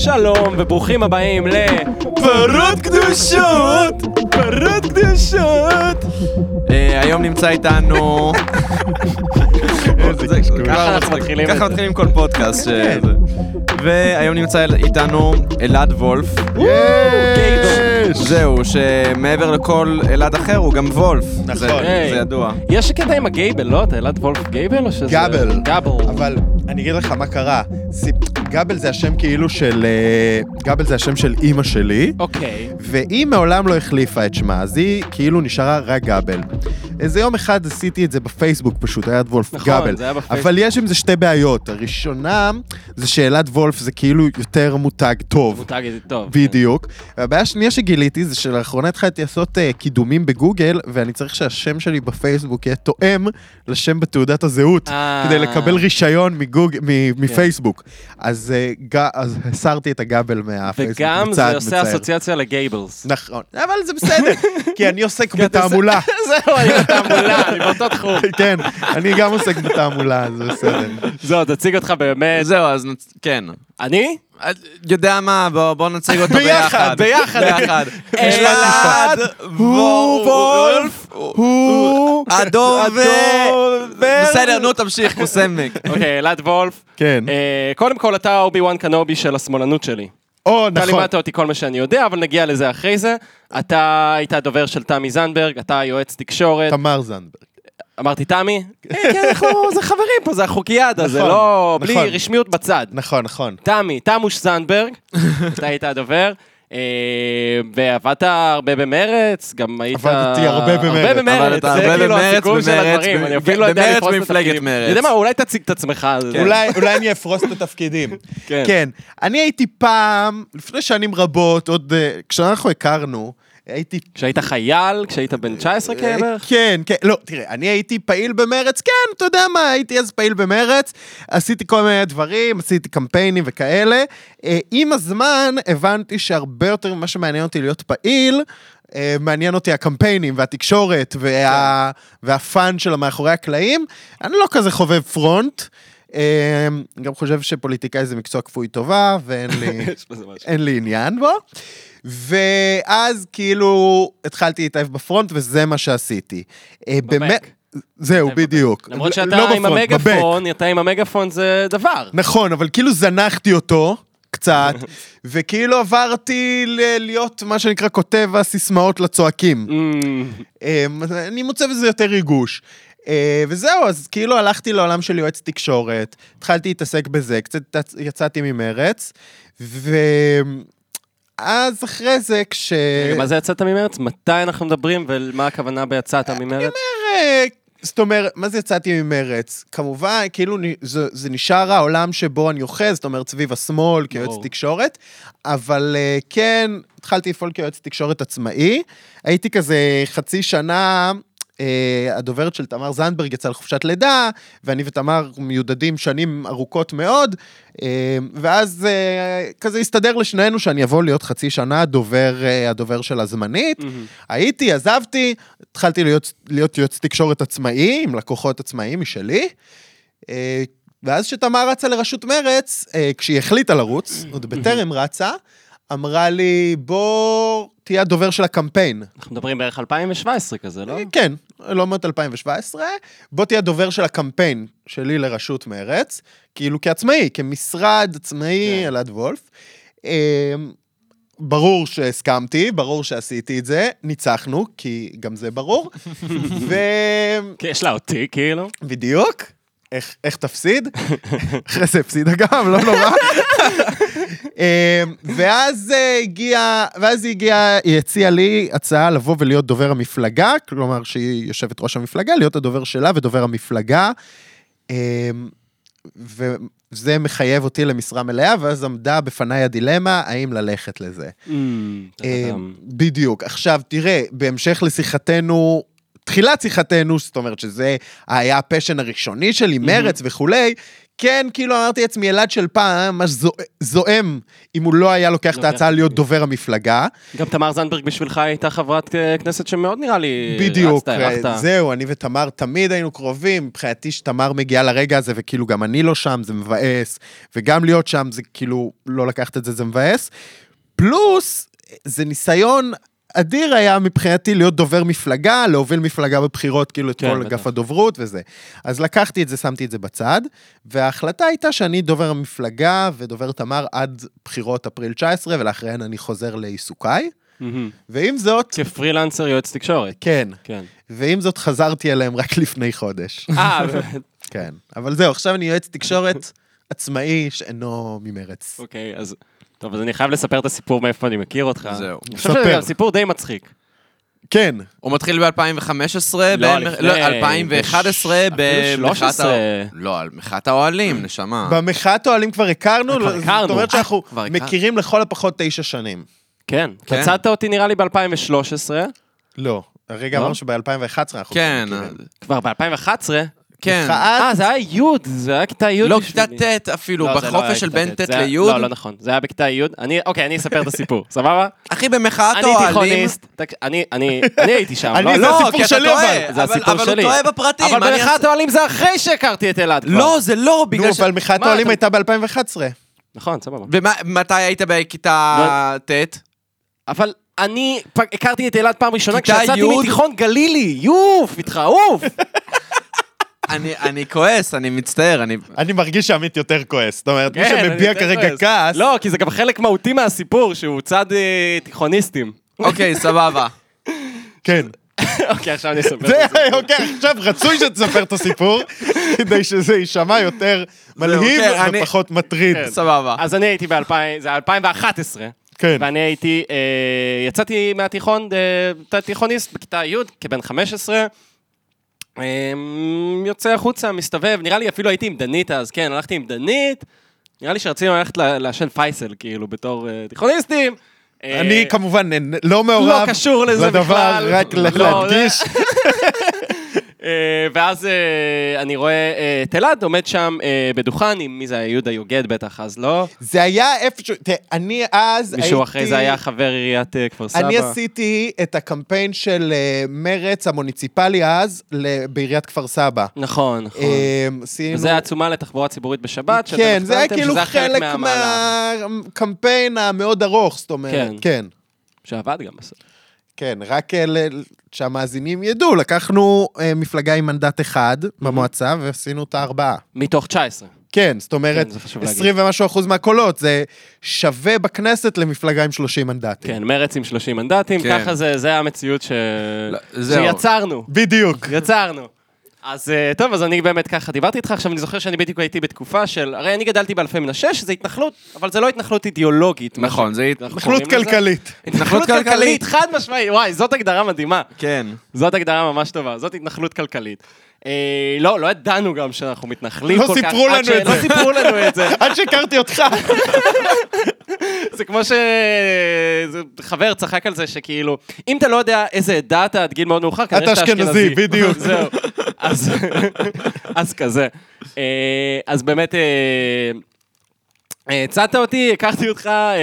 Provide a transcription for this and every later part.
שלום וברוכים הבאים לפרות קדושות! פרות קדושות! אה, היום נמצא איתנו... ככה אנחנו מתחילים את ככה זה. מתחילים כל פודקאסט. ש- והיום נמצא איתנו אלעד וולף. זהו, שמעבר לכל אלעד אחר הוא גם וולף. נכון. זה- היי. זה ידוע. יש קטע עם הגייבל, לא? אתה אלעד וולף גייבל או שזה... גאבל. גאבל. אבל אני אגיד לך מה קרה. סיפ- גבל זה השם כאילו של... אה, גבל זה השם של אימא שלי, אוקיי. והיא מעולם לא החליפה את שמה, אז היא כאילו נשארה רק גבל. איזה יום אחד עשיתי את זה בפייסבוק פשוט, היה וולף נכון, גבל. זה היה בפייסבוק. אבל יש עם זה שתי בעיות. הראשונה, זה שאלעד וולף זה כאילו יותר מותג טוב. מותג את זה טוב. בדיוק. והבעיה השנייה שגיליתי זה שלאחרונה התחלתי לעשות uh, קידומים בגוגל, ואני צריך שהשם שלי בפייסבוק יהיה תואם לשם בתעודת הזהות, אה. כדי לקבל רישיון מגוג... מ- מפייסבוק. אז, uh, ג... אז הסרתי את הגבל מהפייסבוק. וגם זה עושה מצער. אסוציאציה לגייבלס. נכון, אבל זה בסדר, כי אני עוסק בתעמולה. זהו, בתעמולה, אני באותו תחום. כן, אני גם עוסק בתעמולה, זה בסדר. זהו, תציג אותך באמת. זהו, אז כן. אני? אה, יודע מה, בוא בוא נציג אותו ביחד, ביחד. ביחד. אלעד וולף, הוא... הדובר. הדובר. בסדר, נו תמשיך, קוסמק. אוקיי, אלעד וולף. כן. אה, קודם כל, אתה אובי וואן קנובי של השמאלנות שלי. או, אתה נכון. לימדת אותי כל מה שאני יודע, אבל נגיע לזה אחרי זה. אתה היית הדובר של תמי זנדברג, אתה יועץ תקשורת. תמר זנדברג. אמרתי תמי? אה, כן, אנחנו, זה חברים פה, זה החוקיאדה, זה נכון, לא... בלי נכון. רשמיות בצד. נכון, נכון. תמי, תמוש זנדברג, אתה היית הדובר. אה, ועבדת הרבה במרץ, גם היית... עבדתי הרבה במרץ. הרבה במרץ, זה כאילו הסיכום של הדברים, אני אפילו לא יודע לפרוס את במפלגת התפקידים. מרץ. אתה יודע מה, אולי תציג את עצמך. זה- אולי, אני אפרוס את התפקידים. כן. כן. אני הייתי פעם, לפני שנים רבות, עוד uh, כשאנחנו הכרנו, הייתי... כשהיית חייל, כשהיית בן 19 אה, כערך? כן, כן, לא, תראה, אני הייתי פעיל במרץ, כן, אתה יודע מה, הייתי אז פעיל במרץ, עשיתי כל מיני דברים, עשיתי קמפיינים וכאלה. אה, עם הזמן הבנתי שהרבה יותר ממה שמעניין אותי להיות פעיל, אה, מעניין אותי הקמפיינים והתקשורת וה... והפאן של המאחורי הקלעים. אני לא כזה חובב פרונט. גם חושב שפוליטיקאי זה מקצוע כפוי טובה, ואין לי... לי עניין בו. ואז כאילו התחלתי להתאהב בפרונט, וזה מה שעשיתי. אה, באמת... זהו, בדיוק. למרות לא שאתה עם בפרונט, בבק. המגפון, אתה עם המגפון זה דבר. נכון, אבל כאילו זנחתי אותו קצת, וכאילו עברתי להיות מה שנקרא כותב הסיסמאות לצועקים. Mm, אמ, אני מוצא בזה יותר ריגוש. אה, וזהו, אז כאילו הלכתי לעולם של יועץ תקשורת, התחלתי להתעסק בזה, קצת יצ- יצאתי ממרץ, ואז אחרי זה כש... רגע, מה זה יצאת ממרץ? מתי אנחנו מדברים ומה הכוונה ביצאת ממרץ? אה, זאת אומרת, מה זה יצאתי ממרץ? כמובן, כאילו זה, זה נשאר העולם שבו אני אוחז, זאת אומרת, סביב השמאל כיועץ ברור. תקשורת, אבל אה, כן, התחלתי לפעול כיועץ תקשורת עצמאי. הייתי כזה חצי שנה, אה, הדוברת של תמר זנדברג יצאה לחופשת לידה, ואני ותמר מיודדים שנים ארוכות מאוד, אה, ואז אה, כזה הסתדר לשנינו שאני אבוא להיות חצי שנה הדובר, אה, הדובר של הזמנית. מהמם. הייתי, עזבתי, התחלתי להיות, להיות יועץ תקשורת עצמאי, עם לקוחות עצמאיים משלי. אה, ואז שתמר רצה לראשות מרץ, אה, כשהיא החליטה לרוץ, עוד בטרם רצה, אמרה לי, בוא תהיה הדובר של הקמפיין. אנחנו מדברים בערך 2017 כזה, לא? כן, לא מעט 2017, בוא תהיה הדובר של הקמפיין שלי לראשות מרץ, כאילו כעצמאי, כמשרד עצמאי, כן. אלעד וולף. אה, ברור שהסכמתי, ברור שעשיתי את זה, ניצחנו, כי גם זה ברור. ו... כי יש לה אותי, כאילו. בדיוק. איך, איך תפסיד? אחרי זה הפסידה גם, לא נורא. אה, ואז הגיעה, ואז היא הגיעה, היא הציעה לי הצעה לבוא ולהיות דובר המפלגה, כלומר שהיא יושבת ראש המפלגה, להיות הדובר שלה ודובר המפלגה. אה, וזה מחייב אותי למשרה מלאה, ואז עמדה בפניי הדילמה, האם ללכת לזה. Mm, טה-טה-טם. בדיוק. עכשיו, תראה, בהמשך לשיחתנו, תחילת שיחתנו, זאת אומרת שזה היה הפשן הראשוני שלי, מרץ וכולי, כן, כאילו אמרתי לעצמי, אלעד של פעם ממש זו- זועם אם הוא לא היה לוקח את ההצעה להיות. דובר המפלגה. גם תמר זנדברג בשבילך הייתה חברת אה, כנסת שמאוד נראה לי... בדיוק, אה. זהו, אני ותמר תמיד היינו קרובים, מבחינתי שתמר מגיעה לרגע הזה, וכאילו גם אני לא שם, זה מבאס, וגם להיות שם זה כאילו, לא לקחת את זה, זה מבאס. פלוס, זה ניסיון אדיר היה מבחינתי להיות דובר מפלגה, להוביל מפלגה בבחירות, כאילו את כן, כל. אגף הדוברות וזה. אז לקחתי את זה, שמתי את זה בצד, וההחלטה הייתה שאני דובר המפלגה ודובר תמר עד בחירות אפריל 19, ולאחריהן אני חוזר לעיסוקיי. מהמם. ועם זאת, כפרילנסר יועץ תקשורת. כן, כן. ועם זאת חזרתי אליהם רק לפני חודש. אה, באמת. כן, אבל זהו, עכשיו אני יועץ תקשורת עצמאי שאינו ממרץ. אוקיי, אז... טוב, אז אני חייב לספר את הסיפור מאיפה אני מכיר אותך. זהו. אני חושב שזה ספר. גם סיפור די מצחיק. כן, הוא מתחיל ב-2015, לא, לפני- 2011, אפילו במחאת 13. ה... לא, על מחאת האוהלים, נשמה. במחאת האוהלים כבר הכרנו, כבר זאת הכרנו. אומרת שאנחנו כבר הכרנו. מכירים לכל הפחות תשע שנים. כן. כן. מצאת אותי נראה לי ב-2013. לא, הרגע לא? אמרנו שב-2011 אנחנו כן, מכירים. כבר ב-2011. כן. מחאת- אה, זה היה י', זה היה כיתה י' לא. כיתה ט' אפילו, לא, לא בחופש של בין ט', לי'. לא, לא נכון. זה היה בכיתה י'. אני, אוקיי, אני אספר את הסיפור, סבבה? אחי, במחאת אני האוהלים... תיכוניסט. תק- אני אני- אני הייתי שם. אני- לא, זה הסיפור שלי, אבל. זה אבל- הסיפור אבל שלי. הוא טועה בפרטים. אבל אני במחאת האוהלים זה אחרי שהכרתי את אלעד כבר. לא, זה לא, בגלל נו, ש... אבל מחאת אתה- הייתה ב-2011. נכון, סבבה. ומתי היית בכיתה ט'? אבל אני הכרתי את אלעד פעם ראשונה כשיצאתי? מתיכון גלילי. יוף, איתך, אוף. אני אני כועס, אני מצטער, אני... אני מרגיש שעמית יותר כועס. זאת אומרת, מי כן, שמביע כרגע. כעס, לא, כי זה גם חלק מהותי מהסיפור, שהוא צד אה, תיכוניסטים. אוקיי, סבבה. כן. אוקיי, עכשיו אני אספר. את זה, הסיפור. אוקיי, עכשיו רצוי שתספר את הסיפור, כדי שזה יישמע יותר מלהיב כן, ופחות מטריד. כן. סבבה. אז אני הייתי ב-2000, זה היה 2011. כן. ואני הייתי, אה, יצאתי מהתיכון, אה, תיכוניסט בכיתה י' כבן 15. אה, יוצא החוצה, מסתובב, נראה לי אפילו הייתי עם דנית אז, כן, הלכתי עם דנית. נראה לי שרצינו ללכת לעשן פייסל, כאילו, בתור אה, תיכוניסטים. אה, אני כמובן לא מעורב. לא קשור לזה לדבר, בכלל. רק ל- לא, להדגיש. אה, ואז אה, אני רואה אה, את אלעד עומד שם אה, בדוכן עם, מי זה היה? יהודה יוגד בטח, אז לא? זה היה איפשהו, תראה, אני אז הייתי... מישהו אחרי זה היה חבר עיריית אה, כפר סבא. אני עשיתי את הקמפיין של אה, מרץ המוניציפלי אז בעיריית כפר סבא. נכון, נכון. אה, עשינו... וזה עצומה לתחבורה ציבורית בשבת, שאתם כן, זה היה כאילו חלק. מהקמפיין המאוד ארוך, זאת אומרת, כן. כן. שעבד גם בסוף. כן, רק אה, שהמאזינים ידעו, לקחנו אה, מפלגה עם מנדט אחד במועצה ועשינו את הארבעה. מתוך 19. כן, זאת אומרת, כן, זה חשוב להגיד. 20 ומשהו אחוז מהקולות, זה שווה בכנסת למפלגה עם 30 מנדטים. כן, מרץ עם 30 מנדטים, כן. ככה זה, זה המציאות ש... לא, זהו. שיצרנו. בדיוק. יצרנו. אז אה, טוב, אז אני באמת ככה דיברתי איתך, עכשיו אני זוכר שאני בדיוק הייתי בתקופה של, הרי אני גדלתי באלפי מנשה, שזה התנחלות, אבל זה לא התנחלות אידיאולוגית. נכון, זה התנחלות. כלכלית. התנחלות. כלכלית, חד משמעית, וואי, זאת הגדרה מדהימה. כן. זאת הגדרה ממש טובה, זאת התנחלות כלכלית. אה, לא, לא ידענו גם שאנחנו מתנחלים לא כל כך. סיפרו עד לנו ש- את לא זה. סיפרו לנו את זה. עד שהכרתי אותך. זה כמו ש... זה- חבר צחק על זה שכאילו, אם אתה לא יודע איזה עדה אתה עד גיל מאוד מאוחר, כנראה אתה שאתה אשכנזי, בדיוק. זהו. אז, אז כזה. אה, אז באמת... אה, אה, הצעת אותי, הכרתי אותך אה,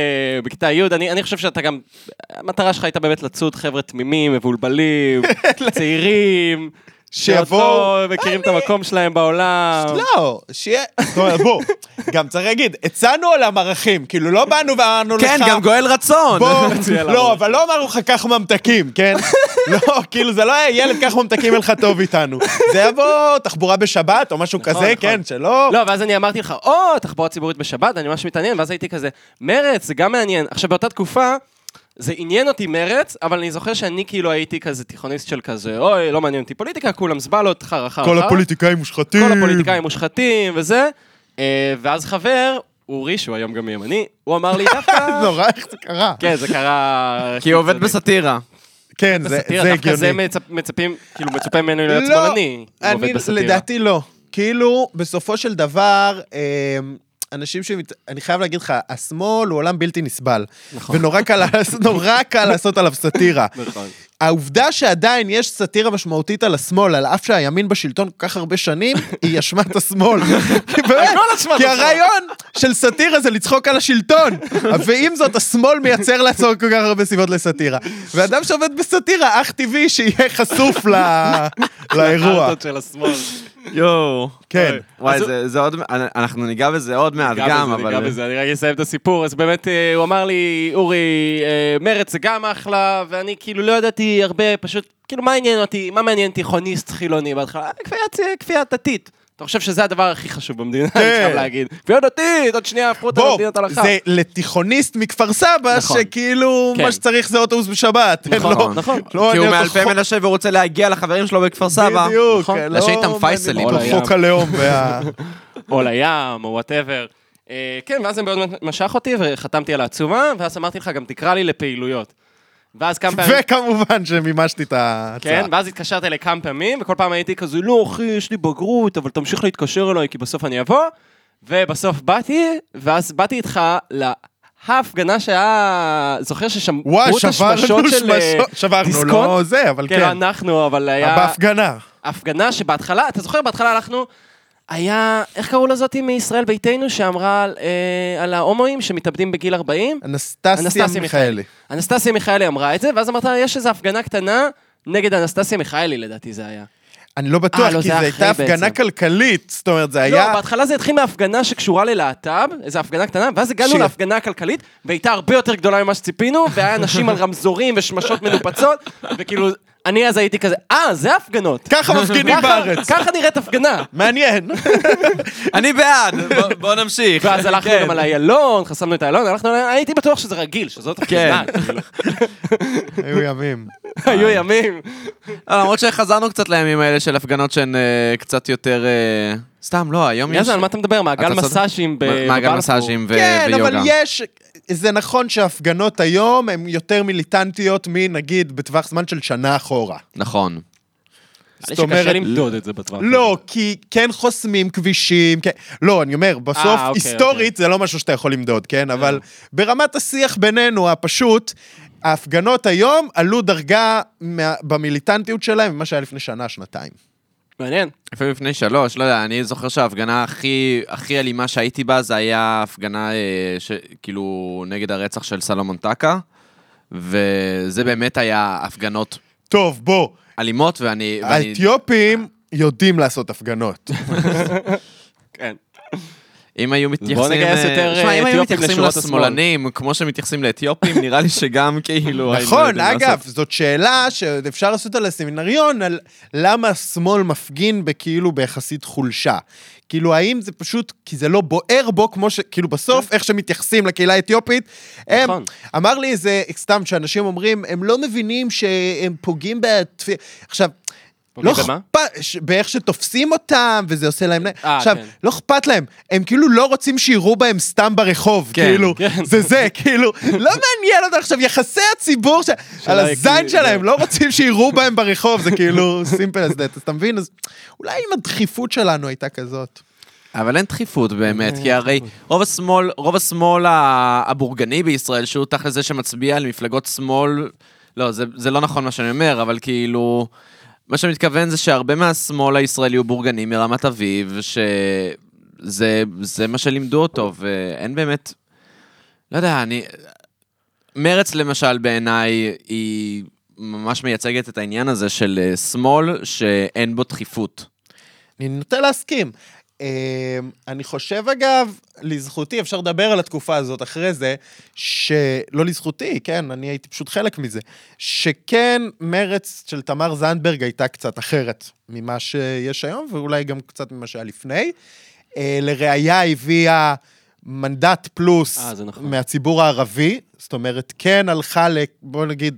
בכיתה י', אני, אני חושב שאתה גם, המטרה שלך הייתה באמת לצוד חבר'ה תמימים, מבולבלים, צעירים, שיבואו- לא מכירים את המקום שלהם בעולם. לא, שיהיה... זאת אומרת, בוא, גם צריך להגיד, הצענו עולם ערכים, כאילו לא באנו ואמרנו לך... כן, גם גואל רצון. בוא, לא. אבל לא אמרנו לך, קח ממתקים, כן? לא, כאילו, זה לא היה ילד, קח ממתקים, אין לך טוב איתנו. זה יבוא תחבורה בשבת או משהו נכון, כזה, נכון. כן, שלא... לא, ואז אני אמרתי לך, או, תחבורה ציבורית בשבת, אני ממש מתעניין, ואז הייתי כזה, מרץ, זה גם מעניין. עכשיו, באותה תקופה, זה עניין אותי מרץ, אבל אני זוכר שאני כאילו הייתי כזה תיכוניסט של כזה, אוי, לא מעניין אותי פוליטיקה, כולם זבלות, חרא חרא כל. הפוליטיקאים מושחתים. כל הפוליטיקאים מושחתים וזה. אה, ואז חבר, אורי, שהוא היום גם ימני, הוא אמר לי דווקא... נורא, איך זה קרה? כן, זה קרה... כי הוא עובד בסאטירה. כן, זה בסאטירה, זה דווקא זה הגיוני. מצפ- מצפים, כאילו מצופה ממנו להיות לא, שמאלני. עובד אני, בסאטירה. לדעתי לא. כאילו, בסופו של דבר, אה, אנשים ש... אני חייב להגיד לך, השמאל הוא עולם בלתי נסבל. נכון. ונורא קל, נורא קל לעשות עליו סאטירה. נכון. העובדה שעדיין יש סאטירה משמעותית על השמאל, על אף שהימין בשלטון כל כך הרבה שנים, היא אשמת השמאל. כי באמת. הרעיון של סאטירה זה לצחוק על השלטון. ועם זאת, השמאל מייצר לעצמו כל כך הרבה סיבות לסאטירה. ואדם שעובד בסאטירה, אך טבעי שיהיה חשוף לאירוע. יואו. כן. וואי, זה- זה עוד, אנחנו ניגע בזה עוד מעט ניגע גם, בזה, ניגע אבל... בזה, אני רגע אסיים את הסיפור. אז באמת, אה, הוא אמר לי, אורי, אה, מרץ זה גם אחלה, ואני כאילו לא ידעתי הרבה, פשוט, כאילו, מה עניין אותי, מה מעניין תיכוניסט חילוני בהתחלה? אה, כפייה דתית. אתה חושב שזה הדבר הכי חשוב במדינה, אני כן. חייב להגיד. כפייה דתית, עוד שנייה הפכו אותה למדינת הלכה. זה לתיכוניסט מכפר סבא, נכון. שכאילו, כן. מה שצריך זה אוטובוס בשבת. נכון, לא- נכון. לא כי הוא מאלפי מנשה והוא רוצה להגיע לחברים שלו בכפר סבא. בדיוק, נכון. לא איתם פייסלים. או חוק. הלאום וה... או לים, או whatever. כן, ואז זה מאוד משך אותי, וחתמתי על העצומה, ואז אמרתי לך, גם תקרא לי לפעילויות. ואז כמה פעמים... וכמובן שמימשתי את ההצעה. כן, ואז התקשרת אליי כמה פעמים, וכל פעם הייתי כזה, לא, אחי, יש לי בגרות, אבל תמשיך להתקשר אליי, כי בסוף אני אבוא. ובסוף באתי, ואז באתי איתך להפגנה שהיה... זוכר ששמעו את השמשות של אה, שברנו, דיסקונט? לא זה, אבל כן, כן. אנחנו, אבל היה... בהפגנה. הפגנה שבהתחלה, אתה זוכר, בהתחלה הלכנו, היה, איך קראו לזאתי מישראל ביתנו, שאמרה על, אה, על ההומואים שמתאבדים בגיל 40? אנסטסיה מיכאלי. אנסטסיה מיכאלי אמרה את זה, ואז אמרת, יש איזו הפגנה קטנה נגד אנסטסיה מיכאלי, לדעתי זה היה. אני לא בטוח, אה, לא, כי זו הייתה הפגנה. כלכלית, זאת אומרת, זה לא, היה... בהתחלה זה התחיל מהפגנה שקשורה ללהט"ב, איזו הפגנה קטנה, ואז הגענו שיר. להפגנה הכלכלית, והייתה הרבה יותר גדולה ממה שציפינו, והיה אנשים על רמזורים ושמשות מנופצות, וכאילו, אני אז הייתי כזה, אה, זה הפגנות. ככה מפגינים ככה- בארץ. ככה נראית הפגנה. מעניין. אני בעד, בוא- בוא נמשיך. ואז הלכנו כן. גם על איילון, חסמנו את איילון, הלכנו, הייתי בטוח שזה רגיל, שזאת הפגנה. כאילו. היו ימים. היו ימים. אה, למרות שחזרנו קצת לימים האלה של הפגנות שהן אה, קצת יותר... אה, סתם, לא, היום יש... על מה אתה מדבר? מעגל. מסאז'ים ב- מעגל בבלפור. מסאז'ים כן, ויוגה. אבל יש... זה נכון שהפגנות היום הן יותר מיליטנטיות מנגיד בטווח זמן של שנה אחורה. נכון. זאת אומרת- שקשה למדוד את זה בטווח. לא, כי כן חוסמים כבישים, כן... לא, אני אומר, בסוף, אה, אוקיי, היסטורית זה לא משהו שאתה יכול למדוד, כן? אבל ברמת השיח בינינו, הפשוט, ההפגנות היום עלו דרגה מה- במיליטנטיות שלהם ממה שהיה לפני שנה, שנתיים. מעניין. אפילו לפני שלוש, לא יודע, אני זוכר שההפגנה הכי, הכי אלימה שהייתי בה, זה היה הפגנה, אה, ש, כאילו, נגד הרצח של סלומון טקה, וזה באמת היה הפגנות טוב, בוא, אלימות, ואני... ואני האתיופים יודעים לעשות הפגנות. כן. אם היו מתייחסים... נגייס אה, יותר, אם אה, היו אתיופים מתייחסים לשורות השמאל. לשמאלנים, כמו שמתייחסים לאתיופים, נראה לי שגם כאילו... נכון, יודעים אגב. זאת שאלה שאפשר לעשות עליה סמינריון, על למה השמאל מפגין בכאילו ביחסית חולשה. כאילו, האם זה פשוט, כי זה לא בוער בו, כמו ש... כאילו, בסוף, איך שמתייחסים לקהילה האתיופית, הם... נכון. אמר לי איזה, סתם, שאנשים אומרים, הם לא מבינים שהם פוגעים בתפי... עכשיו... לא? אכפת, ש- באיך שתופסים אותם, וזה עושה להם... אה, עכשיו, כן. לא אכפת להם, הם כאילו לא רוצים שיראו בהם סתם ברחוב, כן, כאילו, כן. זה זה, כאילו, לא מעניין אותם עכשיו, יחסי הציבור ש... על הזין שלהם, זה- לא רוצים שיראו בהם ברחוב, זה כאילו that, אז אתה מבין? אז אולי אם הדחיפות שלנו הייתה כזאת. אבל אין דחיפות באמת, כי הרי רוב השמאל, רוב השמאל הבורגני בישראל, שהוא תכל'ס זה שמצביע על מפלגות שמאל, לא, זה, זה לא נכון מה שאני אומר, אבל כאילו, מה שאני מתכוון זה שהרבה מהשמאל הישראלי הוא בורגני מרמת אביב, שזה זה מה שלימדו אותו, ואין באמת, לא יודע, אני... מרץ למשל בעיניי היא ממש מייצגת את העניין הזה של אה, שמאל שאין בו דחיפות. אני נוטה להסכים. אה, אני חושב אגב, לזכותי, אפשר לדבר על התקופה הזאת אחרי זה, שלא לזכותי, כן, אני הייתי פשוט חלק מזה, שכן מרץ של תמר זנדברג הייתה קצת אחרת ממה שיש היום, ואולי גם קצת ממה שהיה לפני. אה, לראיה הביאה מנדט פלוס אה, זה נכון. מהציבור הערבי, זאת אומרת, כן הלכה, ל, בוא נגיד,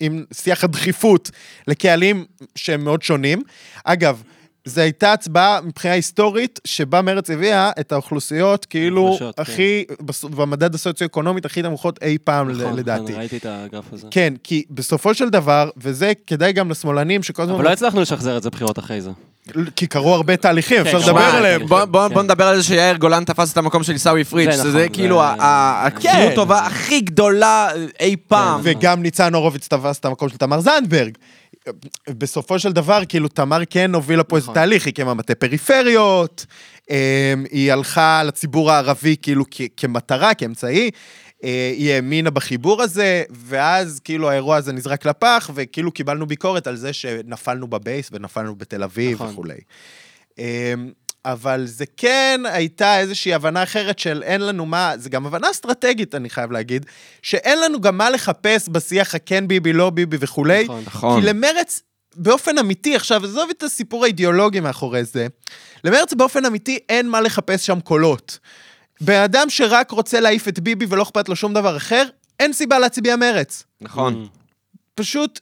עם שיח הדחיפות לקהלים שהם מאוד שונים. אגב, זו הייתה הצבעה מבחינה היסטורית, שבה מרצ הביאה את האוכלוסיות כאילו מוחלשות, כן. הכי, בס- במדד הסוציו-אקונומית הכי נמוכות אי פעם, ל- נכון, לדעתי. כן, ראיתי את הגרף הזה. כן, כי בסופו של דבר, וזה כדאי גם לשמאלנים שכל הזמן... אבל לא הצלחנו לשחזר את זה בחירות אחרי זה. כי קרו הרבה תהליכים, אפשר כן, לדבר שמע, עליהם. בוא, כן. נדבר על זה שיאיר גולן תפס את המקום של עיסאווי פריג', זה שזה נכון, כאילו הכפיות כן. טובה הכי גדולה אי פעם. וגם ניצן הורוביץ תפס את המקום של תמר זנדברג. בסופו של דבר, כאילו, תמר כן הובילה פה איזה נכון. תהליך, היא הקימה מטה פריפריות, אמ, היא הלכה לציבור הערבי כאילו כ- כמטרה, כאמצעי, אה, היא האמינה בחיבור הזה, ואז כאילו האירוע הזה נזרק לפח, וכאילו קיבלנו ביקורת על זה שנפלנו בבייס ונפלנו בתל אביב נכון. וכולי. אבל זה כן הייתה איזושהי הבנה אחרת של אין לנו מה, זה גם הבנה אסטרטגית, אני חייב להגיד, שאין לנו גם מה לחפש בשיח הכן ביבי, לא ביבי וכולי. נכון. נכון. כי למרץ, באופן אמיתי, עכשיו, עזוב את הסיפור האידיאולוגי מאחורי זה, למרץ באופן אמיתי אין מה לחפש שם קולות. בן אדם שרק רוצה להעיף את ביבי ולא אכפת לו שום דבר אחר, אין סיבה להצביע מרץ. נכון. פשוט,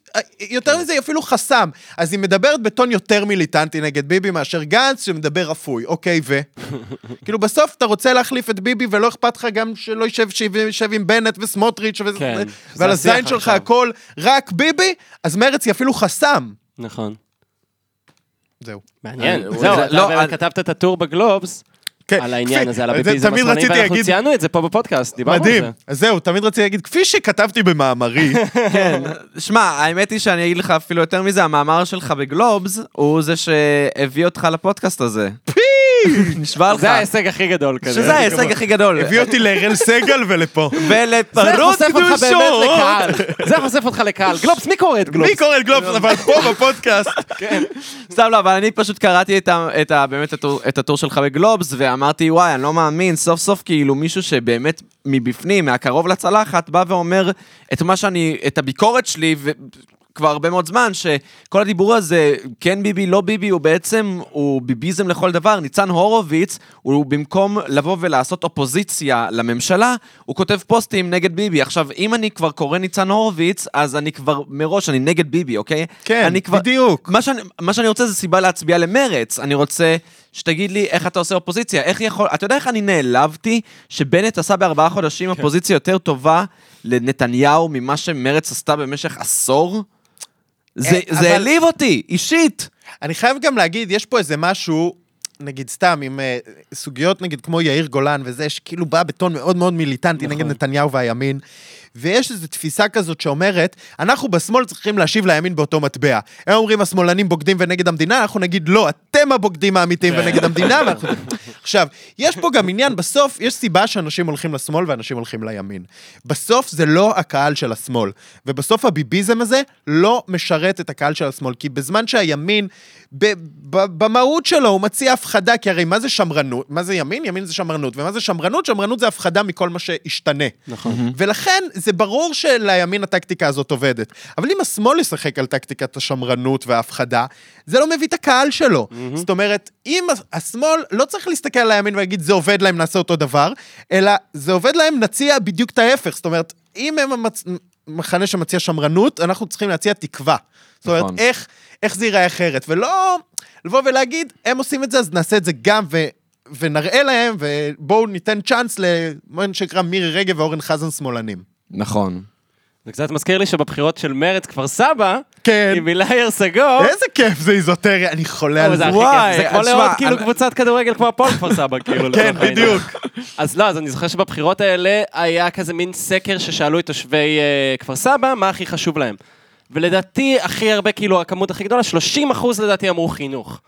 יותר מזה, היא אפילו חסם. אז היא מדברת בטון יותר מיליטנטי נגד ביבי מאשר גנץ, שמדבר אפוי. אוקיי, ו? כאילו, בסוף אתה רוצה להחליף את ביבי, ולא אכפת לך גם שלא יישב יישב עם בנט וסמוטריץ' וזה, כן, ועל הזין שלך. הכל רק ביבי, אז מרץ היא אפילו חסם. נכון. זהו. מעניין. זהו, זה- אתה לא, כתבת את הטור בגלובס כן, על העניין כפי- הזה, על זה הביביזם רציתי ואנחנו להגיד, ציינו את זה פה בפודקאסט, דיברנו על מדהים. זה. אז זהו, תמיד רציתי להגיד, כפי שכתבתי במאמרי, כן, שמע, האמת היא שאני אגיד לך אפילו יותר מזה, המאמר שלך בגלובס הוא זה שהביא אותך לפודקאסט הזה. נשבע לך. זה ההישג הכי גדול כזה. שזה ההישג הכי גדול. הביא אותי לאראל סגל ולפה. זה ולפרות קדושות. זה חושף אותך לקהל. גלובס, מי קורא את גלובס? מי קורא את גלובס? אבל פה בפודקאסט. סתם לא, אבל אני פשוט קראתי באמת את הטור שלך בגלובס, ואמרתי, וואי, אני לא מאמין, סוף סוף כאילו מישהו שבאמת מבפנים, מהקרוב לצלחת, בא ואומר את מה שאני, את הביקורת שלי, וכבר הרבה מאוד זמן, שכל הדיבור הזה, כן ביבי, לא ביבי, הוא בעצם, הוא ביביזם לכל דבר. ניצן הורוביץ, הוא במקום לבוא ולעשות אופוזיציה לממשלה, הוא כותב פוסטים נגד ביבי. עכשיו, אם אני כבר קורא ניצן הורוביץ, אז אני כבר מראש, אני נגד ביבי, אוקיי? כן, כבר, בדיוק. מה שאני, מה שאני רוצה זה סיבה להצביע למרץ. אני רוצה שתגיד לי איך אתה עושה אופוזיציה. איך יכול... אתה יודע איך אני נעלבתי שבנט עשה בארבעה חודשים כן. אופוזיציה יותר טובה לנתניהו ממה שמרץ עשתה במשך עשור? זה, אה, זה אבל- העליב אותי, אישית. אני חייב גם להגיד, יש פה איזה משהו, נגיד סתם, עם אה, סוגיות נגיד כמו יאיר גולן וזה, שכאילו בא בטון מאוד מאוד מיליטנטי נכון. נגד נתניהו והימין, ויש איזו תפיסה כזאת שאומרת, אנחנו בשמאל צריכים להשיב לימין באותו מטבע. הם אומרים, השמאלנים בוגדים ונגד המדינה, אנחנו נגיד, לא, אתם הבוגדים האמיתיים כן. ונגד המדינה. ואנחנו... עכשיו, יש פה גם עניין, בסוף, יש סיבה שאנשים הולכים לשמאל ואנשים הולכים לימין. בסוף זה לא הקהל של השמאל, ובסוף הביביזם הזה לא משרת את הקהל של השמאל, כי בזמן שהימין, ב- ב- במהות שלו, הוא מציע הפחדה, כי הרי מה זה שמרנות? מה זה ימין? ימין זה שמרנות. ומה זה שמרנות? שמרנות זה הפחדה מכל מה שישתנה. נכון. ולכן זה ברור שלימין הטקטיקה הזאת עובדת. אבל אם השמאל ישחק על טקטיקת השמרנות וההפחדה, זה לא מביא את הקהל שלו. זאת אומרת, אם השמאל לא צריך להסתכל על הימין ולהגיד זה עובד להם, נעשה אותו דבר, אלא זה עובד להם, נציע בדיוק את ההפך. זאת אומרת, אם הם המצ... מחנה שמציע שמרנות, אנחנו צריכים להציע תקווה. זאת אומרת, נכון. איך, איך זה ייראה אחרת, ולא לבוא ולהגיד, הם עושים את זה, אז נעשה את זה גם, ו... ונראה להם, ובואו ניתן צ'אנס למה שנקרא מירי רגב ואורן חזן שמאלנים. נכון. זה קצת מזכיר לי שבבחירות של מרץ כפר סבא, כן. עם הילה הרסגו, איזה כיף זה איזוטריה, אני חולה אבל על זה וואי, זה כמו שמע, כאילו קבוצת כדורגל כמו הפועל כפר סבא, כאילו. כן. בדיוק. אז לא, אז אני זוכר שבבחירות האלה היה כזה מין סקר ששאלו את תושבי אה, כפר סבא מה הכי חשוב להם. ולדעתי, הכי הרבה, כאילו, הכמות הכי גדולה, 30 אחוז לדעתי אמרו חינוך.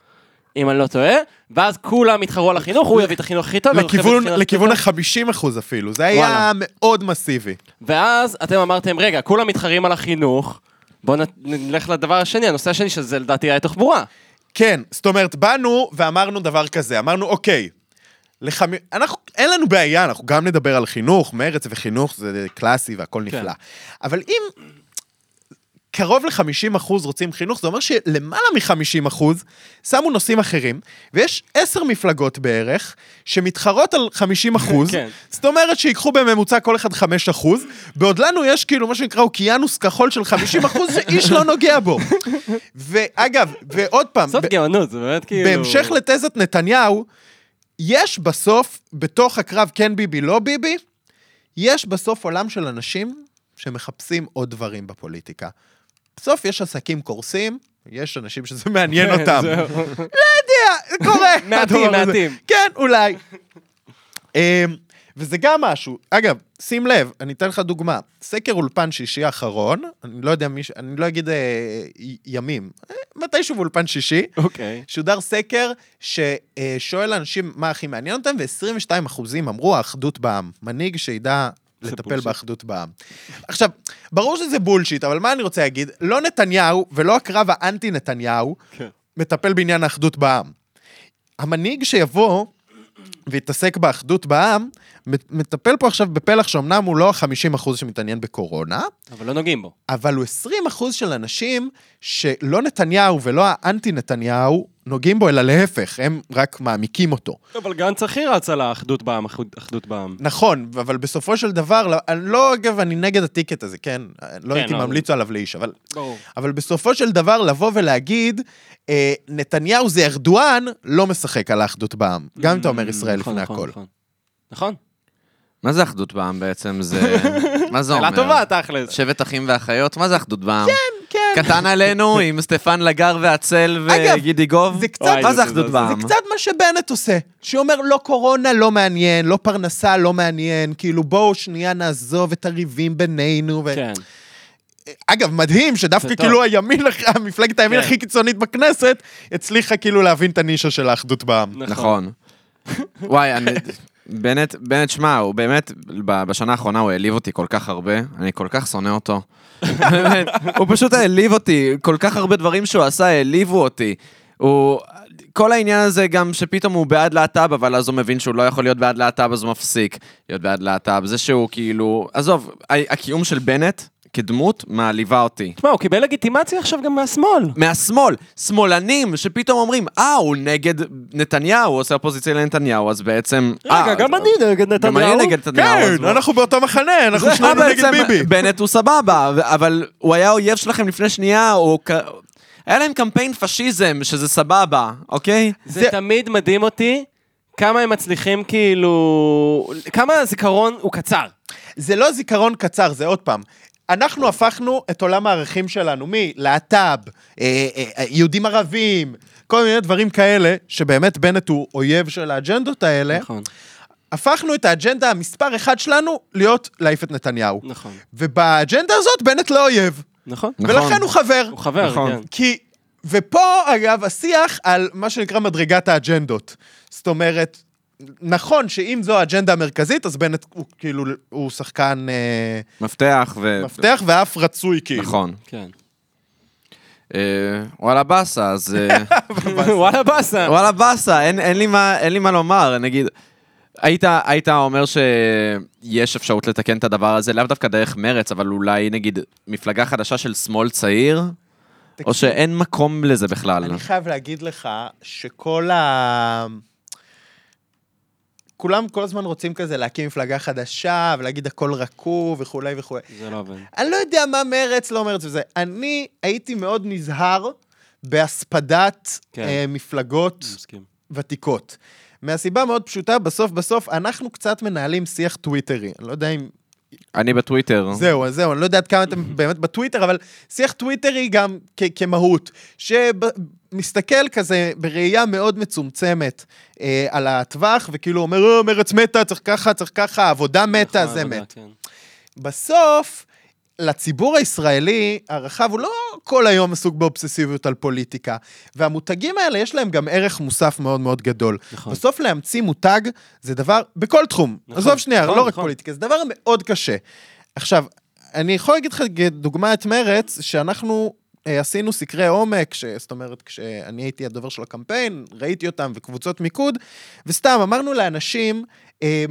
אם אני לא טועה, ואז כולם התחרו על החינוך, הוא יביא את החינוך הכי טוב, לכיוון, לכיוון טוב. ה-50 אחוז אפילו, זה היה וואלה. מאוד מסיבי. ואז אתם אמרתם, רגע, כולם מתחרים על החינוך, בואו נלך לדבר השני, הנושא השני, שזה לדעתי היה תחבורה. כן, זאת אומרת, באנו ואמרנו דבר כזה, אמרנו, אוקיי, לחמ... אנחנו, אין לנו בעיה, אנחנו גם נדבר על חינוך, מרץ וחינוך זה קלאסי והכל כן. נפלא. אבל אם קרוב ל-50 אחוז רוצים חינוך, זה אומר שלמעלה מ-50 אחוז שמו נושאים אחרים, ויש עשר מפלגות בערך שמתחרות על 50 אחוז, כן. זאת אומרת שיקחו בממוצע כל אחד 5 אחוז, בעוד לנו יש כאילו מה שנקרא אוקיינוס כחול של 50 אחוז שאיש לא נוגע בו. ואגב, ועוד פעם, בסוף ב- גאונות, זה באמת כאילו... בהמשך לתזת נתניהו, יש בסוף, בתוך הקרב כן ביבי, לא ביבי, יש בסוף עולם של אנשים שמחפשים עוד דברים בפוליטיקה. בסוף יש עסקים קורסים, יש אנשים שזה מעניין אותם. זהו. זה קורה. מעטים. מעטים. כן, אולי. אמ, וזה גם משהו. אגב, שים לב, אני אתן לך דוגמה. סקר אולפן שישי האחרון, אני לא יודע מי, אני לא אגיד אה, ימים, אה, מתישהו באולפן שישי, אוקיי. שודר סקר ששואל אנשים מה הכי מעניין אותם, ו-22 אחוזים אמרו האחדות בעם. מנהיג שידע לטפל. באחדות בעם. עכשיו, ברור שזה בולשיט, אבל מה אני רוצה להגיד? לא נתניהו ולא הקרב האנטי נתניהו כן. מטפל בעניין האחדות בעם. המנהיג שיבוא ויתעסק באחדות בעם, מטפל פה עכשיו בפלח שאומנם הוא לא ה-50% שמתעניין בקורונה, אבל לא נוגעים בו. אבל הוא 20% של אנשים שלא נתניהו ולא האנטי נתניהו נוגעים בו, אלא להפך, הם רק מעמיקים אותו. אבל גנץ הכי רץ על האחדות בעם, אחדות- בעם. נכון, אבל בסופו של דבר, לא, אני לא, אגב, אני נגד הטיקט הזה, כן? לא הייתי לא, ממליץ עליו לאיש, אבל... ברור. אבל בסופו של דבר, לבוא ולהגיד, אה, נתניהו זה ארדואן, לא משחק על האחדות בעם. גם אם אתה אומר ישראל נכון, לפני נכון, הכל. נכון. נכון. מה זה אחדות בעם בעצם? זה... מה זה אומר? שאלה טובה, תכל'ס. שבט אחים ואחיות? מה זה אחדות בעם? כן. קטן עלינו עם סטפן לגר והצל וגידי גוב? זה קצת- מה וואי, זה זה- אחדות זה- בעם? זה קצת מה שבנט עושה, שאומר לא קורונה לא מעניין, לא פרנסה לא מעניין, כאילו בואו שנייה נעזוב את הריבים בינינו. ו... כן. אגב, מדהים שדווקא. כאילו הימין, הכי- מפלגת הימין כן. הכי קיצונית בכנסת, הצליחה כאילו להבין את הנישה של האחדות בעם. נכון. וואי, אני... בנט, בנט, שמע, הוא באמת, בשנה האחרונה הוא העליב אותי כל כך הרבה, אני כל כך שונא אותו. באמת, הוא פשוט העליב אותי, כל כך הרבה דברים שהוא עשה העליבו אותי. הוא... כל העניין הזה גם שפתאום הוא בעד להט"ב, אבל אז הוא מבין שהוא לא יכול להיות בעד להט"ב, אז הוא מפסיק להיות בעד להט"ב. זה שהוא כאילו... עזוב, הקיום של בנט כדמות מעליבה אותי. תשמע, הוא קיבל לגיטימציה עכשיו גם מהשמאל. מהשמאל, שמאלנים שפתאום אומרים, אה, הוא נגד נתניהו, הוא עושה אופוזיציה לנתניהו, אז בעצם... אה, רגע, גם אני נגד גם נתניהו. אני נגד נתניהו. כן, אנחנו באותו מחנה, אנחנו אה, שנינו נגד בעצם ביבי. בנט הוא סבבה, אבל הוא היה אויב שלכם לפני שנייה, הוא... היה להם קמפיין פשיזם, שזה סבבה, אוקיי? זה זה- תמיד מדהים אותי, כמה הם מצליחים כאילו... כמה הזיכרון הוא קצר. זה לא זיכרון קצר, זה עוד פעם. אנחנו הפכנו את עולם הערכים שלנו מלהט"ב, אה, אה, אה, יהודים ערבים, כל מיני דברים כאלה, שבאמת בנט הוא אויב של האג'נדות האלה, נכון, הפכנו את האג'נדה המספר אחד שלנו להיות להעיף את נתניהו. נכון, ובאג'נדה הזאת בנט לא אויב, נכון. נכון. ולכן הוא חבר. הוא חבר, נכון. כן. כי, ופה אגב השיח על מה שנקרא מדרגת האג'נדות. זאת אומרת, נכון שאם זו האג'נדה המרכזית, אז בנט הוא כאילו, הוא שחקן אה, מפתח ו... מפתח ואף רצוי כאילו. נכון. כן. אה, וואלה באסה, אז... אה, וואלה באסה. וואלה באסה, אין, אין, לי מה, אין לי מה לומר, נגיד, היית, היית אומר שיש אפשרות לתקן את הדבר הזה, לאו דווקא דרך מרץ, אבל אולי נגיד מפלגה חדשה של שמאל צעיר, או שאין מקום לזה בכלל. אני חייב להגיד לך שכל ה... כולם כל הזמן רוצים כזה להקים מפלגה חדשה ולהגיד הכל רקוב וכולי וכולי. זה לא עובד. אני לא יודע מה מרץ, לא מרץ וזה. אני הייתי מאוד נזהר בהספדת כן. אה, מפלגות מסכים. ותיקות. מהסיבה מאוד פשוטה, בסוף בסוף אנחנו קצת מנהלים שיח טוויטרי. אני לא יודע אם... אני בטוויטר. זהו, זהו, אני לא יודע עד כמה אתם באמת בטוויטר, אבל שיח טוויטרי גם כ- כמהות, שמסתכל כזה בראייה מאוד מצומצמת אה, על הטווח, וכאילו אומר, "אה, מרץ מתה, צריך ככה, צריך ככה, עבודה מתה, נכון, זה עבודה, מת. כן. בסוף, לציבור הישראלי הרחב, הוא לא כל היום עסוק באובססיביות על פוליטיקה, והמותגים האלה יש להם גם ערך מוסף מאוד מאוד גדול. נכון. בסוף להמציא מותג זה דבר, בכל תחום, נכון, עזוב שנייה, נכון, לא רק נכון. פוליטיקה, זה דבר מאוד קשה. עכשיו, אני יכול להגיד לך דוגמא את מרץ, שאנחנו אה, עשינו סקרי עומק, ש... זאת אומרת, כשאני הייתי הדובר של הקמפיין, ראיתי אותם וקבוצות מיקוד, וסתם אמרנו לאנשים, אה,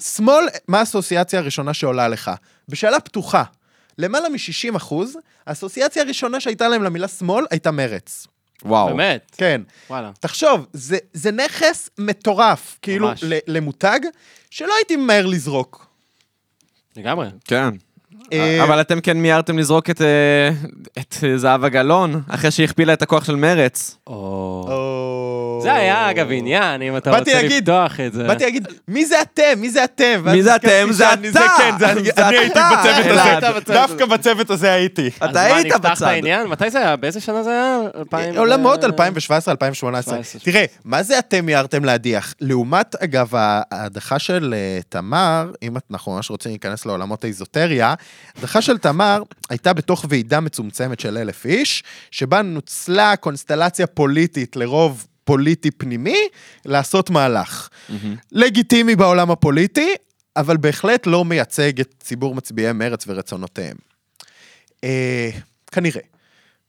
שמאל, מה האסוציאציה הראשונה שעולה לך? בשאלה פתוחה. למעלה מ-60 אחוז, האסוציאציה הראשונה שהייתה להם למילה שמאל הייתה מרץ. וואו. באמת? כן. וואלה. תחשוב, זה, זה נכס מטורף, כאילו, ממש. ל- למותג, שלא הייתי ממהר לזרוק. לגמרי. כן. אה, אבל אתם כן מיהרתם לזרוק את, אה, את זהבה גלאון, אחרי שהיא הכפילה את הכוח של מרץ. או... זה היה אגב עניין, אם אתה רוצה להגיד- לפתוח את זה. באתי להגיד, מי זה אתם? מי זה אתם? מי זה אתם? זה אתה. כן, זה אני זה אני הייתי אתה, בצוות. הזה. דווקא בצוות הזה הייתי. אז אתה מה, היית נפתח את בצד. העניין? מתי זה היה? באיזה שנה זה היה? עולמות 2017-2018. 17. תראה, מה זה אתם מיהרתם להדיח? לעומת, אגב, ההדחה של אה, תמר, אם אנחנו ממש רוצים להיכנס לעולמות האיזוטריה, ההדחה של תמר הייתה בתוך ועידה מצומצמת של אלף איש, שבה נוצלה קונסטלציה פוליטית לרוב פוליטי פנימי, לעשות מהלך. לגיטימי בעולם הפוליטי, אבל בהחלט לא מייצג את ציבור מצביעי מרץ ורצונותיהם. אה, כנראה.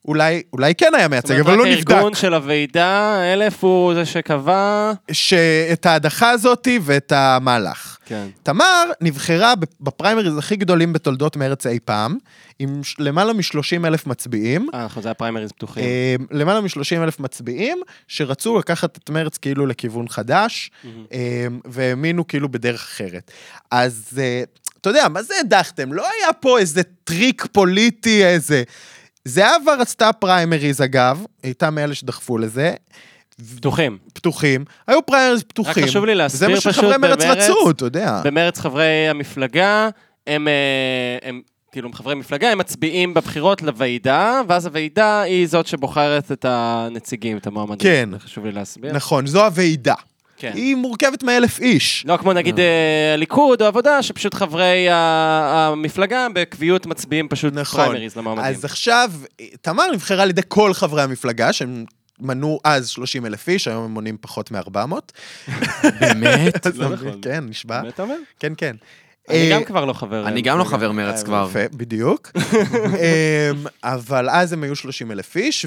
אולי, אולי כן היה זאת מייצג, אומרת, אבל לא נבדק. הארגון של הוועידה, אלף הוא זה שקבע... שאת ההדחה הזאתי ואת המהלך. כן. תמר נבחרה בפריימריז הכי גדולים בתולדות מרץ אי פעם, עם למעלה מ-30 אלף מצביעים. אה, נכון, זה היה פריימריז פתוחים. אה, למעלה מ-30 אלף מצביעים, שרצו לקחת את מרץ כאילו לכיוון חדש, אה, והאמינו כאילו בדרך אחרת. אז אה, אתה יודע, מה זה הדחתם? לא היה פה איזה טריק פוליטי, איזה... זהבה רצתה פריימריז, אגב, הייתה מאלה שדחפו לזה. פתוחים. פתוחים, היו פריימריז פתוחים. חשוב לי להסביר זה מה שחברי פשוט מרץ במרץ- רצו, אתה יודע. במרץ חברי המפלגה, הם, אה, הם כאילו הם חברי מפלגה, הם מצביעים בבחירות לוועידה, ואז הוועידה היא זאת שבוחרת את הנציגים, את המועמדים. כן. חשוב לי להסביר. נכון, זו הוועידה. כן. היא מורכבת מאלף איש. לא כמו נגיד אה, הליכוד או עבודה, שפשוט חברי המפלגה בקביעות מצביעים פשוט נכון. פריימריז למועמדים. אז עכשיו, תמר נבחרה על ידי כל חברי המפלגה, שהם מנו אז 30 אלף איש, היום הם מונים פחות מ-400. באמת? לא אתה נכון. מבין? כן, נשבע. באמת אומר? כן, כן. אני אה, גם כבר לא חבר. אני אה, גם לא. חבר מרץ אה, כבר. בדיוק. אמ, אבל אז הם היו 30 אלף איש,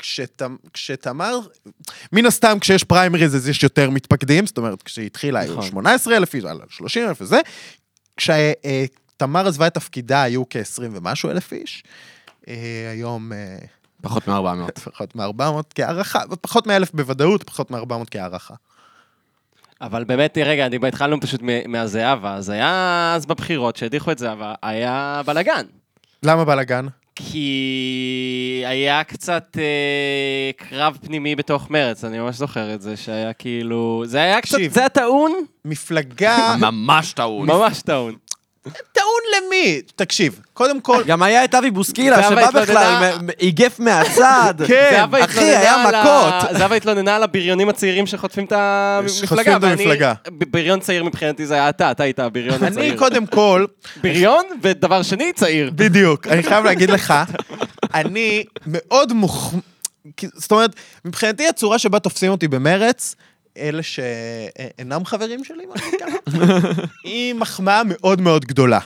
וכשתמר, מן הסתם כשיש פריימריז אז יש יותר מתפקדים, זאת אומרת כשהיא התחילה היו נכון. 18 אלף איש, הלאה, 30 אלף וזה. כשתמר עזבה את תפקידה היו כ-20 ומשהו אלף איש. אה, היום אה, פחות מ-400. פחות מ-400 כהערכה, פחות מ-1,000 בוודאות, פחות מ-400 כהערכה. אבל באמת, רגע, אני- התחלנו פשוט מהזהבה, אז היה אז בבחירות שהדיחו את זהבה, היה בלאגן. למה בלאגן? כי היה קצת אה, קרב פנימי בתוך מרץ, אני ממש זוכר את זה, שהיה כאילו... זה היה קצת... תקשיב. זה היה טעון? מפלגה, ממש טעון. ממש טעון. טעון למי? תקשיב, קודם כל, גם היה את אבי בוסקילה, שבא בכלל, איגף מהצד. כן, אחי, היה מכות. זהבה התלוננה על הבריונים הצעירים שחוטפים את המפלגה. שחוטפים את המפלגה. בריון צעיר מבחינתי זה היה אתה, אתה היית הבריון הצעיר. אני קודם כל, בריון, ודבר שני, צעיר. בדיוק, אני חייב להגיד לך, אני מאוד מוח... זאת אומרת, מבחינתי הצורה שבה תופסים אותי במרץ, אלה שאינם חברים שלי, מה שנקרא, היא מחמאה מאוד מאוד גדולה.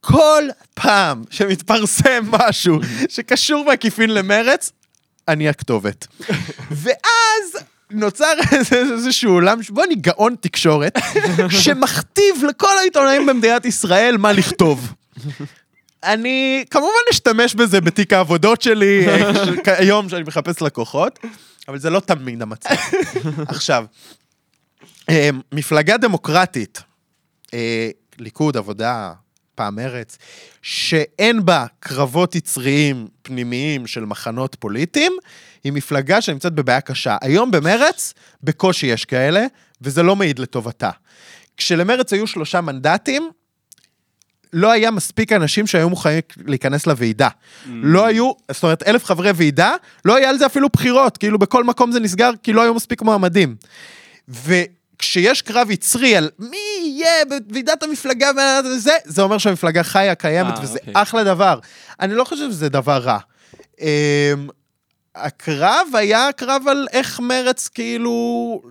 כל פעם שמתפרסם משהו שקשור בעקיפין למרץ, אני הכתובת. ואז נוצר איזשהו עולם שבו אני גאון תקשורת, שמכתיב לכל העיתונאים במדינת ישראל מה לכתוב. אני כמובן אשתמש בזה בתיק העבודות שלי, היום שאני מחפש לקוחות, אבל זה לא תמיד המצב. עכשיו, אה, מפלגה דמוקרטית, אה, ליכוד, עבודה, פעם מרץ, שאין בה קרבות יצריים פנימיים של מחנות פוליטיים, היא מפלגה שנמצאת בבעיה קשה. היום במרץ, בקושי יש כאלה, וזה לא מעיד לטובתה. כשלמרץ היו שלושה מנדטים, לא היה מספיק אנשים שהיו מוכנים להיכנס לוועידה. לא היו, זאת אומרת, אלף חברי ועידה, לא היה על זה אפילו בחירות, כאילו בכל מקום זה נסגר, כי לא היו מספיק מועמדים. וכשיש קרב יצרי על מי יהיה בוועידת המפלגה וזה, זה אומר שהמפלגה חיה, קיימת, אה, וזה אוקיי. אחלה דבר. אני לא חושב שזה דבר רע. אמ, הקרב היה קרב על איך מרץ כאילו...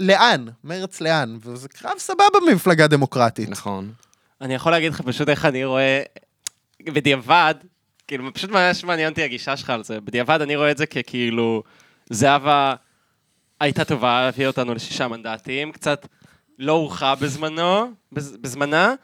לאן? מרץ לאן? וזה קרב סבבה במפלגה דמוקרטית. נכון. אני יכול להגיד לך פשוט איך אני רואה, בדיעבד, כאילו, פשוט ממש מעניין אותי הגישה שלך על זה. בדיעבד אני רואה את זה ככאילו, זהבה הייתה טובה, הביאה אותנו לשישה מנדטים, קצת לא הורחה בזמנו, בז, בזמנה,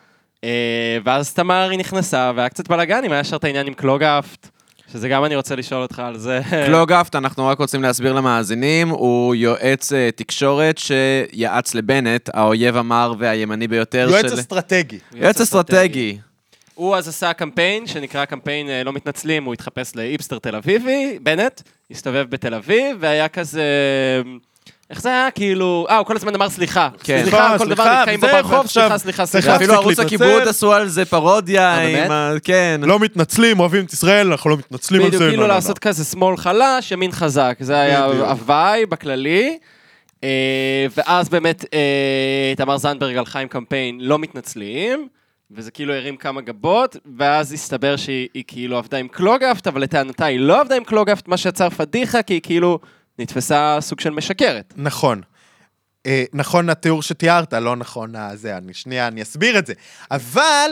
אה, ואז תמר היא נכנסה, והיה קצת בלאגנים, היה ישר את העניין עם קלוגהפט, שזה גם אני רוצה לשאול אותך על זה. קלוגהפט, אנחנו רק רוצים להסביר למאזינים, הוא יועץ אה, תקשורת שיעץ לבנט, האויב המר והימני ביותר יועץ של... אסטרטגי. יועץ אסטרטגי. הוא אז עשה קמפיין שנקרא קמפיין אה, לא מתנצלים, הוא התחפש לאיפסטר תל אביבי, בנט, הסתובב בתל אביב, והיה כזה... איך זה היה? כאילו... אה, הוא כל הזמן אמר סליחה. כן. סליחה, סליחה, כל דבר סליחה, נתקעים ברחוב, סליחה, סליחה, סליחה. אפילו ערוץ. הכיבוד עשו על זה פרודיה אה? עם ה... כן. לא מתנצלים, אוהבים את ישראל, אנחנו לא מתנצלים על זה. בדיוק, כאילו לא, לא, לעשות כזה שמאל חלש, ימין חזק. זה היה. הוואי בכללי. אה, ואז באמת אה, תמר זנדברג הלכה עם קמפיין לא מתנצלים, וזה כאילו הרים כמה גבות, ואז הסתבר שהיא היא כאילו עבדה עם קלוגהפט, אבל לטענתה היא לא עבדה עם קלוגהפט, מה שיצר פדיחה, כי היא כאילו נתפסה סוג של משקרת. נכון. אה, נכון התיאור שתיארת, לא נכון הזה, אני שנייה, אני אסביר את זה. אבל,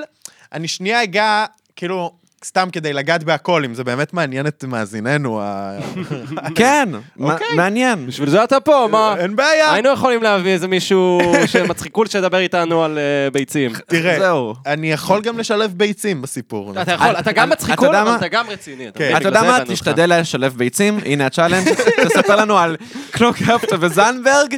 אני שנייה אגע, כאילו, סתם כדי לגעת בהכל, אם זה באמת מעניין את מאזיננו, ה- כן, אוקיי. מעניין. בשביל זה אתה פה, מה? אין בעיה. היינו יכולים להביא איזה מישהו שמצחיקול שידבר איתנו על אה, ביצים. תראה, זהו. אני יכול גם לשלב ביצים בסיפור. אתה יכול, אתה גם אתה מצחיקול, יודע אבל מה? אתה גם רציני. כן. אתה בגלל יודע זה מה? הבאנו אותך. תשתדל לשלב ביצים, הנה ה challenge, תספר לנו על קלוגהפט וזנדברג,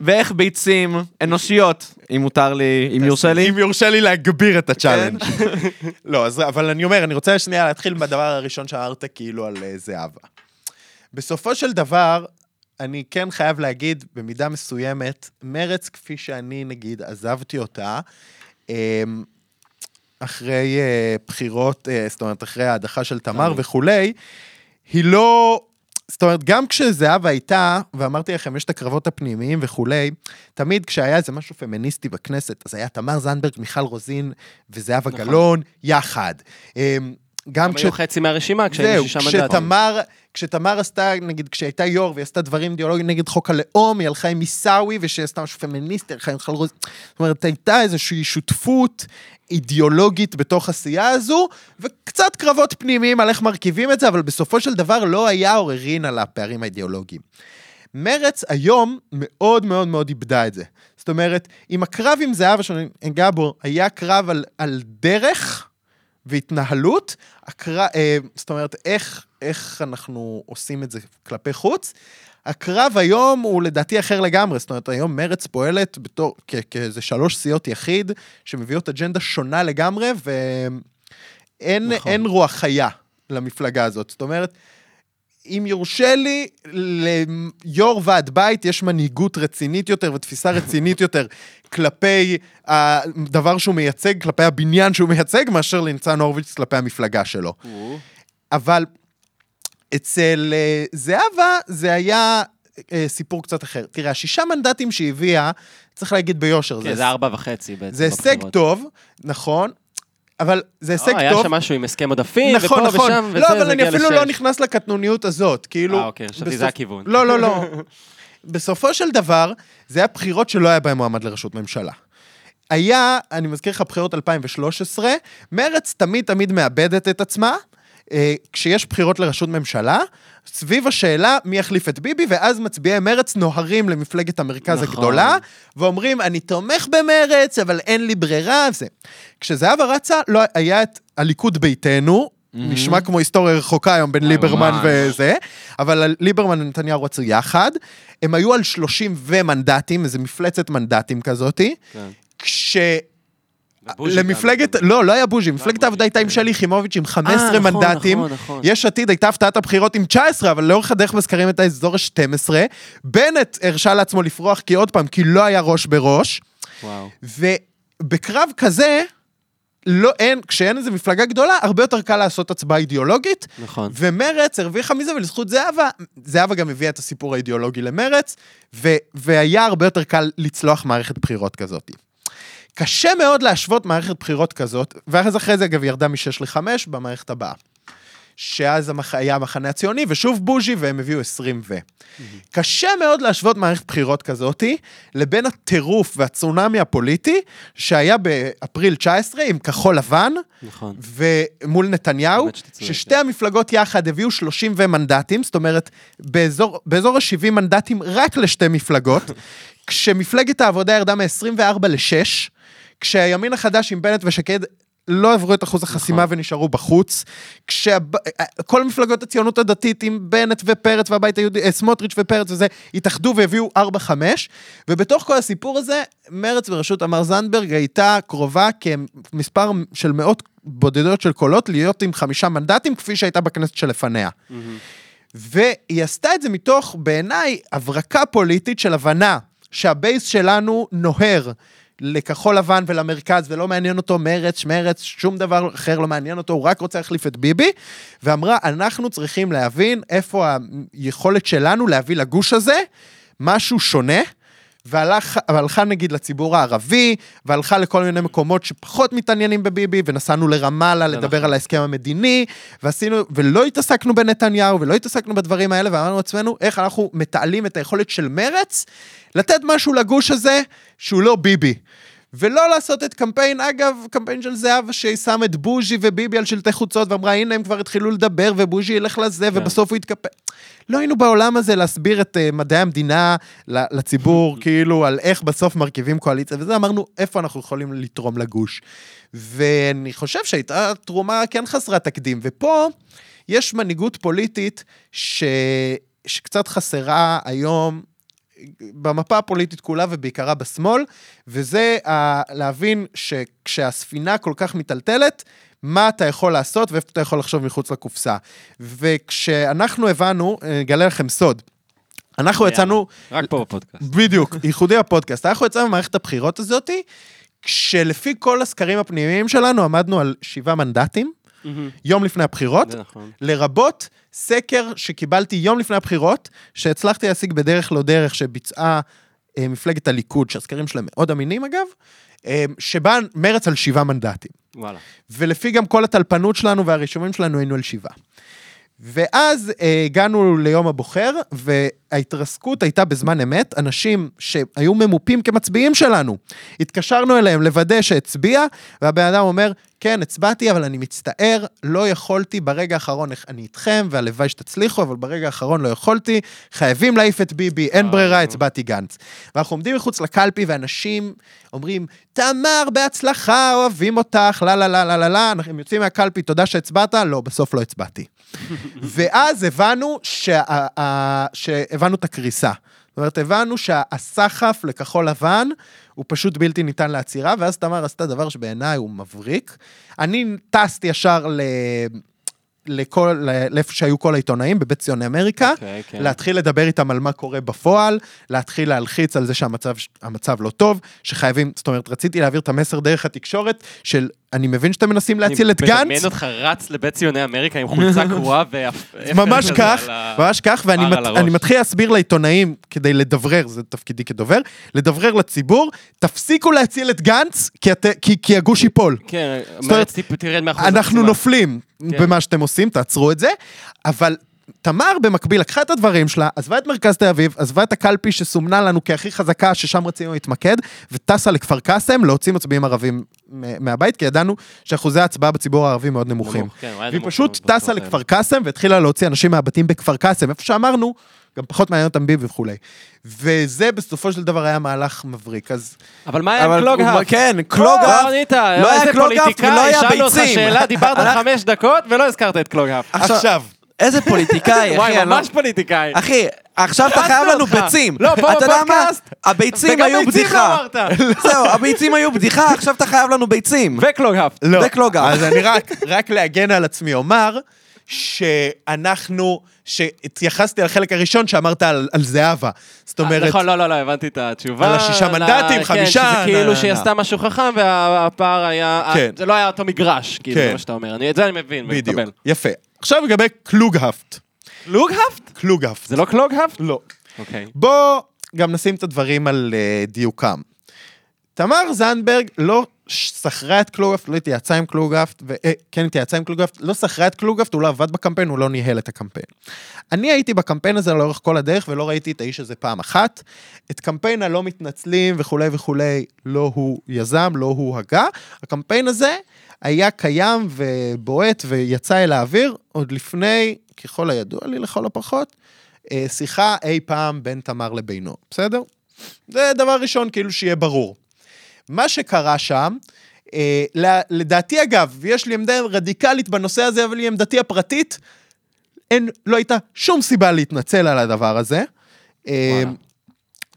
ואיך ביצים אנושיות, אם מותר לי, אם יורשה לי. אם יורשה לי להגביר את ה challenge. לא, אז, אבל אני אומר, אני רוצה שנייה להתחיל בדבר הראשון שאמרת, כאילו, על אה, זהבה. בסופו של דבר, אני כן חייב להגיד, במידה מסוימת, מרץ, כפי שאני, נגיד, עזבתי אותה, אמ, אחרי אה, בחירות, אה, זאת אומרת, אחרי ההדחה של תמר. וכולי, היא לא... זאת אומרת, גם כשזהבה הייתה, ואמרתי לכם, יש את הקרבות הפנימיים וכולי, תמיד כשהיה איזה משהו פמיניסטי בכנסת, אז היה תמר זנדברג, מיכל רוזין וזהבה נכון. גלאון יחד. אמ, גם כש... היו חצי מהרשימה כשהיינו זהו, שישה מנדטים. כשתמר, כשתמר עשתה, נגיד, כשהייתה יו"ר והיא עשתה דברים אידיאולוגיים נגד חוק הלאום, היא הלכה עם עיסאווי, וכשהיא עשתה משהו פמיניסטי, הלכה עם רוזין. זאת אומרת, הייתה איזושהי שותפות אידיאולוגית בתוך הסיעה הזו, וקצת קרבות פנימיים על איך מרכיבים את זה, אבל בסופו של דבר לא היה עוררין על הפערים האידיאולוגיים. מרץ היום מאוד מאוד מאוד איבדה את זה. זאת אומרת, אם הקרב עם זהבה שאני אגע בו היה קרב על, על דרך והתנהלות, הקר... אה, זאת אומרת, איך, איך אנחנו עושים את זה כלפי חוץ, הקרב היום הוא לדעתי אחר לגמרי, זאת אומרת, היום מרץ פועלת בתור, כאיזה שלוש סיעות יחיד, שמביאות אג'נדה שונה לגמרי, ואין נכון. רוח חיה למפלגה הזאת. זאת אומרת, אם יורשה לי, ליו"ר ועד בית יש מנהיגות רצינית יותר ותפיסה רצינית יותר כלפי הדבר שהוא מייצג, כלפי הבניין שהוא מייצג, מאשר לניצן הורוביץ כלפי המפלגה שלו. אבל אצל אה, זהבה זה היה אה, סיפור קצת אחר. תראה, השישה מנדטים שהיא הביאה, צריך להגיד ביושר, כן, זה ארבע וחצי בעצם. זה הישג. טוב, נכון, אבל זה הישג לא, היה טוב. שם משהו עם הסכם עודפים, נכון, ופה נכון. ושם, וזה, לא, אבל אני אפילו לא לשש. נכנס לקטנוניות הזאת, כאילו... אה, אוקיי, חשבתי זה הכיוון. לא, לא, לא. בסופו של דבר, זה היה בחירות שלא היה בהן מועמד לראשות ממשלה. היה, אני מזכיר לך, בחירות 2013, מרץ תמיד תמיד מאבדת את עצמה. אה, כשיש בחירות לראשות ממשלה, סביב השאלה מי יחליף את ביבי, ואז מצביעי מרץ נוהרים למפלגת המרכז נכון. הגדולה, ואומרים, אני תומך במרץ, אבל אין לי ברירה, זה. כשזהבה רצה, לא היה את הליכוד ביתנו, נשמע כמו היסטוריה רחוקה היום בין ליברמן ממש. וזה, אבל ליברמן ונתניהו רצו יחד. הם היו על 30 ומנדטים, איזה מפלצת מנדטים כזאתי. כן. כש... למפלגת. לא, לא היה בוז'י, מפלגת העבודה הייתה עם כן. שלי יחימוביץ' עם 15 אה, נכון, מנדטים. נכון, נכון. יש עתיד הייתה הפתעת הבחירות עם 19, אבל לאורך הדרך בסקרים הייתה אזור ה-12. בנט הרשה לעצמו לפרוח, כי עוד פעם, כי לא היה ראש בראש. ובקרב כזה, לא, אין, כשאין איזה מפלגה גדולה, הרבה יותר קל לעשות הצבעה אידיאולוגית. נכון. ומרץ הרוויחה מזה, ולזכות זהבה, זהבה גם הביאה את הסיפור האידיאולוגי למרץ, ו, והיה הרבה יותר קל לצלוח מערכת בחירות כזאת. קשה מאוד להשוות מערכת בחירות כזאת, ואז אחרי זה אגב ירדה מ-6 ל-5 במערכת הבאה. שאז המח... היה המחנה הציוני, ושוב בוז'י, והם הביאו 20 ו. קשה מאוד להשוות מערכת בחירות כזאתי לבין הטירוף והצונאמי הפוליטי שהיה באפריל 19 עם כחול לבן נכון. ומול נתניהו, ששתי המפלגות יחד הביאו 30 ומנדטים, זאת אומרת, באזור, באזור ה-70 מנדטים רק לשתי מפלגות, כשמפלגת העבודה ירדה מ-24 ל-6, כשהימין החדש עם בנט ושקד לא עברו את אחוז החסימה נכון. ונשארו בחוץ. כשכל מפלגות הציונות הדתית עם בנט ופרץ והבית היהודי, אה, סמוטריץ' ופרץ וזה, התאחדו והביאו 4-5, ובתוך כל הסיפור הזה, מרץ בראשות תמר זנדברג הייתה קרובה כמספר של מאות בודדות של קולות להיות עם חמישה מנדטים, כפי שהייתה בכנסת שלפניה. והיא עשתה את זה מתוך, בעיניי, הברקה פוליטית של הבנה שהבייס שלנו נוהר לכחול לבן ולמרכז, ולא מעניין אותו מרץ, שמרץ, שום דבר אחר לא מעניין אותו, הוא רק רוצה להחליף את ביבי, ואמרה, אנחנו צריכים להבין איפה היכולת שלנו להביא לגוש הזה משהו שונה. והלך, והלכה נגיד לציבור הערבי, והלכה לכל מיני מקומות שפחות מתעניינים בביבי, ונסענו לרמאללה לדבר נכון. על ההסכם המדיני, ועשינו, ולא התעסקנו בנתניהו, ולא התעסקנו בדברים האלה, ואמרנו לעצמנו, איך אנחנו מתעלים את היכולת של מרץ לתת משהו לגוש הזה שהוא לא ביבי. ולא לעשות את קמפיין, אגב, קמפיין של זהבה ששם את בוז'י וביבי על שלטי חוצות ואמרה, הנה הם כבר התחילו לדבר ובוז'י ילך לזה ובסוף הוא יתקפל. לא היינו בעולם הזה להסביר את uh, מדעי המדינה לציבור, כאילו, על איך בסוף מרכיבים קואליציה וזה, אמרנו, איפה אנחנו יכולים לתרום לגוש. ואני חושב שהייתה תרומה כן חסרת תקדים, ופה יש מנהיגות פוליטית ש... שקצת חסרה היום במפה הפוליטית כולה ובעיקרה בשמאל, וזה ה- להבין שכשהספינה כל כך מיטלטלת, מה אתה יכול לעשות ואיפה אתה יכול לחשוב מחוץ לקופסה. וכשאנחנו הבנו, אני אגלה לכם סוד, אנחנו יאללה. יצאנו, רק פה בפודקאסט. בדיוק, ייחודי הפודקאסט, אנחנו יצאנו במערכת הבחירות הזאתי, כשלפי כל הסקרים הפנימיים שלנו עמדנו על שבעה מנדטים, יום לפני הבחירות, נכון. לרבות סקר שקיבלתי יום לפני הבחירות, שהצלחתי להשיג בדרך לא דרך שביצעה אה, מפלגת הליכוד, שהסקרים שלהם מאוד אמינים אגב, אה, שבה מרץ על שבעה מנדטים. וואלה. ולפי גם כל הטלפנות שלנו והרישומים שלנו היינו על שבעה. ואז אה, הגענו ליום הבוחר, וההתרסקות הייתה בזמן אמת, אנשים שהיו ממופים כמצביעים שלנו. התקשרנו אליהם לוודא שהצביע, והבן אדם אומר, כן, הצבעתי, אבל אני מצטער, לא יכולתי ברגע האחרון, אני איתכם, והלוואי שתצליחו, אבל ברגע האחרון לא יכולתי, חייבים להעיף את ביבי, אין ברירה, הצבעתי גנץ. ואנחנו עומדים מחוץ לקלפי, ואנשים אומרים, תמר, בהצלחה, אוהבים אותך, לה לה לה לה לה לה, הם יוצאים מהקלפי, תודה שהצבעת, לא, בסוף לא הצבעתי. ואז הבנו שה, ה- שהבנו את הקריסה. זאת אומרת, הבנו שהסחף לכחול לבן הוא פשוט בלתי ניתן לעצירה, ואז תמר עשתה דבר שבעיניי הוא מבריק. אני טסתי ישר ל... לכל, לאיפה שהיו כל העיתונאים, בבית ציוני אמריקה, אוקיי, כן. להתחיל לדבר איתם על מה קורה בפועל, להתחיל להלחיץ על זה שהמצב המצב לא טוב, שחייבים, זאת אומרת, רציתי להעביר את המסר דרך התקשורת של, אני מבין שאתם מנסים להציל את אני גנץ, מדמיין אותך רץ לבית ציוני אמריקה עם חולצה קרועה ואפר ממש כך, ממש כך, ואני. אני מתחיל להסביר לעיתונאים כדי לדברר, זה תפקידי כדובר, לדברר לציבור, תפסיקו להציל את גנץ, כי, הגוש ייפול. כן, תרד מאחוז אנחנו. נופלים כן. במה שאתם עושים, תעצרו את זה, אבל... תמר במקביל לקחה את הדברים שלה, עזבה את מרכז תל אביב, עזבה את הקלפי שסומנה לנו כהכי חזקה, ששם רצינו להתמקד, וטסה לכפר קאסם להוציא מצביעים ערבים מהבית, כי ידענו שאחוזי ההצבעה בציבור הערבי מאוד נמוכים. כן, והיא פשוט טסה לכפר קאסם והתחילה להוציא אנשים מהבתים בכפר קאסם, איפה שאמרנו, גם פחות מעניין אותם ביבי וכולי. וזה בסופו של דבר היה מהלך מבריק, אז אבל מה היה עם? הוא- כן, קלוגהפט, לא ענית, לא היה קלוגהפט ולא היה שאלנו אותך ביצים. שאלה, דיברת חמש דקות ולא הזכרת את קלוגהפט. עכשיו, איזה פוליטיקאי, אחי, וואי, אני לא- ממש פוליטיקאי. אחי, עכשיו אתה חייב לנו. ביצים. לא, פה אתה יודע מה? בפודקאסט. הביצים וגם היו ביצים לא בדיחה. אמרת. זהו, הביצים היו בדיחה, עכשיו אתה חייב לנו ביצים. וקלוגהפט. לא. זה קלוגהפט. אז אני רק, רק להגן על עצמי אומר, שאנחנו, שהתייחסתי לחלק הראשון שאמרת על, על זהבה. זאת אומרת, נכון, לא, לא, לא, הבנתי את התשובה. על השישה מנדטים, כן, חמישה, שזה כאילו שהיא. עשתה משהו חכם והפער היה... כן. זה לא היה אותו מגרש, כאילו, כן. זה מה שאתה אומר. את זה אני מבין בדיוק, ומקבל. יפה. עכשיו לגבי קלוגהפט. קלוגהפט? קלוגהפט. זה לא קלוגהאפט? לא. אוקיי. בוא גם נשים את הדברים על uh, דיוקם. תמר זנדברג לא שכרה את קלוגהפט, לא התייעצה עם קלוגהפט, ו... אה, התייעצה עם קלוגהפט, לא שכרה את קלוגהפט, הוא לא עבד בקמפיין, הוא לא ניהל את הקמפיין. אני הייתי בקמפיין הזה לאורך כל הדרך, ולא ראיתי את האיש הזה פעם אחת. את קמפיין הלא מתנצלים וכולי וכולי, לא הוא יזם, לא הוא הגה. הקמפיין הזה היה קיים ובועט ויצא אל האוויר עוד לפני, ככל הידוע לי לכל הפחות, אה, שיחה אי פעם בין תמר לבינו, בסדר? זה דבר ראשון, כאילו שיהיה ברור. מה שקרה שם, אה, לדעתי, אגב, ויש לי עמדה רדיקלית בנושא הזה, אבל היא עמדתי הפרטית, אין, לא הייתה שום סיבה להתנצל על הדבר הזה. אה.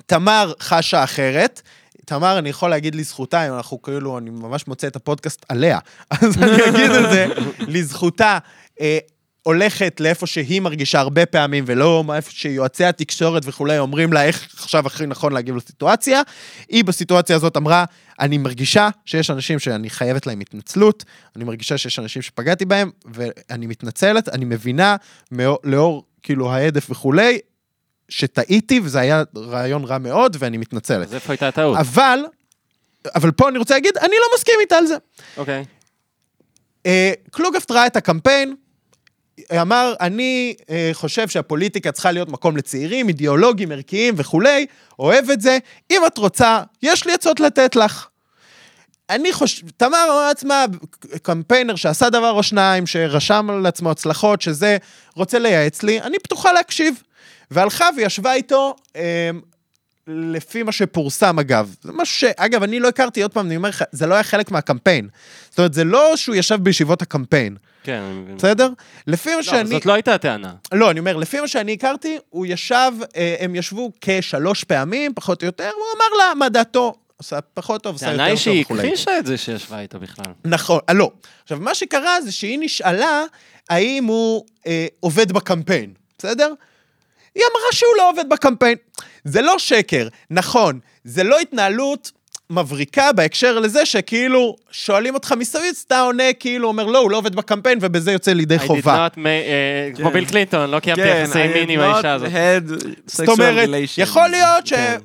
תמר חשה אחרת. תמר, אני יכול להגיד לזכותה, אם אנחנו כאילו, אני ממש מוצא את הפודקאסט עליה, אז אני אגיד את זה, לזכותה, אה, הולכת לאיפה שהיא מרגישה הרבה פעמים, ולא איפה שיועצי התקשורת וכולי אומרים לה איך עכשיו הכי נכון להגיב לסיטואציה. היא בסיטואציה הזאת אמרה, אני מרגישה שיש אנשים שאני חייבת להם התנצלות, אני מרגישה שיש אנשים שפגעתי בהם, ואני מתנצלת, אני מבינה, מאור, לאור כאילו ההדף וכולי, שטעיתי, וזה היה רעיון רע מאוד, ואני מתנצלת. אז איפה הייתה הטעות? אבל, אבל פה אני רוצה להגיד, אני לא מסכים איתה על זה. אוקיי. אה, קלוגהפט ראה את הקמפיין, אמר, אני אה, חושב שהפוליטיקה צריכה להיות מקום לצעירים, אידיאולוגים, ערכיים וכולי, אוהב את זה. אם את רוצה, יש לי עצות לתת לך. אני חושב, תמר אמרה לעצמה, קמפיינר שעשה דבר או שניים, שרשם על עצמו הצלחות, שזה רוצה לייעץ לי, אני פתוחה להקשיב. והלכה וישבה איתו, אה, לפי מה שפורסם אגב. זה משהו ש... אגב, אני לא הכרתי, עוד פעם, אני אומר לך, זה לא היה חלק מהקמפיין. זאת אומרת, זה לא שהוא ישב בישיבות הקמפיין. כן, אני מבין. בסדר? לפי מה לא, שאני... זאת לא הייתה הטענה. לא, אני אומר, לפי מה שאני הכרתי, הוא ישב, אה, הם ישבו כשלוש פעמים, פחות או יותר, והוא אמר לה מה דעתו. עושה פחות טוב, עושה יותר טוב היא שהיא וכולי. הכחישה את זה שישבה איתו בכלל. נכון, אה, לא. עכשיו, מה שקרה זה שהיא נשאלה האם הוא אה, עובד בקמפיין, בסדר? היא אמרה שהוא לא עובד בקמפיין. זה לא שקר, נכון, זה לא התנהלות מבריקה בהקשר לזה שכאילו שואלים אותך מסביב, אתה עונה כאילו אומר לא, הוא לא עובד בקמפיין ובזה יוצא לידי I did חובה. not אה, כמו ביל קלינטון, לא קיימתי כן, יחסי מין עם האישה הזאת. זאת אומרת, יכול להיות ש... כן.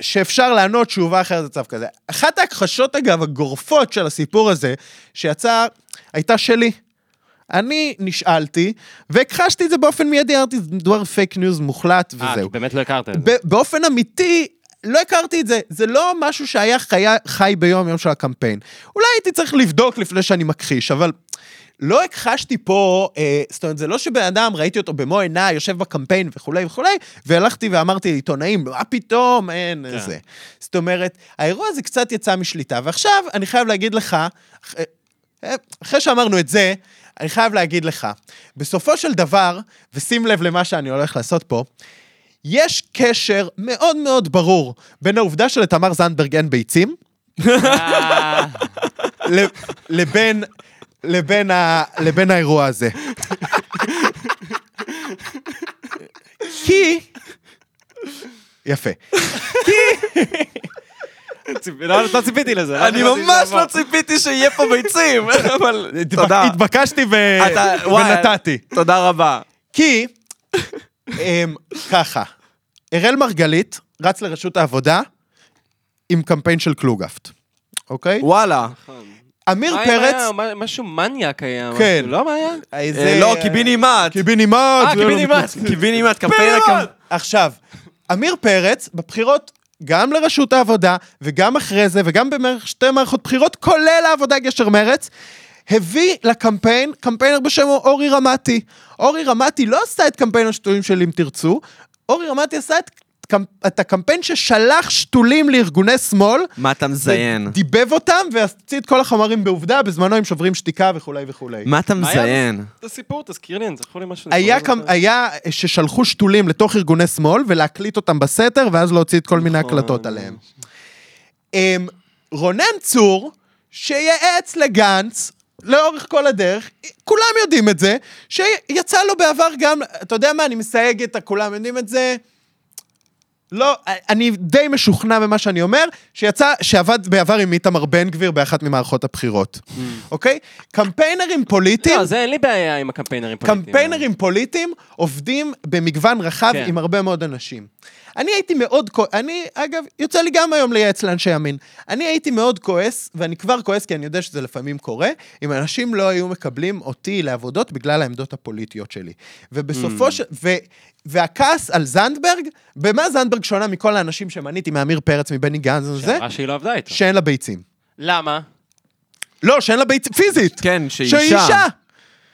שאפשר לענות תשובה אחרת לצו כזה. אחת ההכחשות, אגב, הגורפות של הסיפור הזה, שיצאה, הייתה שלי. אני נשאלתי, והכחשתי את זה באופן מיידי, אמרתי, זה דבר פייק ניוז מוחלט אה, וזהו. כי באמת לא הכרת את זה. באופן אמיתי, לא הכרתי את זה. זה לא משהו שהיה חי, חי ביום יום של הקמפיין. אולי הייתי צריך לבדוק לפני שאני מכחיש, אבל לא הכחשתי פה, אה, זאת אומרת, זה לא שבן אדם, ראיתי אותו במו עיניי, יושב בקמפיין וכולי וכולי, והלכתי ואמרתי לעיתונאים, מה פתאום, אין כן. זה. זאת אומרת, האירוע הזה קצת יצא משליטה, ועכשיו אני חייב להגיד לך, אח- אה, אחרי שאמרנו את זה, אני חייב להגיד לך, בסופו של דבר, ושים לב למה שאני הולך לעשות פה, יש קשר מאוד מאוד ברור בין העובדה שלתמר זנדברג אין ביצים, אה, לבין, לבין, ה, לבין האירוע הזה. כי... יפה. ציפ- לא לא ציפיתי לזה. אני לא ידעתי ממש לא. ציפיתי שיהיה פה ביצים, אבל תודה. התבקשתי ונתתי. תודה רבה. כי, אמ, ככה, אראל מרגלית רץ לרשות העבודה עם קמפיין של קלוגהפט, אוקיי? וואלה. אמיר מה היה? פרץ, משהו מניאק היה. כן. לא, מה היה? אה, לא, קיבינימט. קיבינימט. אה, קיבינימט. קיבינימט, קמפיין הקמפיין. עכשיו, אמיר פרץ, בבחירות, גם לראשות העבודה, וגם אחרי זה, וגם בשתי מערכות בחירות, כולל העבודה גשר מרץ, הביא לקמפיין, קמפיינר בשם אורי רמתי. אורי רמתי לא עשה את קמפיין השתולים של אם תרצו, אורי רמתי עשה את, את הקמפיין ששלח שתולים לארגוני שמאל, מה אתה מזיין? דיבב אותם והוציא את כל החומרים בעובדה, בזמנו עם שוברים שתיקה וכולי וכולי. מה אתה מה היה מזיין? את הסיפור, תזכיר לי, אני זכור לי משהו. היה, לא. זוכר. היה ששלחו שתולים לתוך ארגוני שמאל ולהקליט אותם בסתר ואז להוציא את כל מיני נכון. הקלטות עליהם. אמ, רונן צור, שייעץ לגנץ לאורך כל הדרך, כולם יודעים את זה, שיצא לו בעבר גם, אתה יודע מה, אני מסייג את הכולם יודעים את זה. לא, אני די משוכנע במה שאני אומר, שיצא, שעבד בעבר עם איתמר בן גביר באחת ממערכות הבחירות, אוקיי? קמפיינרים פוליטיים... לא, זה אין לי בעיה עם הקמפיינרים פוליטיים. קמפיינרים פוליטיים עובדים במגוון רחב כן. עם הרבה מאוד אנשים. אני הייתי מאוד כועס, אני, אגב, יוצא לי גם היום לייעץ לאנשי ימין. אני הייתי מאוד כועס, ואני כבר כועס כי אני יודע שזה לפעמים קורה, אם אנשים לא היו מקבלים אותי לעבודות בגלל העמדות הפוליטיות שלי. ובסופו Mm. של... ו... והכעס על זנדברג, במה זנדברג שונה מכל האנשים שמניתי, מעמיר פרץ, מבני גנץ וזה? שאמרה שהיא לא עבדה איתו. שאין לה ביצים. למה? לא, שאין לה ביצים, פיזית. כן, שהיא שהיא אישה. אישה.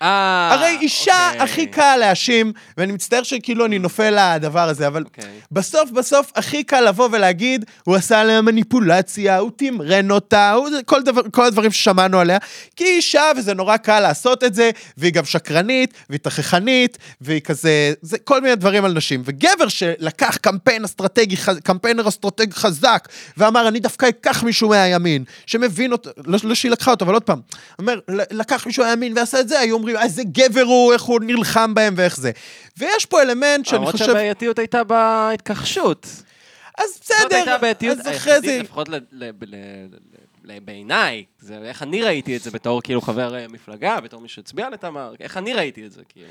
אה, הרי אישה אוקיי. הכי קל להאשים, ואני מצטער שכאילו אני נופל לדבר הזה, אבל אוקיי. בסוף בסוף הכי קל לבוא ולהגיד, הוא עשה עליה מניפולציה, הוא תמרן אותה, הוא... כל, דבר, כל הדברים ששמענו עליה, כי היא אישה וזה נורא קל לעשות את זה, והיא גם שקרנית, והיא תככנית, והיא כזה, זה כל מיני דברים על נשים. וגבר שלקח קמפיין אסטרטגי, ח- קמפיינר אסטרטגי חזק, ואמר, אני דווקא אקח מישהו מהימין, שמבין אותו, לא, לא שהיא לקחה אותו, אבל עוד פעם, אומר, "ל- לקח מישהו מהימין ועשה את זה, היו אומרים, איזה גבר הוא, איך הוא נלחם בהם ואיך זה. ויש פה אלמנט שאני למרות חושב... שהבעייתיות הייתה בהתכחשות. אז זאת הייתה בסדר, הבעייתיות אז אחרי היחידית, זה... לפחות בעיניי, זה איך אני ראיתי את זה בתור כאילו חבר אה, מפלגה, בתור מי שהצביע לתמר, איך אני ראיתי את זה, כאילו.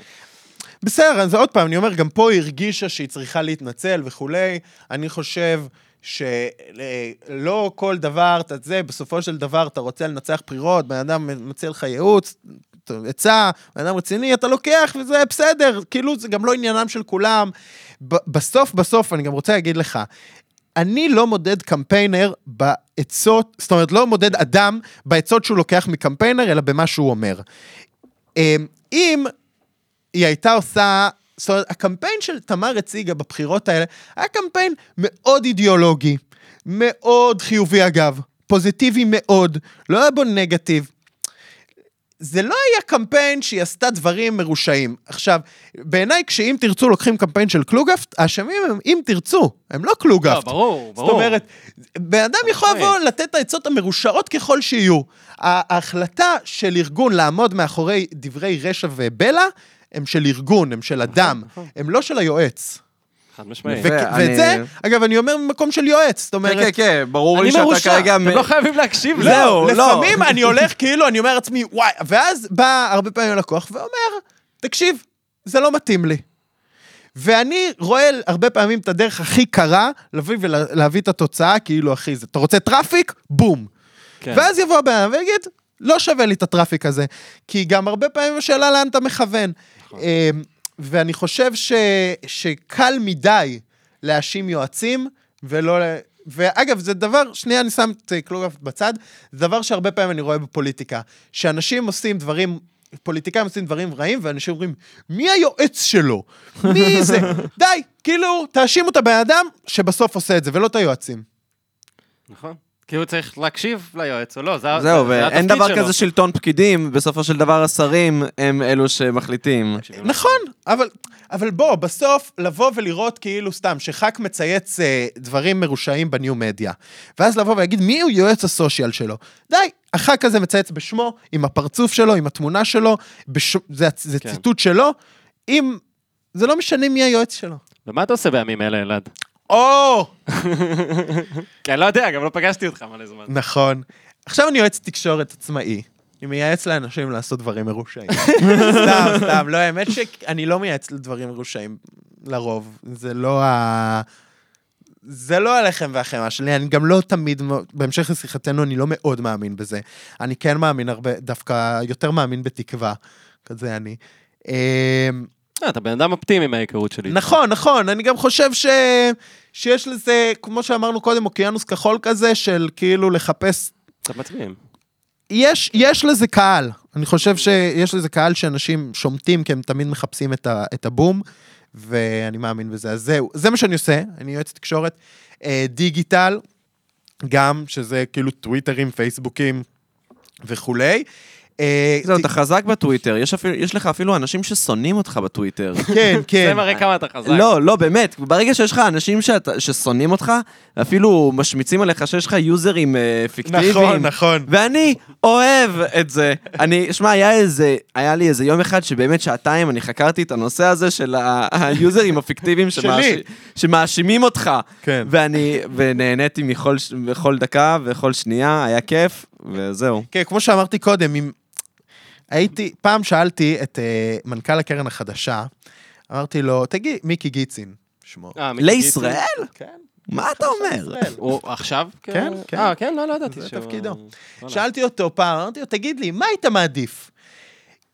בסדר, אז עוד פעם, אני אומר, גם פה היא הרגישה שהיא צריכה להתנצל וכולי. אני חושב שלא כל דבר, אתה זה, בסופו של דבר אתה רוצה לנצח בחירות, בן אדם מציע לך ייעוץ, עצה, בן אדם רציני, אתה לוקח וזה בסדר, כאילו זה גם לא עניינם של כולם. בסוף, בסוף, אני גם רוצה להגיד לך, אני לא מודד קמפיינר בעצות, זאת אומרת, לא מודד אדם בעצות שהוא לוקח מקמפיינר, אלא במה שהוא אומר. אמ, אם היא הייתה עושה, זאת אומרת, הקמפיין של תמר הציגה בבחירות האלה, היה קמפיין מאוד אידיאולוגי, מאוד חיובי אגב, פוזיטיבי מאוד, לא היה בו נגטיב. זה לא היה קמפיין שהיא עשתה דברים מרושעים. עכשיו, בעיניי, כשאם תרצו לוקחים קמפיין של קלוגהפט, האשמים הם אם תרצו, הם לא לא, קלוגהפט. ברור, ברור. זאת אומרת, בן אדם יכול. לבוא לתת את העצות המרושעות ככל שיהיו. ההחלטה של ארגון לעמוד מאחורי דברי רשע ובלע, הם של ארגון, הם של אדם, נכון. הם לא של היועץ. חד משמעית. ואת זה, אגב, אני אומר ממקום של יועץ, זאת כן, אומרת... כן, כן, ברור לי אני שאתה מרושע, כרגע... אתם לא חייבים להקשיב לי. זהו, לא, לא. לפעמים אני הולך כאילו, אני אומר לעצמי, וואי, ואז בא הרבה פעמים לקוח ואומר, תקשיב, זה לא מתאים לי. ואני רואה הרבה פעמים את הדרך הכי קרה להביא ולהביא את התוצאה, כאילו, אחי, זה- אתה רוצה traffic? בום. כן. ואז יבוא הבן אדם ויגיד, לא שווה לי את הטראפיק הזה. כי גם הרבה פעמים השאלה לאן אתה מכוון. נכון. ואני חושב ש, שקל מדי להאשים יועצים, ולא... ואגב, זה דבר, שנייה, אני שם את אה, קלוגהפט בצד, זה דבר שהרבה פעמים אני רואה בפוליטיקה. שאנשים עושים דברים, פוליטיקאים עושים דברים רעים, ואנשים אומרים, מי היועץ שלו? מי זה? די, כאילו, תאשימו את הבן אדם שבסוף עושה את זה, ולא את היועצים. נכון. כאילו צריך להקשיב ליועץ או לא, זה זהו, זה- זה ואין התפקיד דבר שלו. כזה שלטון פקידים, בסופו של דבר השרים הם אלו שמחליטים. נכון, אבל, אבל בוא, בסוף לבוא ולראות כאילו סתם, שח"כ מצייץ אה, דברים מרושעים בניו מדיה, ואז לבוא ולהגיד מי הוא יועץ הסושיאל שלו. די, הח"כ הזה מצייץ בשמו, עם הפרצוף שלו, עם התמונה שלו, בש... זה, זה כן. ציטוט שלו, אם... זה לא משנה מי היועץ שלו. ומה אתה עושה בימים אלה, אלעד? או! כי אני לא יודע, גם לא פגשתי אותך מלא זמן. נכון. עכשיו אני יועץ תקשורת עצמאי. אני מייעץ לאנשים לעשות דברים מרושעים. סתם, סתם, לא, האמת שאני לא מייעץ לדברים מרושעים, לרוב. זה לא ה... זה לא הלחם והחמאה שלי, אני גם לא תמיד, בהמשך לשיחתנו, אני לא מאוד מאמין בזה. אני כן מאמין הרבה, דווקא יותר מאמין בתקווה. כזה אני. אה, אתה בן אדם אופטימי מההיכרות שלי. נכון, נכון, אני גם חושב ש... שיש לזה, כמו שאמרנו קודם, אוקיינוס כחול כזה, של כאילו לחפש קצת מצביעים. יש, יש לזה קהל. אני חושב שיש לזה קהל שאנשים שומטים, כי הם תמיד מחפשים את, ה, את הבום, ואני מאמין בזה. אז זהו, זה מה שאני עושה, אני יועץ תקשורת. אה, דיגיטל, גם, שזה כאילו טוויטרים, פייסבוקים וכולי. אה, זהו, אתה חזק בטוויטר, יש אפילו- יש לך אפילו אנשים ששונאים אותך בטוויטר. כן, זה כן. מראה כמה אתה חזק. לא, לא, באמת, ברגע שיש לך אנשים ששונאים אותך, אפילו משמיצים עליך שיש לך יוזרים אה, פיקטיביים. נכון, נכון. ואני אוהב את זה. אני, שמע, היה איזה, היה לי איזה יום אחד שבאמת שעתיים אני חקרתי את הנושא הזה של ה- היוזרים הפיקטיביים שמאשימים אותך. כן. ואני, ונהניתי מכל דקה וכל שנייה, היה כיף, וזהו. כן, כמו שאמרתי קודם, אם... הייתי, פעם שאלתי את אה, מנכ"ל הקרן החדשה, אמרתי לו, תגיד, מיקי גיצין, שמו. אה, מיקי לישראל? גיצין? כן. מה אתה אומר? הוא עכשיו? כן, כן. אה, כן? לא, לא ידעתי. זה תפקידו. שאלתי אותו פעם, אמרתי לו, תגיד לי, מה היית מעדיף?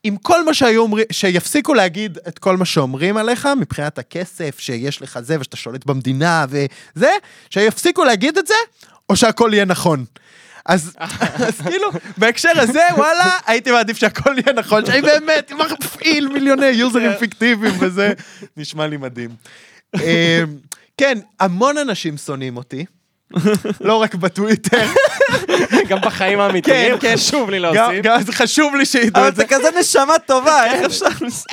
עם כל מה שהיו אומרים, שיפסיקו להגיד את כל מה שאומרים עליך, מבחינת הכסף, שיש לך זה, ושאתה שולט במדינה וזה, שיפסיקו להגיד את זה, או שהכל יהיה נכון. אז, כאילו, בהקשר הזה, וואלה, הייתי מעדיף שהכל יהיה נכון, שאני באמת מפעיל מיליוני יוזרים פיקטיביים וזה, נשמע לי מדהים. אמ, כן, המון אנשים שונאים אותי. לא רק בטוויטר, גם בחיים האמיתיים, כן, כן. חשוב לי להוסיף. גם חשוב לי שידעו אבל את זה. זה כזה נשמה טובה, איך אפשר...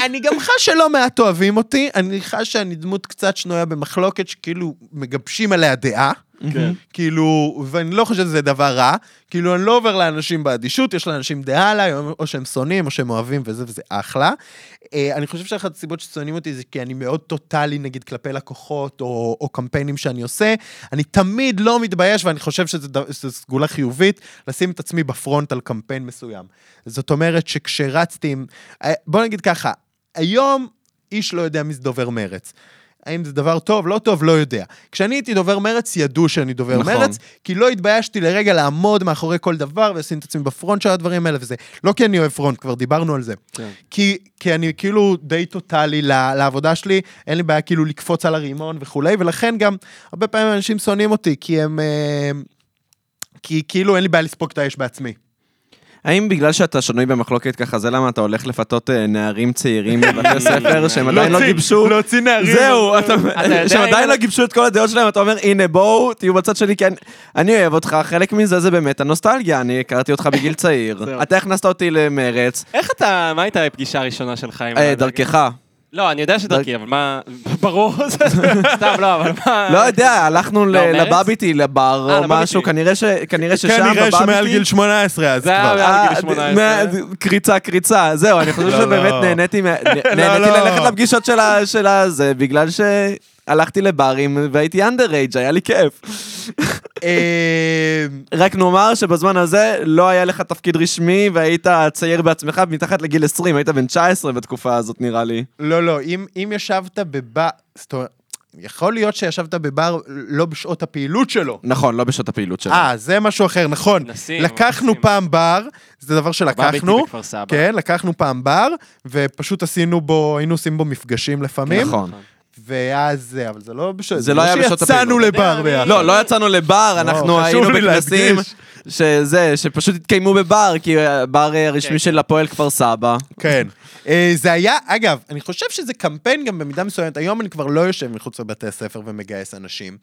אני גם חש שלא מעט אוהבים אותי, אני חש שאני דמות קצת שנויה במחלוקת, שכאילו מגבשים עליה דעה. כן. כאילו, ואני לא חושב שזה דבר רע, כאילו, אני לא עובר לאנשים באדישות, יש לאנשים דעה עליי, או שהם שונאים, או שהם אוהבים, וזה, וזה אחלה. אה, אני חושב שאחת הסיבות ששונאים אותי זה כי אני מאוד טוטאלי, נגיד, כלפי לקוחות, או, או קמפיינים שאני עושה. אני תמיד לא מתבייש, ואני חושב שזו סגולה חיובית, לשים את עצמי בפרונט על קמפיין מסוים. זאת אומרת שכשרצתי עם... אה, בוא נגיד ככה, היום איש לא יודע מי זה דובר מרץ. האם זה דבר טוב, לא טוב, לא יודע. כשאני הייתי דובר מרץ, ידעו שאני דובר נכון. מרץ, כי לא התביישתי לרגע לעמוד מאחורי כל דבר ולשים את עצמי בפרונט של הדברים האלה וזה. לא כי אני אוהב פרונט, כבר דיברנו על זה. כן. כי, כי אני כאילו די טוטאלי לעבודה שלי, אין לי בעיה כאילו לקפוץ על הרימון וכולי, ולכן גם הרבה פעמים אנשים שונאים אותי, כי הם... אה, כי כאילו אין לי בעיה לספוג את האש בעצמי. האם בגלל שאתה שנוי במחלוקת ככה, זה למה אתה הולך לפתות אה, נערים צעירים בבתי ספר שהם עדיין לא גיבשו? להוציא נערים. זהו, שהם עדיין לא גיבשו את כל הדעות שלהם, אתה אומר, הנה בואו, תהיו בצד שלי, כי אני- אוהב אותך, חלק מזה זה באמת הנוסטלגיה, אני הכרתי אותך בגיל צעיר. אתה הכנסת אותי למרץ, איך אתה, מה הייתה הפגישה הראשונה שלך עם... אה, דרכך. לא, אני יודע שדרכי, אבל מה... ברור, סתם, לא, אבל מה... לא יודע, הלכנו ל- לא, מרץ? לבביטי, לבר אה, או. משהו, כנראה ש- ששם כנראה שמעל. גיל 18 אז זה היה כבר. מעל גיל אה, 18. מה- קריצה, קריצה, זהו, אני חושב לא, שבאמת לא. נהניתי. ללכת לפגישות של הזה, בגלל שהלכתי לברים והייתי אנדררייג', היה לי כיף. אה, רק נאמר שבזמן הזה לא היה לך תפקיד רשמי והיית צעיר בעצמך מתחת לגיל 20, היית בן 19 בתקופה הזאת נראה לי. לא, לא, אם, אם ישבת בבר, זאת אומרת, יכול להיות שישבת בבר לא בשעות הפעילות שלו. נכון, לא בשעות הפעילות שלו. אה, זה משהו אחר, נכון. נשים, לקחנו נשים. פעם בר, זה דבר שלקחנו. בביתי בכפר סבא. כן, לקחנו פעם בר, ופשוט עשינו בו, היינו עושים בו מפגשים לפעמים. נכון. ואז זה, אבל זה לא בשעות, זה לא היה בשעות שיצאנו הפעילות. לבר אתה יודע, ביחד. לא, לא יצאנו לבר, אנחנו חשוב היינו בכנסים. שזה, שפשוט התקיימו בבר, כי הבר אה, הרשמי כן. של הפועל כפר סבא. כן. אה, זה היה, אגב, אני חושב שזה קמפיין גם במידה מסוימת, היום אני כבר לא יושב מחוץ לבתי הספר ומגייס אנשים.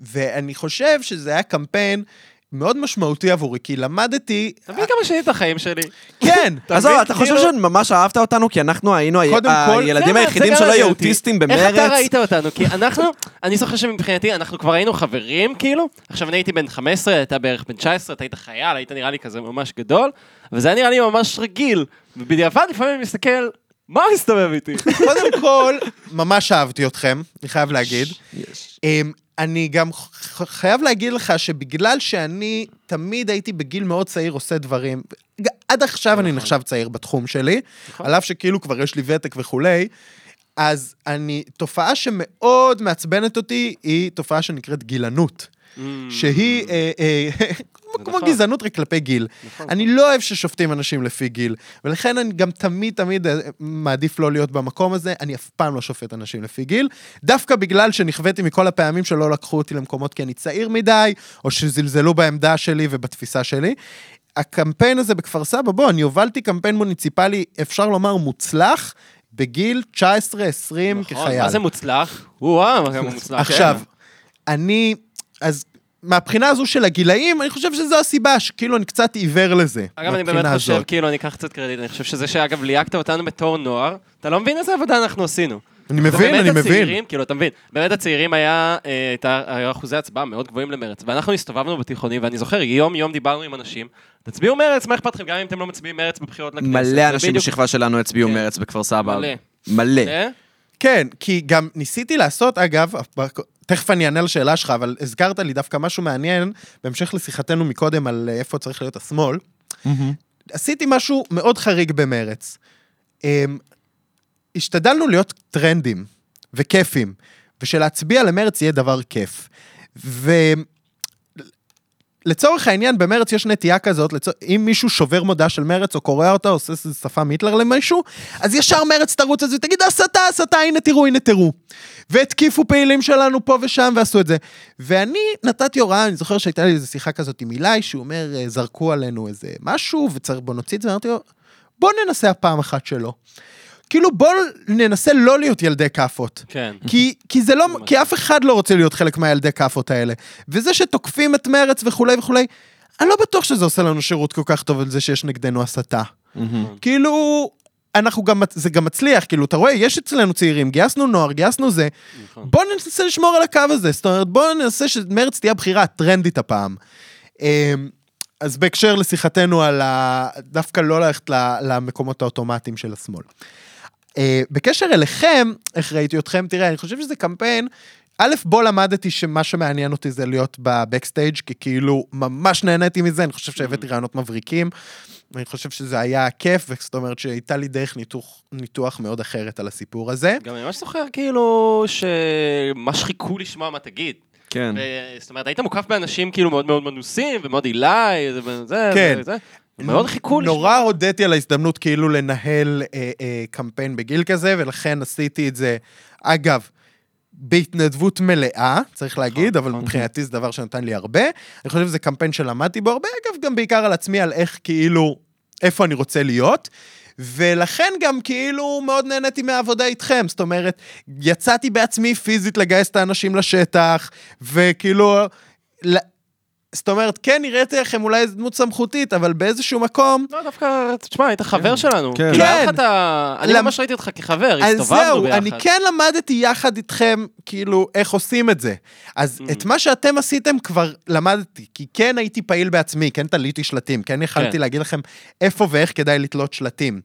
ואני חושב שזה היה קמפיין מאוד משמעותי עבורי, כי למדתי... אתה מבין כמה שינית את החיים שלי? כן, עזוב? אתה חושב כאילו- שממש אהבת אותנו? כי אנחנו היינו הילדים היחידים שלא היו. אוטיסטים איך אתה במרץ. ראית אותנו? כי אנחנו, אני זוכר שמבחינתי, אנחנו כבר היינו חברים, כאילו. עכשיו, אני הייתי בן 15, אתה בערך בן 19, אתה היית חייל, היית נראה לי כזה ממש גדול, וזה היה נראה לי ממש רגיל. ובדיעבד, לפעמים אני מסתכל, מה מסתובב איתי? קודם כל, ממש אהבתי אתכם, אני חייב להגיד. אני גם חייב להגיד לך שבגלל שאני תמיד הייתי בגיל מאוד צעיר עושה דברים, עד עכשיו אני נחשב צעיר בתחום שלי, נכון. על אף שכאילו כבר יש לי ותק וכולי, אז אני, תופעה שמאוד מעצבנת אותי, היא תופעה שנקראת גילנות. שהיא כמו- נכון. גזענות רק כלפי גיל. נכון. אני לא אוהב ששופטים אנשים לפי גיל, ולכן אני גם תמיד תמיד אה, מעדיף לא להיות במקום הזה, אני אף פעם לא שופט אנשים לפי גיל, דווקא בגלל שנכוויתי מכל הפעמים שלא לקחו אותי למקומות כי אני צעיר מדי, או שזלזלו בעמדה שלי ובתפיסה שלי. הקמפיין הזה בכפר סבא, בוא, אני הובלתי קמפיין מוניציפלי, אפשר לומר מוצלח, בגיל 19-20 נכון, כחייל. מה זה מוצלח? וואו, כמה מוצלח. עכשיו, כן. אני, אז מהבחינה הזו של הגילאים, אני חושב שזו הסיבה, שכאילו אני קצת עיוור לזה. אגב, אני באמת חושב, הזאת. כאילו, אני אקח קצת קרדיט, אני חושב שזה שאגב ליהקת אותנו בתור נוער, אתה לא מבין איזה עבודה אנחנו עשינו. אני מבין, אני מבין. הצעירים, כאילו, אתה מבין, באמת הצעירים היה, אה, הייתה היו אחוזי הצבעה מאוד גבוהים למרץ, ואנחנו הסתובבנו בתיכונים, ואני זוכר, יום-יום דיברנו עם אנשים, תצביעו מרץ, מה אכפת לכם, גם אם אתם לא מצביעים מרץ בבחירות לכנסת. מלא אנשים בדיוק- בשכבה שלנו הצביעו כן. מרץ בכפר סבא. מלא. מלא. כן, כי גם ניסיתי לעשות, אגב, תכף אני אענה לשאלה שלך, אבל הזכרת לי דווקא משהו מעניין, בהמשך לשיחתנו מקודם על אה, איפה צריך להיות השמאל. עשיתי משהו מאוד חריג במרץ. אמ, השתדלנו להיות טרנדים וכיפים, ושלהצביע למרץ יהיה דבר כיף. לצורך העניין, במרץ יש נטייה כזאת, לצור... אם מישהו שובר מודעה של מרץ או קורע אותה, עושה איזה שפה מיטלר למישהו, אז ישר מרץ תרוץ על זה ותגיד, הסתה, הסתה, הנה תראו, הנה תראו. והתקיפו פעילים שלנו פה ושם ועשו את זה. ואני נתתי הוראה, אני זוכר שהייתה לי איזו שיחה כזאת עם אילי, שהוא אומר, אה, זרקו עלינו איזה משהו, וצריך בוא נוציא את זה, ואמרתי לו, בוא ננסה הפעם אחת שלא. כאילו בוא ננסה לא להיות ילדי כאפות. כן. כי, כי זה לא, כי אף אחד לא רוצה להיות חלק מהילדי כאפות האלה. וזה שתוקפים את מרץ וכולי וכולי, אני לא בטוח שזה עושה לנו שירות כל כך טוב על זה שיש נגדנו הסתה. כאילו, אנחנו גם, זה גם מצליח, כאילו, אתה רואה, יש אצלנו צעירים, גייסנו נוער, גייסנו זה, נכון. בוא ננסה לשמור על הקו הזה, זאת אומרת, בוא ננסה שמרץ תהיה הבחירה הטרנדית הפעם. אמ, אז בהקשר לשיחתנו על ה... דווקא לא ללכת למקומות האוטומטיים של השמאל. אה, בקשר אליכם, איך ראיתי אתכם, תראה, אני חושב שזה קמפיין, א', בו למדתי שמה שמעניין אותי זה להיות בבקסטייג', כי כאילו ממש נהניתי מזה, אני חושב שהבאתי רעיונות מבריקים. אני חושב שזה היה כיף, זאת אומרת שהייתה לי דרך ניתוח, ניתוח מאוד אחרת על הסיפור הזה. גם אני ממש זוכר כאילו שממש חיכו לשמוע מה תגיד. כן. ו- זאת אומרת, היית מוקף באנשים כאילו מאוד מאוד מנוסים ומאוד אילי, זה, זה, כן. זה, מאוד חיכו לשמוע. נורא הודיתי על ההזדמנות כאילו לנהל אה, אה, קמפיין בגיל כזה, ולכן עשיתי את זה, אגב, בהתנדבות מלאה, צריך להגיד, אבל נכון. מבחינתי זה דבר שנתן לי הרבה. אני חושב שזה קמפיין שלמדתי בו הרבה, אגב, גם בעיקר על עצמי, על איך כאילו, איפה אני רוצה להיות. ולכן גם כאילו מאוד נהניתי מהעבודה איתכם, זאת אומרת, יצאתי בעצמי פיזית לגייס את האנשים לשטח, וכאילו, זאת אומרת, כן, נראיתי לכם אולי איזו דמות סמכותית, אבל באיזשהו מקום, לא, דווקא, תשמע, היית חבר שלנו. כן. כאילו, כן. אני ממש ראיתי אותך כחבר, אז הסתובבנו זהו, ביחד. אני כן למדתי יחד איתכם, כאילו, איך עושים את זה. אז Mm. את מה שאתם עשיתם כבר למדתי, כי כן הייתי פעיל בעצמי, כן תליתי שלטים, כן יכלתי כן. להגיד לכם איפה ואיך כדאי לתלות שלטים.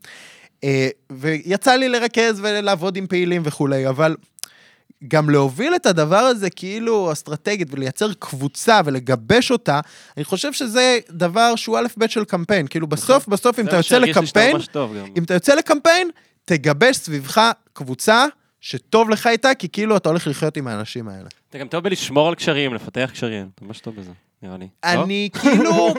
אה, ויצא לי לרכז ולעבוד עם פעילים וכולי, אבל גם להוביל את הדבר הזה כאילו אסטרטגית ולייצר קבוצה ולגבש אותה, אני חושב שזה דבר שהוא א' ב' של קמפיין. כאילו בסוף, בסוף, אם אתה יוצא לקמפיין. אם אתה יוצא לקמפיין, תגבש סביבך קבוצה שטוב לך איתה, כי כאילו אתה הולך לחיות עם האנשים האלה. אתה גם טוב בלשמור על קשרים, לפתח קשרים. אתה ממש טוב בזה, נראה לי. לא? אני כאילו,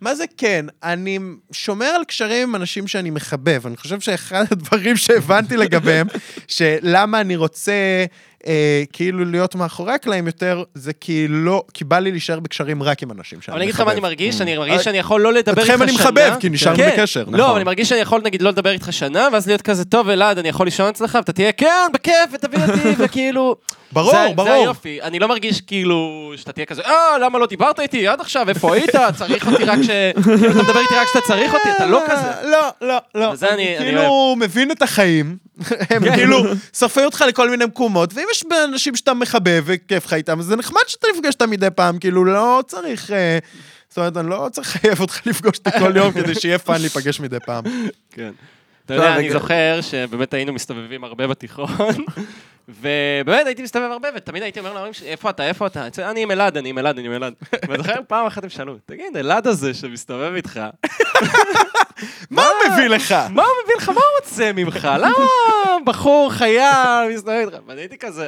מה זה כן? אני שומר על קשרים עם אנשים שאני מחבב. אני חושב שאחד הדברים שהבנתי לגביהם, שלמה אני רוצה אה, כאילו להיות מאחורי הקלעים יותר, זה כי לא, כי בא לי להישאר בקשרים רק עם אנשים שאני מחבב. אבל אני אגיד לך מה אני מרגיש, אני מרגיש שאני יכול לא לדבר איתך שנה. אתכם אני מחבב, כי נשארנו כן. בקשר, לא, נכון. אבל אני מרגיש שאני יכול נגיד לא לדבר איתך שנה, ואז להיות כזה טוב אלעד, אני יכול לישון אצלך, ואתה תהיה כן, בכיף, ותביא אותי, וכאילו... ברור, זה- ברור. זה היופי. אני לא מרגיש כאילו שאתה תהיה כזה, אה, למה לא דיברת איתי עד עכשיו, איפה היית? צריך אותי רק ש... כאילו, אתה מדבר איתי רק כשאתה צריך אותי, אתה לא כזה. לא, לא, לא. וזה אני- אני כאילו מבין את החיים, הם כאילו שרפים אותך לכל מיני מקומות, ואם יש אנשים שאתה מחבב וכיף לך איתם, אז זה נחמד שאתה נפגש אותם מדי פעם, כאילו לא צריך... אה, זאת אומרת, אני לא צריך לחייב אותך לפגוש אותי כל יום כדי שיהיה fun להיפגש מדי פעם. כן. אתה לא, יודע, אני רגע. זוכר שבאמת היינו מסתובבים הרבה בתיכון, ובאמת הייתי מסתובב הרבה, ותמיד הייתי אומר להורים שלי, איפה אתה, איפה אתה? אני עם אלעד, אני עם אלעד, אני עם אלעד. ואני זוכר פעם אחת הם שאלו, תגיד, אלעד הזה שמסתובב איתך, מה הוא מביא לך? מה הוא מביא לך, מה הוא רוצה ממך? למה בחור חייל מסתובב איתך? ואני הייתי כזה,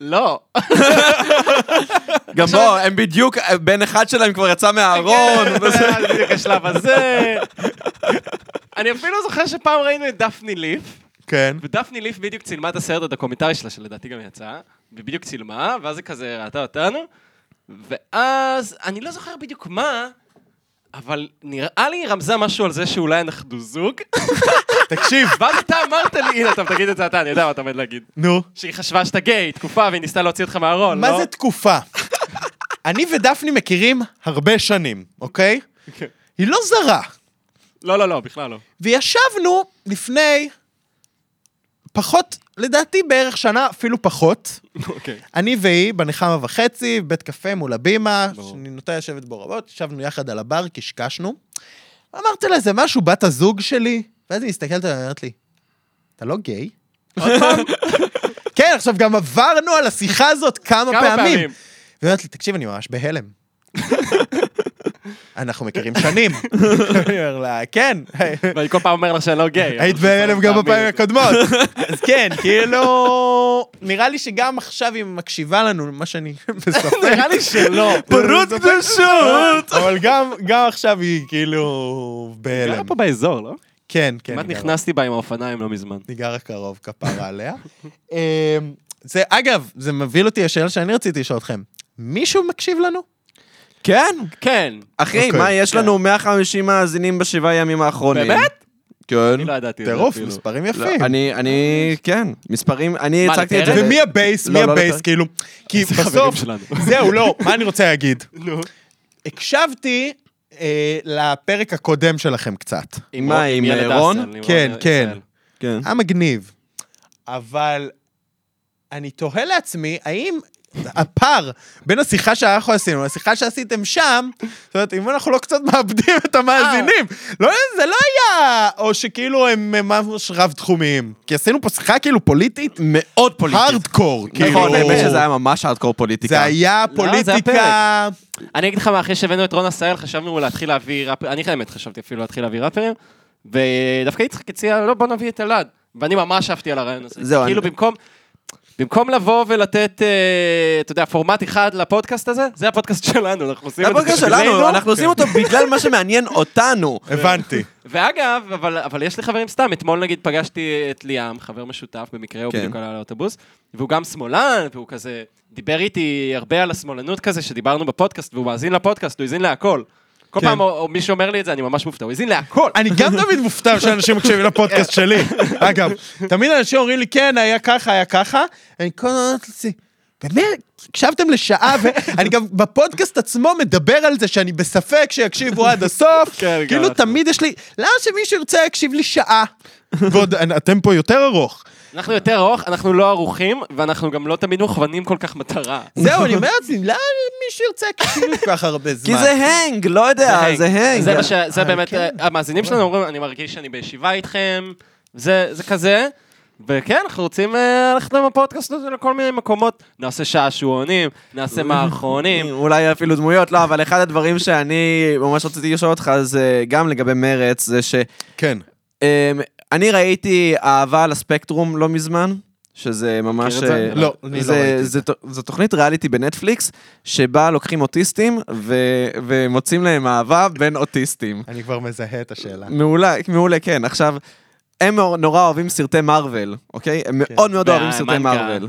לא. גם בוא, הם בדיוק, בן אחד שלהם כבר יצא מהארון. כן, בדיוק השלב הזה. אני אפילו זוכר שפעם ראינו את דפני ליף, כן. ודפני ליף בדיוק צילמה את הסרט הדוקומנטרי שלה, שלדעתי גם יצא, ובדיוק צילמה, ואז היא כזה ראתה אותנו, ואז, אני לא זוכר בדיוק מה, אבל נראה לי היא רמזה משהו על זה שאולי אנחנו זוג, תקשיב, ואז אתה אמרת לי, הנה, אתה תגיד את זה אתה, אני יודע מה אתה עומד להגיד. נו. שהיא חשבה שאתה גיי, תקופה, והיא ניסתה להוציא אותך מהארון, לא? מה זה תקופה? אני ודפני מכירים הרבה שנים, אוקיי? כן. היא לא זרה. לא, לא, לא, בכלל לא. וישבנו לפני פחות, לדעתי בערך שנה, אפילו פחות. אוקיי. אני והיא בנחמה וחצי, בית קפה מול הבימה, ברור. שאני נוטה לשבת בו רבות, ישבנו יחד על הבר, קשקשנו. אמרתי לה, זה משהו, בת הזוג שלי? ואז היא מסתכלת עליי ואומרת לי, אתה לא גיי? עוד פעם? כן, עכשיו גם עברנו על השיחה הזאת כמה כמה פעמים. פעמים. והיא אומרת לי, תקשיב, אני ממש בהלם. אנחנו מכירים שנים. אני אומר לה, כן, ואני כל פעם אומר לך שאני לא גיי. היית בהלם גם בפעמים. הקודמות. אז כן, כאילו, נראה לי שגם עכשיו היא מקשיבה לנו, מה שאני בספק. נראה לי שלא. פרות קדושות! אבל גם, עכשיו היא כאילו גרה בהלם. פה באזור, לא? כן, כן. כמעט היא גרה. נכנסתי בה עם האופניים לא מזמן. אני גרה קרוב, כפרה עליה. אמ, זה, אגב, זה מביא אותי לשאלה שאני רציתי לשאול אתכם. מישהו מקשיב לנו? כן, כן. אחי, אוקיי, מה, יש לנו 150 מאזינים בשבעה ימים האחרונים. באמת? כן. אני לא ידעתי את זה טירוף, אפילו. מספרים לא, יפים. אני, אני, כן, מספרים, אני מה, הצגתי את זה. ומי ה base? לא, מי לא ה base? כאילו, כי זה חברים בסוף, שלנו. זהו, לא, מה אני רוצה להגיד? נו. הקשבתי אה, לפרק הקודם שלכם קצת. עם מה, עם ילד רון? אסל, עם כן, רון כן. כן. היה מגניב. אבל אני תוהה לעצמי, האם הפער בין השיחה שאנחנו עשינו לשיחה שעשיתם שם, זאת אומרת, אם אנחנו לא קצת מאבדים את המאזינים, לא, זה לא היה, או שכאילו הם ממש רב-תחומיים. כי עשינו פה שיחה כאילו פוליטית, מאוד פוליטית. הארדקור, כאילו. נכון, האמת שזה היה ממש הארדקור פוליטיקה. זה היה לא, זה היה פוליטיקה... אני אגיד לך מה, אחרי שהבאנו את רון עשהאל, חשבנו להתחיל להביא ראפרים, אני באמת חשבתי אפילו להתחיל להביא ראפרים, ודווקא יצחק הציע, לא, בוא נביא את אלעד. ואני ממש אהבתי על הרעיון הזה. זהו, כאילו אני- במקום... במקום לבוא ולתת, אה, אתה יודע, פורמט אחד לפודקאסט הזה, זה הפודקאסט שלנו, אנחנו עושים את זה הפודקאסט. שלנו, אנחנו עושים אותו בגלל מה שמעניין אותנו. הבנתי. ואגב, אבל, אבל יש לי חברים סתם, אתמול נגיד פגשתי את ליאם, חבר משותף במקרה, הוא כן. בדיוק עלה לאוטובוס, והוא גם שמאלן, והוא כזה, דיבר איתי הרבה על השמאלנות כזה, שדיברנו בפודקאסט, והוא מאזין לפודקאסט, הוא האזין להכל. כל כן. פעם או מישהו אומר לי את זה, אני ממש מופתע, הוא האזין להכל. אני גם תמיד מופתע שאנשים מקשיבים לפודקאסט שלי. אגב, תמיד אנשים אומרים לי, כן, היה ככה, היה ככה. אני כל הזמן לעצמי, באמת, הקשבתם לשעה, ואני גם בפודקאסט עצמו מדבר על זה שאני בספק שיקשיבו עד הסוף. כן, כאילו. תמיד יש לי, למה שמישהו ירצה להקשיב לי שעה? ועוד, אתם פה יותר ארוך. אנחנו יותר ארוך, אנחנו לא ערוכים, ואנחנו גם לא תמיד מוכוונים כל כך מטרה. זהו, אני אומר לעצמי, למה מישהו ירצה להקשיב לי כל כך הרבה זמן? כי זה הנג, לא יודע, זה הנג. זה מה ש... זה אה, באמת, כן. אה, המאזינים שלנו אומרים, אני מרגיש שאני בישיבה איתכם, זה זה כזה. וכן, אנחנו רוצים אה, ללכת עם הפודקאסט הזה לכל מיני מקומות. נעשה שעשועונים, נעשה מערכונים. אולי אפילו דמויות, לא, אבל אחד הדברים שאני ממש רציתי לשאול אותך זה גם לגבי מרץ, זה ש... כן. אני ראיתי אהבה על הספקטרום לא מזמן, שזה ממש... זה? אה, לא, אני לא ראיתי זה זו תוכנית ריאליטי בנטפליקס, שבה לוקחים אוטיסטים ו- ומוצאים להם אהבה בין אוטיסטים. אני כבר מזהה את השאלה. מעולה, מעולה, כן. עכשיו, הם נורא אוהבים סרטי מארוול, אוקיי? הם מאוד מאוד אוהבים סרטי והמנגה. מארוול.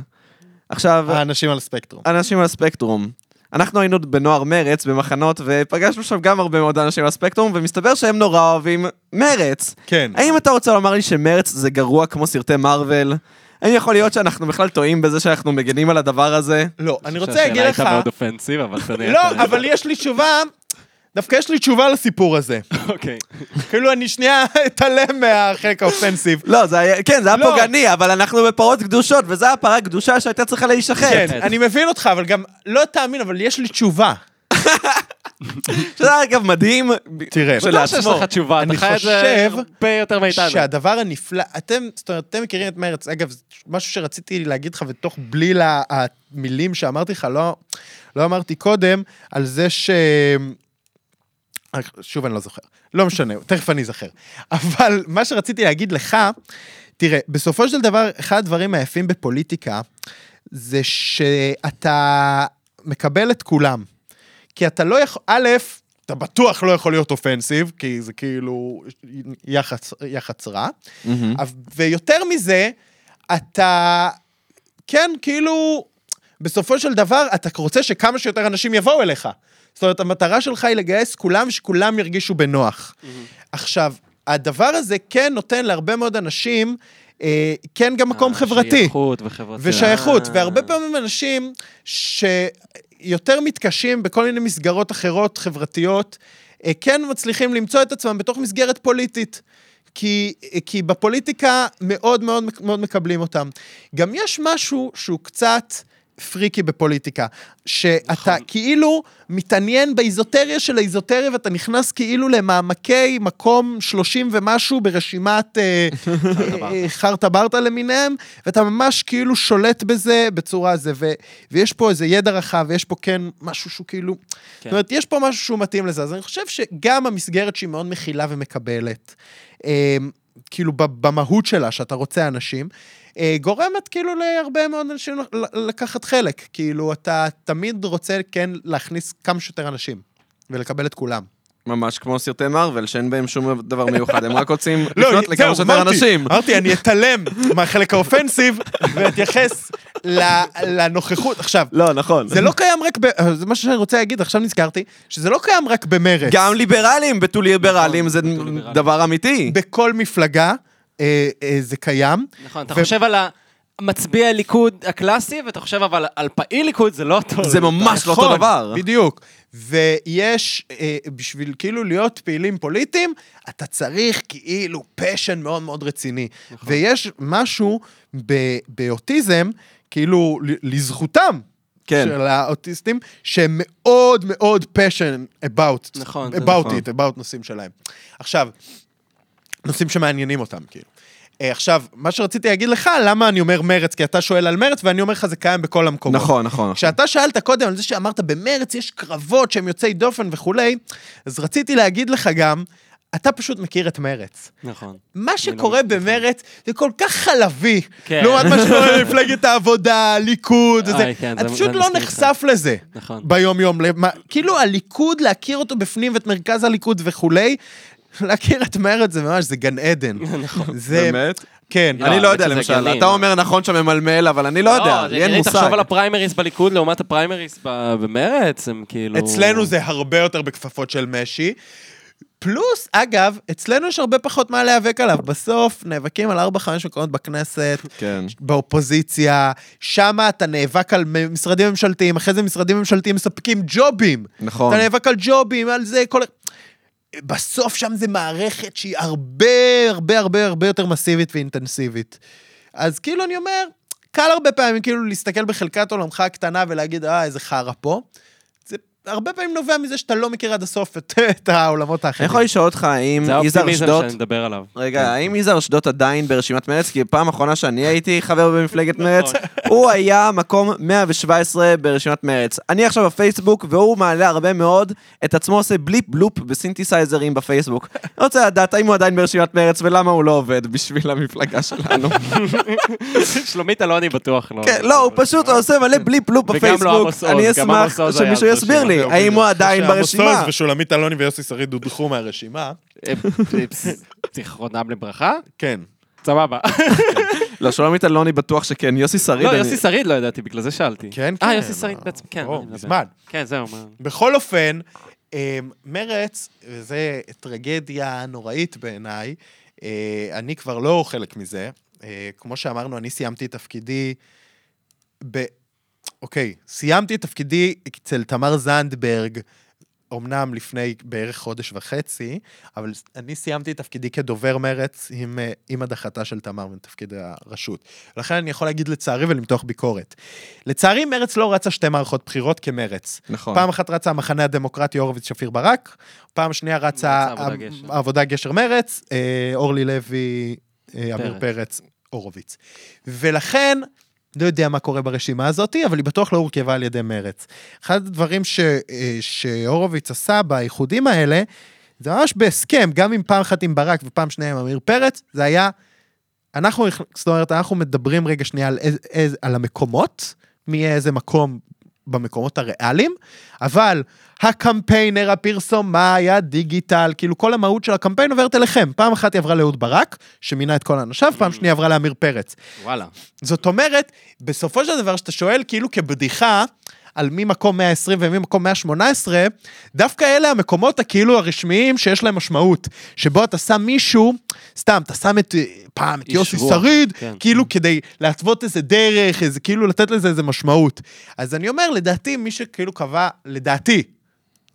עכשיו, האנשים על הספקטרום. אנשים על הספקטרום. אנחנו היינו בנוער מרץ, במחנות, ופגשנו שם גם הרבה מאוד אנשים על הספקטרום, ומסתבר שהם נורא אוהבים מרץ. כן. האם אתה רוצה לומר לי שמרץ זה גרוע כמו סרטי מארוול? האם יכול להיות שאנחנו בכלל טועים בזה שאנחנו מגנים על הדבר הזה? לא, אני רוצה שהשאלה להגיד לך... הייתה מאוד אופנסיב, אבל תניח. לא, אבל יש לי תשובה, דווקא יש לי תשובה לסיפור הזה. אוקיי. כאילו, אני שנייה אתעלם מהחלק האופנסיב. לא, זה היה, כן, זה היה לא. פוגעני, אבל אנחנו בפרות קדושות, וזו הפרה קדושה שהייתה צריכה להישחט. כן, אני מבין אותך, אבל גם, לא תאמין, אבל יש לי תשובה. שזה אגב מדהים. תראה, בטח שיש שלעצמו. לך תשובה, אני אתה חי את זה חושב הרבה יותר מאיתנו. שהדבר הנפלא, אתם, זאת אומרת, אתם מכירים את מרץ, אגב, משהו שרציתי להגיד לך, ותוך בליל המילים שאמרתי לך, לא, לא אמרתי קודם, על זה ש... שוב, אני לא זוכר. לא משנה, תכף אני אזכר. אבל מה שרציתי להגיד לך, תראה, בסופו של דבר, אחד הדברים היפים בפוליטיקה, זה שאתה מקבל את כולם. כי אתה לא יכול, א', אתה בטוח לא יכול להיות אופנסיב, כי זה כאילו יחס, יחס רע. ויותר מזה, אתה, כן, כאילו, בסופו של דבר, אתה רוצה שכמה שיותר אנשים יבואו אליך. זאת אומרת, המטרה שלך היא לגייס כולם, ושכולם ירגישו בנוח. עכשיו, הדבר הזה כן נותן להרבה מאוד אנשים, אה, כן גם מקום חברתי. שייכות וחברתי. ושייכות, אה. והרבה פעמים אנשים שיותר מתקשים בכל מיני מסגרות אחרות חברתיות, אה, כן מצליחים למצוא את עצמם בתוך מסגרת פוליטית. כי, אה, כי בפוליטיקה מאוד מאוד מאוד מקבלים אותם. גם יש משהו שהוא קצת פריקי בפוליטיקה. שאתה נכון. כאילו מתעניין באיזוטריה של האיזוטריה, ואתה נכנס כאילו למעמקי מקום 30 ומשהו ברשימת אה, אה, חרטה ברטה למיניהם, ואתה ממש כאילו שולט בזה בצורה זה, ו, ויש פה איזה ידע רחב, ויש פה כן משהו שהוא כאילו... כן. זאת אומרת, יש פה משהו שהוא מתאים לזה, אז אני חושב שגם המסגרת שהיא מאוד מכילה ומקבלת, אה, כאילו במהות שלה, שאתה רוצה אנשים, גורמת כאילו להרבה מאוד אנשים לקחת חלק. כאילו, אתה תמיד רוצה כן להכניס כמה שיותר אנשים, ולקבל את כולם. ממש כמו סרטי מארוול, שאין בהם שום דבר מיוחד, הם רק רוצים לא, לפנות לכמה זהו, שיותר אנשים. אמרתי, אני אתעלם מהחלק האופנסיב, ואתייחס לנוכחות. עכשיו, לא, נכון. זה לא קיים רק. זה מה שאני רוצה להגיד, עכשיו נזכרתי, שזה לא קיים רק במרץ. גם ליברלים, בתול ליברלים זה בתול ליברלים. דבר אמיתי. בכל מפלגה אה, אה, זה קיים. נכון, אתה ו- חושב על המצביע הליכוד הקלאסי, ואתה חושב אבל על פעיל ליכוד, זה לא אותו. זה ממש לא אותו נכון, דבר. בדיוק. ויש, אה, בשביל כאילו להיות פעילים פוליטיים, אתה צריך כאילו פשן מאוד מאוד רציני. נכון. ויש משהו ב- באוטיזם, כאילו, לזכותם. כן. של האוטיסטים, שהם מאוד מאוד passion about, נכון, about נכון. it, about נושאים שלהם. עכשיו, נושאים שמעניינים אותם, כאילו. אה, עכשיו, מה שרציתי להגיד לך, למה אני אומר מרץ? כי אתה שואל על מרץ, ואני אומר לך, זה קיים בכל המקומות. נכון, נכון. כשאתה שאלת קודם על זה שאמרת במרץ יש קרבות שהם יוצאי דופן וכולי, אז רציתי להגיד לך גם, אתה פשוט מכיר את מרץ. נכון. מה לא שקורה. במרץ זה כל כך חלבי, כן. לעומת מה שקורה במפלגת העבודה, הליכוד, וזה, כן, אתה זה- פשוט זה לא נחשף לזה נכון. ביום-יום. למה- כאילו הליכוד, להכיר אותו בפנים ואת מרכז הליכוד וכולי, להכיר את מרץ זה ממש, זה גן עדן. נכון. באמת? כן. לא, אני לא יודע, למשל, אתה? אומר נכון שממלמל, אבל אני לא יודע, זה לי אין מושג. תחשוב על הפריימריז בליכוד לעומת הפריימריז ב- במרץ, הם כאילו... אצלנו זה הרבה יותר בכפפות של משי. פלוס, אגב, אצלנו יש הרבה פחות מה להיאבק עליו. בסוף נאבקים על 4-5 מקומות בכנסת, כן. באופוזיציה, שם אתה נאבק על משרדים ממשלתיים, אחרי זה משרדים ממשלתיים מספקים ג'ובים. נכון. אתה נאבק על ג'ובים, על זה, כל... בסוף שם זה מערכת שהיא הרבה, הרבה, הרבה, הרבה יותר מסיבית ואינטנסיבית. אז כאילו אני אומר, קל הרבה פעמים כאילו להסתכל בחלקת עולמך הקטנה ולהגיד, אה, איזה חרא פה. זה הרבה פעמים נובע מזה שאתה לא מכיר עד הסוף את, את העולמות אני האחרים. יכול לשאול אותך האם זה יזהר האופטימיזם אשדוד... שאני מדבר עליו. רגע, האם יזהר אשדוד עדיין ברשימת מרץ? כי פעם אחרונה שאני הייתי חבר במפלגת נכון. מרץ, הוא היה מקום 117 ברשימת מרץ. אני עכשיו בפייסבוק, והוא מעלה הרבה מאוד את עצמו עושה בליפ בלופ בסינתסייזרים בפייסבוק. אני רוצה לדעת האם הוא עדיין ברשימת מרץ ולמה הוא לא עובד בשביל המפלגה שלנו. שלומית אלוני בטוח לא. כן, לא, הוא פשוט עושה מלא בליפ בלופ וגם לא בפייסבוק. עמוס עוז, אני גם אשמח עמוס עוז היה שמישהו יסביר. לי, האם הוא עדיין ברשימה. עוז ושולמית אלוני ויוסי שריד הודחו מהרשימה. אה, זיכרונם לברכה? כן. סבבה. לא, שולמית אלוני בטוח שכן, יוסי שריד. לא, יוסי שריד לא ידעתי, בגלל זה שאלתי. כן, אה, כן. יוסי שריד בעצם, כן. או. מזמן. כן, זהו. בכל אופן, אה, מרץ, וזה טרגדיה נוראית בעיניי, אה, אני כבר לא חלק מזה. אה, כמו שאמרנו, אני סיימתי את תפקידי ב... אוקיי, סיימתי את תפקידי אצל תמר זנדברג, אמנם לפני בערך חודש וחצי, אבל אני סיימתי את תפקידי כדובר מרץ עם, אה, עם הדחתה של תמר מתפקיד הרשות. לכן אני יכול להגיד לצערי ולמתוח ביקורת. לצערי, מרץ לא רצה שתי מערכות בחירות כמרץ. נכון. פעם אחת רצה המחנה הדמוקרטי הורוביץ שפיר ברק, פעם שנייה רצה עבודה גשר. העבודה גשר מרץ, אה, אורלי לוי, אה, עמיר פרץ. פרץ, הורוביץ. ולכן, לא יודע מה קורה ברשימה הזאת, אבל היא בטוח לא הורכבה על ידי מרץ. אחד הדברים ש, אה, שהורוביץ עשה באיחודים האלה, זה ממש בהסכם, גם עם פעם אחת עם ברק ופעם שנייה עם עמיר פרץ, זה היה, אנחנו, זאת אומרת, אנחנו מדברים רגע שנייה על, על המקומות, מי יהיה איזה מקום במקומות הריאליים, אבל הקמפיינר, הפרסומאי, הדיגיטל, כאילו כל המהות של הקמפיין עוברת אליכם. פעם אחת היא עברה לאהוד ברק, שמינה את כל אנשיו, פעם שנייה עברה לעמיר פרץ. וואלה. זאת אומרת, בסופו של דבר, שאתה שואל כאילו כבדיחה, על מי מקום 120 ומי מקום 118, דווקא אלה המקומות הכאילו הרשמיים שיש להם משמעות. שבו אתה שם מישהו, סתם, אתה שם את, אה, פעם, את יוסי רוח, שריד, כן. כאילו כדי להתוות איזה דרך, איזה כאילו לתת לזה איזה משמעות. אז אני אומר, לדעתי, מי שכאילו קבע, לדעתי,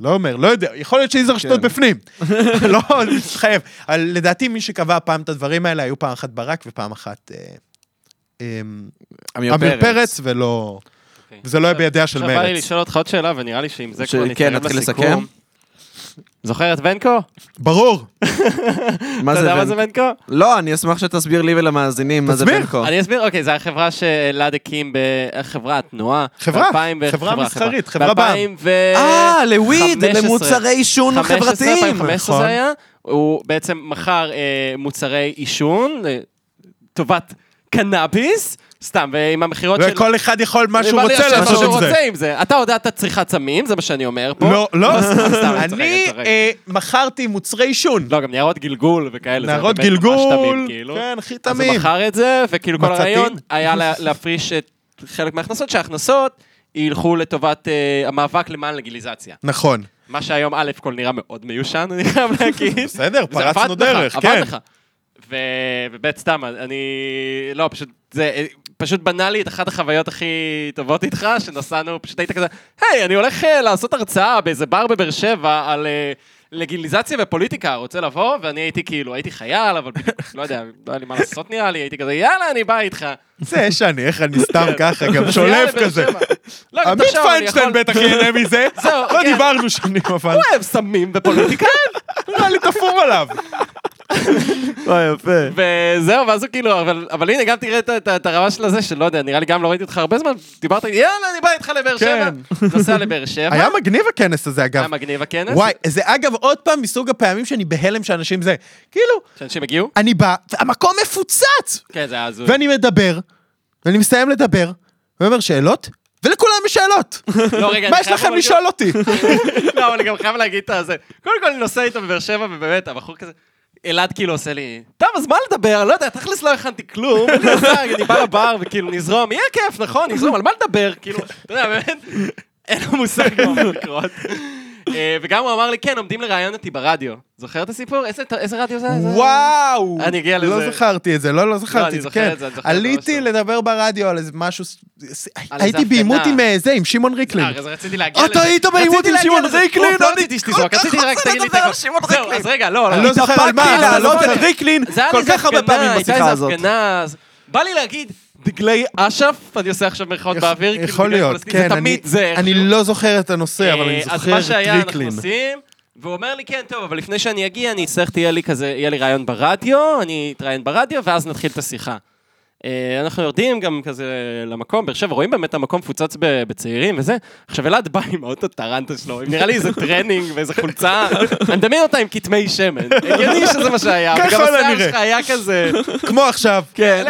לא אומר, לא יודע, יכול להיות שיזהר שטות כן. בפנים. לא, אני מתחייב. לדעתי, מי שקבע פעם את הדברים האלה, היו פעם אחת ברק ופעם אחת... אה, אמ, עמיר פרץ ולא... אחי. וזה לא יהיה בידיה של עכשיו בא לי מרץ. לשאול אותך עוד שאלה, ונראה לי שעם זה כבר כן, נתקרב נתחיל לסיכום. לסכם? זוכר את ונקו? ברור. מה אתה זה יודע מה זה ונקו? ונקו? לא, אני אשמח שתסביר לי ולמאזינים מה זה. ונקו. אני אסביר, אוקיי, זו החברה שאלעד הקים בחברה, תנועה. חברה, ב-2000 ו- חברה מסחרית, חברה בע"מ. ב-2000 אה, לוויד, 15. למוצרי עישון 15, חברתיים. 2015 נכון. זה היה, הוא בעצם מכר אה, מוצרי עישון לטובת קנאביס, סתם, ועם המכירות של... וכל אחד יכול מה שהוא רוצה מה לעשות שהוא עם זה. רוצה עם זה. אתה הודעת צריכת סמים, זה מה שאני אומר פה. לא, לא. סתם, אני. אה, מכרתי מוצרי עישון. לא, גם ניירות גלגול וכאלה. נערות גלגול, תמים, כאילו. כן, הכי אז הוא תמים. מכר את זה, וכאילו כל. הרעיון היה לה- להפריש את חלק מההכנסות, שההכנסות ילכו לטובת אה, המאבק למען לגיליזציה. נכון. מה שהיום א' כל נראה מאוד מיושן, אני חייב להגיד. בסדר, פרצנו דרך, כן. וב' סתם, אני... לא, פשוט, זה פשוט בנה לי את אחת החוויות הכי טובות איתך, שנסענו, פשוט היית כזה, היי, אני הולך אה, לעשות הרצאה באיזה בר בבאר שבע על אה, לגיליזציה ופוליטיקה, רוצה לבוא? ואני הייתי כאילו, הייתי חייל, אבל לא יודע, לא היה לי מה לעשות נראה לי, הייתי כזה, יאללה, אני בא איתך. זה שאני, איך אני סתם ככה, גם שולף כזה. שבע. לא, עמית פיינשטיין בטח ייהנה מזה. לא כן. דיברנו שנים, אבל הוא אוהב סמים ופוליטיקה. נראה לי תפור עליו. אה, יפה. וזהו, ואז הוא כאילו, אבל, אבל הנה, גם תראה את, את, את הרמה של הזה, שלא יודע, נראה לי גם לא ראיתי אותך הרבה זמן, דיברת, יאללה, אני בא איתך לבאר שבע. כן. נוסע לבאר שבע. היה מגניב הכנס הזה, אגב. היה מגניב הכנס. וואי, זה אגב עוד פעם מסוג הפעמים שאני בהלם שאנשים זה. כאילו, שאנשים הגיעו? אני בא, והמקום מפוצץ! כן, זה היה הזוי. ואני מדבר, ואני מסיים לדבר, ואומר שאלות, ולכולם יש שאלות. לא, רגע, מה יש לכם לשאול אותי? לא, אבל אני גם חייב להגיד את זה. קודם כל, אני נוסע איתו בבאר שבע, ובאמת, הבחור כזה... אלעד כאילו עושה לי, טוב, אז מה לדבר? לא יודע, תכלס לא הכנתי כלום, אני בא לבר וכאילו נזרום, יהיה כיף, נכון, נזרום, על מה לדבר? כאילו, אתה יודע, באמת, אין לו מושג מה לקרות. אה, וגם הוא אמר לי, כן, עומדים לראיין אותי ברדיו. זוכר את הסיפור? איזה- איזה רדיו זה? וואו! אני אגיע לא לזה. זכרתי את זה, לא, לא לא, זכרתי אני את זה, זוכר כן. את זה, זה עליתי. לדבר ברדיו על איזה משהו, הייתי בעימות. עם אה, זה, עם שמעון ריקלין. אה, אז רציתי להגיע אתה היית בעימות עם שמעון לזה. ריקלין? לא אני רציתי שתזרוק, רציתי רק שתגיד לי את הכל. זהו. אז רגע, לא, אני לא זוכר על מה, להעלות לא את. ריקלין כל כך הרבה פעמים בשיחה הזאת. אז בא לי להגיד, דגלי אש"ף, אני עושה עכשיו מירכאות באוויר, כאילו יכול להיות, כן, אני- לא זוכר את הנושא, אבל אני אה, אז זוכר מה את שהיה, אנחנו. עושים, והוא אומר לי, כן, טוב, אבל לפני שאני אגיע, אני אצטרך, תהיה לי כזה, יהיה לי רעיון ברדיו, אני אתראיין ברדיו, ואז נתחיל את השיחה. אה, אנחנו יורדים גם כזה למקום, באר שבע, רואים באמת את המקום מפוצץ ב- בצעירים וזה. עכשיו אלעד בא עם האוטו טרנטה שלו, נראה לי איזה טרנינג ואיזה חולצה, אני מדמיין אותה עם כתמי שמן. הגיוני שזה מה שהיה, וגם השיער. שלך היה כזה... כמו עכשיו. כן.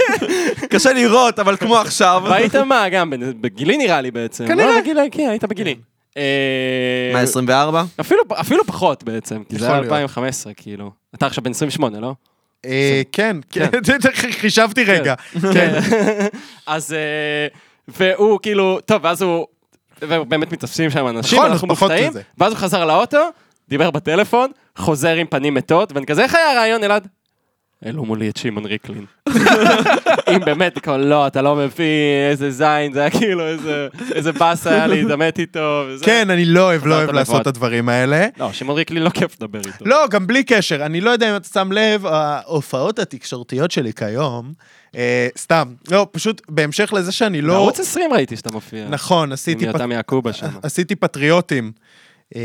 קשה לראות, אבל כמו עכשיו. והיית מה, גם בגילי נראה לי בעצם. כנראה. לא, בגילי, כן, היית בגילי. אה, מה, 24? אפילו, אפילו פחות בעצם, כי זה היה להיות. 2015, כאילו. אתה עכשיו בן 28, לא? אה, כן, כן, חישבתי רגע. כן. אז, אה, והוא כאילו, טוב, ואז הוא, ובאמת מתאפסים שם אנשים, נכון, אנחנו מופתעים. ואז הוא חזר לאוטו, דיבר בטלפון, חוזר עם פנים מתות, ואני כזה, איך היה הרעיון, אלעד? העלו מולי את שמעון ריקלין. אם באמת, כאילו, לא, אתה לא מבין, איזה זין, זה היה כאילו איזה, איזה באס היה להתעמת איתו, וזה. כן, אני לא אוהב, לא אוהב לעשות. את הדברים האלה. לא, שמעון ריקלין לא כיף לדבר איתו. לא, גם בלי קשר. אני לא יודע אם אתה שם לב, ההופעות התקשורתיות שלי כיום, אה, סתם, לא, פשוט בהמשך לזה שאני לא... בערוץ 20 ראיתי שאתה מופיע. נכון, עם עשיתי... פט- יותם יעקובה שם. עשיתי פטריוטים. אה,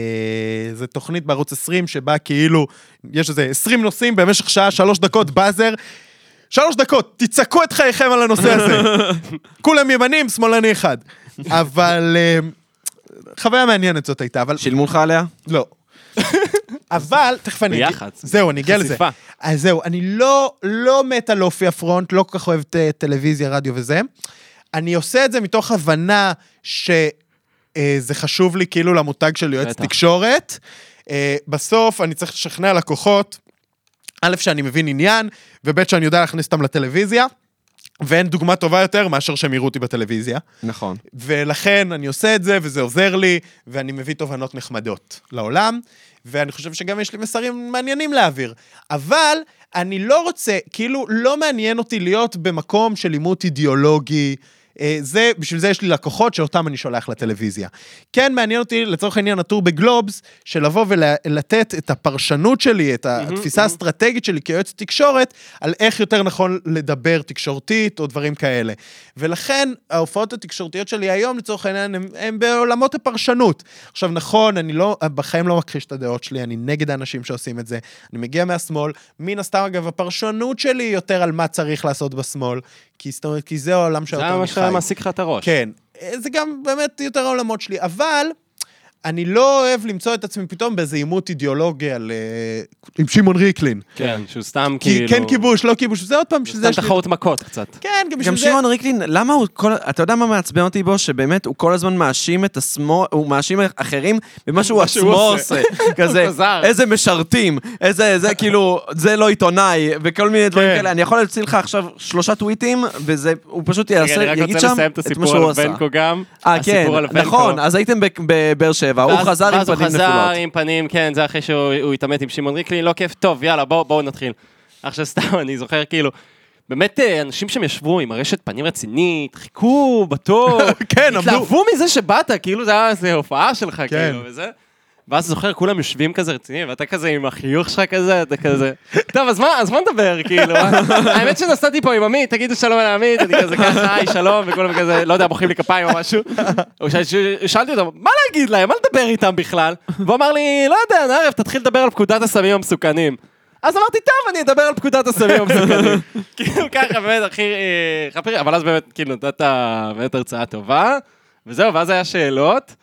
זו תוכנית בערוץ 20 שבה כאילו, יש איזה 20 נושאים במשך שעה, שלוש דקות, באזר. שלוש דקות, תצעקו את חייכם על הנושא הזה. כולם ימנים, שמאלני אחד. אבל... אה, חוויה מעניינת זאת הייתה, אבל שילמו לך עליה? לא. אבל, תכף אני... ביח"צ. זהו, אני אגיע לזה. חשיפה. אז זהו, אני לא, לא מת על להופיע פרונט, לא כל כך אוהב טלוויזיה, רדיו וזה. אני עושה את זה מתוך הבנה שזה חשוב לי כאילו למותג של יועץ. תקשורת. אה, בסוף אני צריך לשכנע לקוחות, א', שאני מבין עניין, וב', שאני יודע להכניס אותם לטלוויזיה, ואין דוגמה טובה יותר מאשר שהם יראו אותי בטלוויזיה. נכון. ולכן אני עושה את זה, וזה עוזר לי, ואני מביא תובנות נחמדות לעולם, ואני חושב שגם יש לי מסרים מעניינים להעביר. אבל אני לא רוצה, כאילו, לא מעניין אותי להיות במקום של עימות אידיאולוגי, אה, זה, בשביל זה יש לי לקוחות שאותם אני שולח לטלוויזיה. כן, מעניין אותי, לצורך העניין, הטור בגלובס, של לבוא ולתת את הפרשנות שלי, את התפיסה האסטרטגית שלי כיועץ תקשורת, על איך יותר נכון לדבר תקשורתית או דברים כאלה. ולכן, ההופעות התקשורתיות שלי היום, לצורך העניין, הן בעולמות הפרשנות. עכשיו, נכון, אני לא, בחיים לא מכחיש את הדעות שלי, אני נגד האנשים שעושים את זה. אני מגיע מהשמאל, מן הסתם, אגב, הפרשנות שלי היא יותר על מה צריך לעשות בשמאל, כי, זאת אומרת, כי זה העולם זה שאותו מה אני חי. שמעסיק לך את הראש. כן, זה גם באמת יותר העולמות שלי, אבל אני לא אוהב למצוא את עצמי פתאום באיזה עימות אידיאולוגי על... אה, עם שמעון ריקלין. כן, שהוא סתם כי כאילו... כן כיבוש, לא כיבוש, זה עוד פעם, בשביל זה סתם. תחרות מכות קצת. כן, גם בשביל גם זה... שמעון ריקלין, למה הוא כל... אתה יודע מה מעצבן אותי בו? שבאמת הוא כל הזמן מאשים את השמאל, הוא מאשים אחרים במה שהוא עצמו עושה. כזה. איזה משרתים, איזה, זה כאילו, זה לא עיתונאי, וכל מיני דברים כן. כאלה. אני יכול להוציא לך עכשיו שלושה טוויטים, וזה, הוא פשוט רגע, יעשה, אני רק יגיד רוצה שם לסיים את את מה הסיפור שהוא על עשה. ונקו גם. אה, כן, הסיפור על ונקו. נכון, אז הייתם בבאר שבע, הוא ואז- חזר עם ואז הוא פנים חזר נפולות. עם פנים, כן, זה אחרי שהוא הוא התעמת עם שמעון ריקלין, לא כיף, טוב, יאללה, בואו נתחיל. עכשיו סתם, אני זוכר כאילו, באמת אה, אנשים שם ישבו עם הרשת פנים רצינית, חיכו בתור, כן. התלהבו מזה שבאת, כאילו זה היה איזה הופעה שלך, כן. כאילו, וזה. ואז זוכר, כולם יושבים כזה רציניים, ואתה כזה עם החיוך שלך כזה, אתה כזה, טוב, אז מה, אז מה נדבר, כאילו? האמת שנסעתי פה עם עמית, תגידו שלום על עמית, אני כזה ככה, היי, שלום, וכולם כזה, לא יודע, מוחאים לי כפיים או משהו. הוא שאל- ש- שאלתי אותו, מה להגיד להם, מה לדבר איתם בכלל? והוא אמר לי, לא יודע, נערב, תתחיל לדבר על פקודת הסמים המסוכנים. אז אמרתי, טוב, אני אדבר על פקודת הסמים המסוכנים. כאילו ככה, באמת, הכי אה, חפרי, אבל אז באמת, כאילו, נתת באמת הרצאה טובה, וזהו, ואז היה שאלות,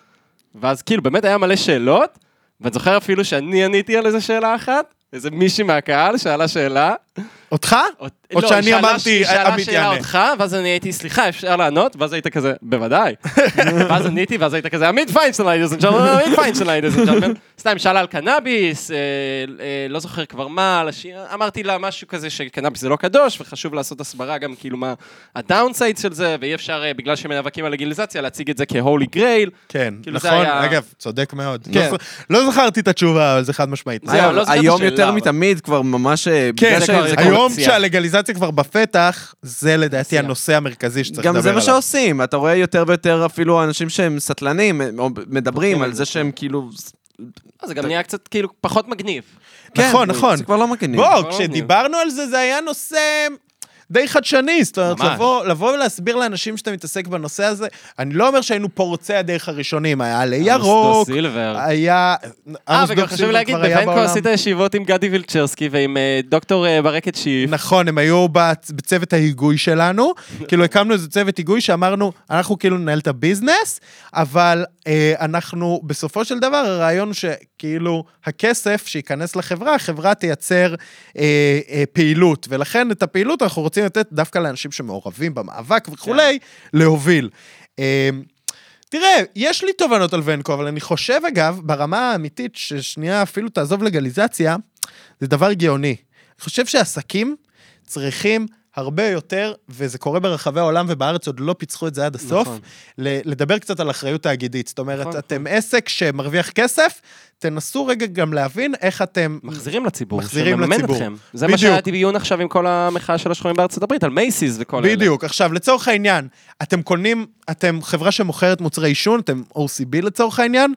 ואז כאילו, באמת היה מלא שאלות, ואני זוכר אפילו שאני עניתי על איזה שאלה אחת, איזה מישהי מהקהל שאלה שאלה. אותך? או לא, שאני שאלה- אמרתי, שאלה עמית שאלה יענה. אותך, ואז אני הייתי, סליחה, אפשר לענות? ואז היית כזה, בוודאי. ואז עניתי, ואז היית כזה, עמית gentlemen, עמית gentlemen. סתם, שאלה על קנאביס, אה, אה, לא זוכר כבר מה, אמרתי לה משהו כזה שקנאביס זה לא קדוש, וחשוב לעשות הסברה גם כאילו מה הדאונסייד של זה, ואי אפשר, אה, בגלל שמנאבקים על לגליזציה, להציג את זה כהולי גרייל. כן, כאילו נכון, אגב, צודק מאוד. כן. לא זכרתי את התשובה, אבל זה חד משמעית. לא היום יותר מתמיד כבר ממש... כן, בגלל זה היום. כשהלגליזציה כבר בפתח, זה לדעתי. הנושא המרכזי שצריך לדבר גם עליו. זה מה שעושים, אתה רואה יותר ויותר אפילו אנשים שהם סטלנים, או מדברים על זה שהם כאילו... אז זה גם נהיה קצת כאילו פחות מגניב. נכון, כן, נכון. זה כבר לא מגניב. בוא, לא כשדיברנו על זה, זה היה נושא די חדשני, זאת אומרת. לבוא, לבוא ולהסביר לאנשים שאתה מתעסק בנושא הזה, אני לא אומר שהיינו פורצי הדרך הראשונים, היה עלי ירוק, דו סילבר. היה... אה, וגם חשוב להגיד, בעולם. עשית ישיבות עם גדי וילצ'רסקי ועם אה, דוקטור אה, ברקת שיף. נכון, הם היו בצ- בצוות ההיגוי שלנו, כאילו הקמנו איזה צוות היגוי שאמרנו, אנחנו כאילו ננהל את הביזנס, אבל אה, אנחנו, בסופו של דבר, הרעיון הוא שכאילו הכסף שייכנס לחברה, החברה תייצר אה, אה, פעילות, ולכן את הפעילות אנחנו רוצים לתת דווקא לאנשים שמעורבים במאבק וכולי, להוביל. אה, תראה, יש לי תובנות על ונקו, אבל אני חושב, אגב, ברמה האמיתית, ששנייה אפילו תעזוב לגליזציה, זה דבר גאוני. אני חושב שעסקים צריכים הרבה יותר, וזה קורה ברחבי העולם ובארץ עוד לא פיצחו את זה עד הסוף, נכון. לדבר קצת על אחריות תאגידית. זאת אומרת, נכון, אתם עסק שמרוויח כסף, תנסו רגע גם להבין איך אתם... מחזירים לציבור, מחזירים לציבור. אתכם. זה מה בדיוק. שהיה דיון עכשיו עם כל המחאה של השחורים בארצות הברית, על מייסיס וכל אלה. בדיוק. עכשיו, לצורך העניין, אתם קונים, אתם חברה שמוכרת מוצרי עישון, אתם OCB לצורך העניין,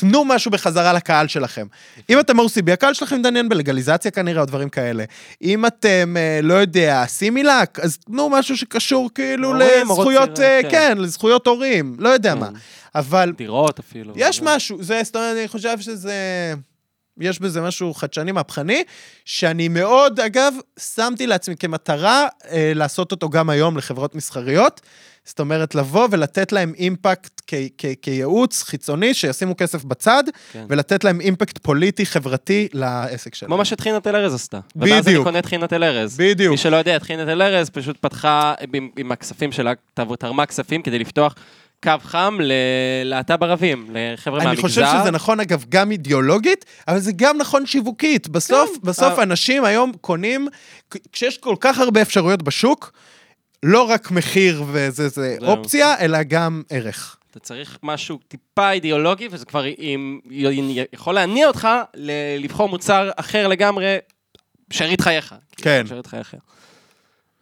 תנו משהו בחזרה לקהל שלכם. אם אתם OCB, הקהל שלכם מתעניין בלגליזציה כנראה, או דברים כאלה. אם אתם, אה, לא יודע, סימילק, אז תנו משהו שקשור כאילו לזכויות, רוצים, אה, כן. כן, לזכויות הורים, לא יודע כן. מה. אבל דירות אפילו. יש זה- משהו, זה, זאת אומרת, אני חושב שזה... יש בזה משהו חדשני מהפכני, שאני מאוד, אגב, שמתי לעצמי כמטרה אה, לעשות אותו גם היום לחברות מסחריות. זאת אומרת, לבוא ולתת להם אימפקט כ- כ- כייעוץ חיצוני, שישימו כסף בצד, כן. ולתת להם אימפקט פוליטי, חברתי לעסק שלהם. כמו מה שטחינת אל ארז עשתה. ואז אני בדיוק. קונה טחינת אל ארז. בדיוק. מי שלא יודע, טחינת אל ארז פשוט פתחה עם- עם הכספים שלה, תרמה כספים כדי לפתוח קו חם ללהט"ב ערבים, לחבר'ה אני מהמגזר. חושב שזה נכון, אגב, גם אידיאולוגית, אבל זה גם נכון שיווקית. בסוף, כן. בסוף אה. אנשים היום קונים, כשיש כל כך הרבה אפשרויות בשוק, לא רק מחיר וזה זה זהו. אופציה, אלא גם ערך. אתה צריך משהו טיפה אידיאולוגי, וזה כבר עם, יכול להניע אותך ל- לבחור מוצר אחר לגמרי, שארית חייך. כן. שארית חייך.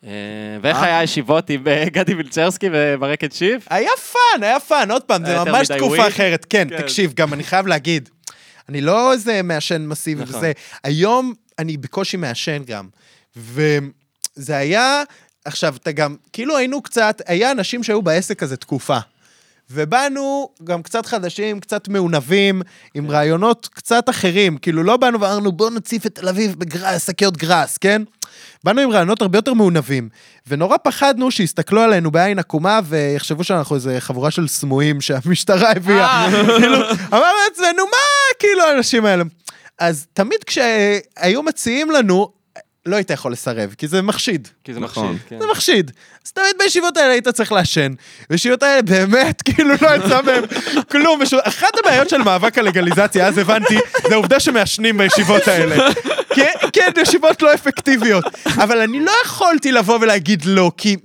אה, ואיך היה הישיבות עם אה, גדי וילצ'רסקי וברקת שיף? היה fun, היה fun, עוד פעם, זה ממש תקופה. אחרת. כן, כן. תקשיב, גם אני חייב להגיד, אני לא איזה מעשן מסיבי נכון. וזה, היום אני בקושי מעשן גם. וזה היה, עכשיו, אתה גם, כאילו היינו קצת, היה אנשים שהיו בעסק הזה תקופה. ובאנו גם קצת חדשים, קצת מעונבים, עם רעיונות קצת אחרים. כאילו, לא באנו ואמרנו, בואו נציף את תל אביב בגראס, שקיות גראס, כן? באנו עם רעיונות הרבה יותר מעונבים. ונורא פחדנו שיסתכלו עלינו בעין עקומה ויחשבו שאנחנו איזה חבורה של סמויים שהמשטרה הביאה. כאילו, אמרנו לעצמנו, מה, כאילו, האנשים האלה. אז תמיד כשהיו מציעים לנו, לא היית יכול לסרב, כי זה מחשיד. כי זה נכון. מחשיד, כן. זה מחשיד. אז תמיד בישיבות האלה היית צריך לעשן. בישיבות האלה באמת, כאילו לא יצא מהם כלום. אחת הבעיות של מאבק הלגליזציה, אז הבנתי, זה העובדה שמעשנים בישיבות האלה. כן, כן, ישיבות לא אפקטיביות. אבל אני לא יכולתי לבוא ולהגיד לא, כי...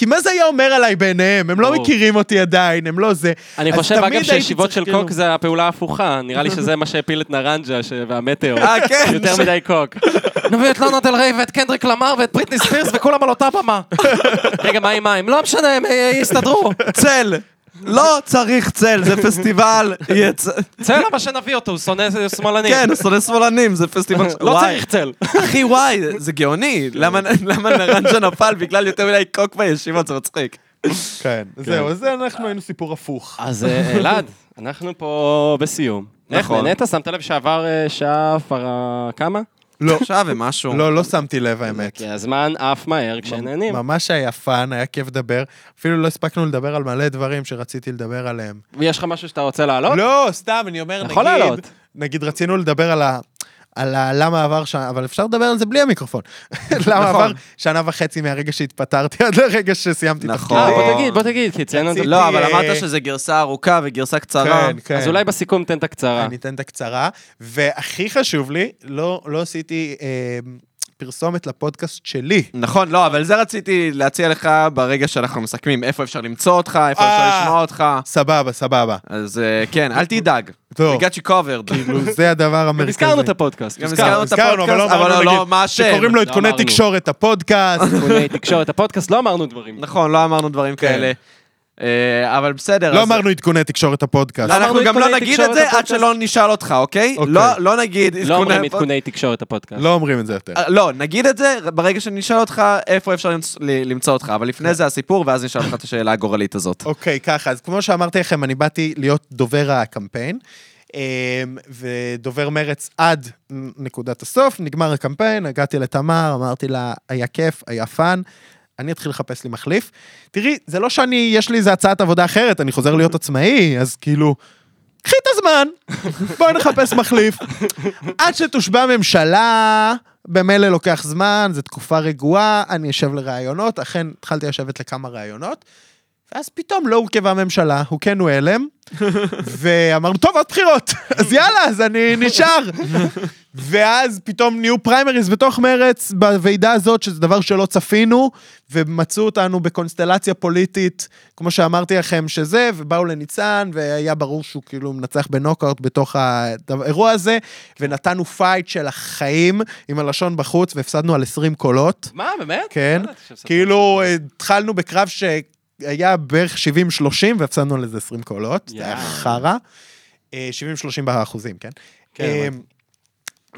כי מה זה היה אומר עליי בעיניהם? הם לא. מכירים אותי עדיין, הם לא זה. אני חושב, אגב, שישיבות של כאילו- קוק זה הפעולה ההפוכה. נראה לי שזה מה שהפיל את נרנג'ה ש- והמטאור. אה, כן. יותר מדי קוק. נביא את לונה דל ריי ואת קנדריק למר ואת בריטני ספירס וכולם על אותה במה. רגע, מה עם מים? לא משנה, הם אה, יסתדרו. צל! לא צריך צל, זה פסטיבל. יהיה צ- צא למה שנביא אותו, הוא שונא שמאלנים. כן, הוא שונא שמאלנים, זה פסטיבל... לא. צריך צל. אחי, וואי, זה גאוני. למה למה נרנג'ה נפל בגלל יותר מדי קוק בישיבות, זה מצחיק. כן, זהו, אז אנחנו היינו סיפור הפוך. אז אה, אלעד, אנחנו פה בסיום. איך נכון. נהנית? שמת לב שעבר אה, שעה פרה... כמה? לא, עכשיו ומשהו. לא, לא שמתי לב האמת. כי הזמן עף מהר כשנהנים. ממש היה fun, היה כיף לדבר. אפילו לא הספקנו לדבר על מלא דברים שרציתי לדבר עליהם. ויש לך משהו שאתה רוצה להעלות? לא, סתם, אני אומר, יכול נגיד, לעלות. נגיד רצינו לדבר על ה... על ה... למה עבר שנה, אבל אפשר לדבר על זה בלי המיקרופון. למה נכון. עבר שנה וחצי מהרגע שהתפטרתי עד לרגע שסיימתי את נכון. אה. בוא תגיד, בוא תגיד, כי ציינו את זה. רציתי- לא, אבל אה, אמרת שזה גרסה ארוכה וגרסה קצרה. כן, כן. אז אולי בסיכום תן את הקצרה. אני אתן את הקצרה. והכי חשוב לי, לא, לא עשיתי אה, פרסומת לפודקאסט שלי. נכון, לא, אבל זה רציתי להציע לך ברגע שאנחנו מסכמים, איפה אפשר למצוא אותך, איפה אה. אפשר לשמוע אותך. סבבה, סבבה. אז אה, כן, אל תדאג. טוב. We got you covered. כאילו, זה הדבר המרכזי. הזכרנו את הפודקאסט. הזכרנו. את אבל לא הפודקאסט, אבל לא, לא, מה השם? שקוראים לו לא עדכוני אמרנו. תקשורת הפודקאסט. עדכוני תקשורת הפודקאסט, לא אמרנו דברים. נכון, לא אמרנו דברים כן. כאלה. אה, אבל בסדר. לא אז- אמרנו עדכוני תקשורת הפודקאסט. אנחנו אמרנו גם לא נגיד את זה עד. שלא נשאל אותך, אוקיי? אוקיי. לא- לא נגיד לא אומרים עדכוני תקשורת הפודקאסט. לא אומרים את זה יותר. אה, לא, נגיד את זה ברגע שנשאל אותך איפה אפשר למצוא- ל- למצוא אותך, אבל לפני זה הסיפור, ואז נשאל אותך את השאלה הגורלית הזאת. אוקיי, ככה, אז כמו שאמרתי לכם, אני באתי להיות דובר הקמפיין, אמ, ודובר מרץ עד נקודת הסוף, נגמר הקמפיין, הגעתי לתמר, אמרתי לה, היה כיף, היה fun. אני אתחיל לחפש לי מחליף. תראי, זה לא שאני, יש לי איזה הצעת עבודה אחרת, אני חוזר להיות עצמאי, אז כאילו, קחי את הזמן, בואי נחפש מחליף. עד שתושבע ממשלה, במילא לוקח זמן, זו תקופה רגועה, אני אשב לראיונות, אכן התחלתי לשבת לכמה ראיונות, ואז פתאום לא הורכבה ממשלה, הוכינו הלם, ואמרנו, טוב, עוד בחירות, אז יאללה, אז אני נשאר. ואז פתאום נהיו פריימריז בתוך מרץ בוועידה הזאת, שזה דבר שלא צפינו, ומצאו אותנו בקונסטלציה פוליטית, כמו שאמרתי לכם, שזה, ובאו לניצן, והיה ברור שהוא כאילו מנצח בנוקאוט בתוך האירוע הזה, ונתנו fight של החיים עם הלשון בחוץ, והפסדנו על 20 קולות. מה, באמת? כן, כאילו התחלנו בקרב שהיה בערך 70-30 והפסדנו על איזה 20 קולות, זה היה. חרא. אה, 70-30 באחוזים, כן? כן, אה.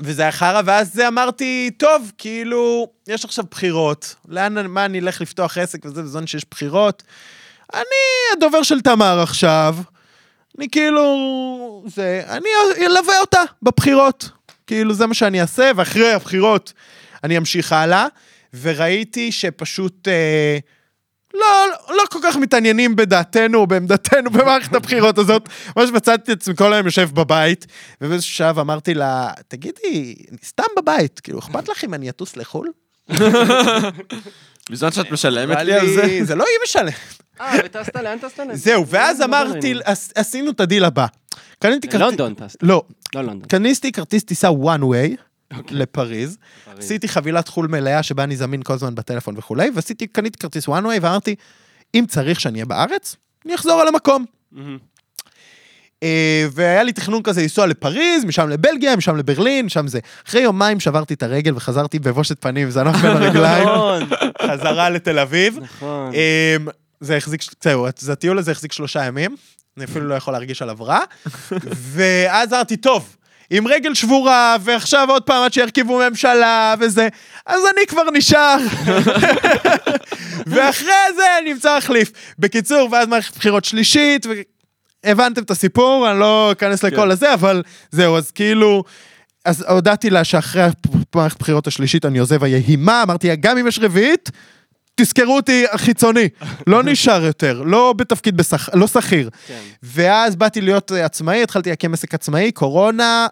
וזה היה חרא, ואז אמרתי, טוב, כאילו, יש עכשיו בחירות, לאן, מה אני אלך לפתוח עסק וזה, בזמן שיש בחירות? אני הדובר של תמר עכשיו, אני כאילו, זה, אני אלווה אותה בבחירות. כאילו, זה מה שאני אעשה, ואחרי הבחירות אני אמשיך הלאה, וראיתי שפשוט... אה, לא, לא כל כך מתעניינים בדעתנו או בעמדתנו במערכת הבחירות הזאת. ממש מצאתי את עצמי כל היום יושב בבית, ובאיזשהו שלב אמרתי לה, תגידי, אני סתם בבית, כאילו, אכפת לך אם אני אטוס לחו"ל? בזמן שאת משלמת לי על זה. זה לא היא משלמת. אה, וטסת, לאן טסת? זהו, ואז לא אמרתי, עש- עשינו את הדיל הבא. קניתי כרטיס... לונדון טסת. לא, לא לונדון. קניתי כרטיס טיסה one way. לפריז. פריז. עשיתי חבילת חו"ל מלאה שבה אני זמין כל הזמן בטלפון וכולי, ועשיתי, קניתי כרטיס one way ואמרתי, אם צריך שאני אהיה בארץ, אני אחזור על המקום. אה, והיה לי תכנון כזה לנסוע לפריז, משם לבלגיה, משם לברלין, משם זה. אחרי יומיים שברתי את הרגל וחזרתי בבושת פנים, זנב בין הרגליים, נכון, חזרה לתל אביב. נכון. אמ, זה החזיק, זהו, זה הטיול הזה החזיק שלושה ימים, אני אפילו לא יכול להרגיש עליו רע. ואז אמרתי, טוב, עם רגל שבורה, ועכשיו עוד פעם עד שירכיבו ממשלה וזה, אז אני כבר נשאר. ואחרי זה נמצא החליף. בקיצור, ואז מערכת בחירות שלישית, והבנתם את הסיפור, אני לא אכנס לכל הזה, אבל זהו, אז כאילו... אז הודעתי לה שאחרי המערכת בחירות השלישית אני עוזב היהימה, אמרתי לה, גם אם יש רביעית, תזכרו אותי החיצוני, לא נשאר יותר, לא בתפקיד בשכ... לא שכיר. כן. ואז באתי להיות עצמאי, התחלתי להקים עסק עצמאי, קורונה,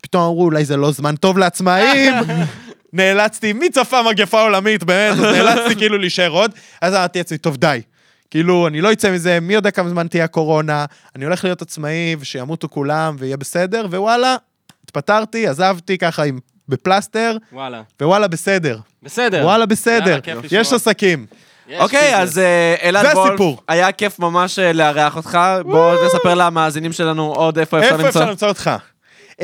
פתאום אמרו אולי זה לא זמן טוב לעצמאים. נאלצתי, מי צפה מגפה עולמית באמת, אז נאלצתי כאילו להישאר עוד, אז אמרתי לעצמי, טוב די. כאילו, אני לא אצא מזה, מי יודע כמה זמן תהיה הקורונה, אני הולך להיות עצמאי ושימותו כולם ויהיה בסדר, ווואלה, התפטרתי, עזבתי ככה עם, בפלסטר, וואלה. ווואלה בסדר. בסדר. וואלה בסדר, יאללה, יש. עסקים. אוקיי. אז אה, אלעד וולף. היה כיף ממש אה, לארח אותך. בוא תספר למאזינים שלנו עוד איפה אפשר איפה אפשר למצוא. למצוא אותך?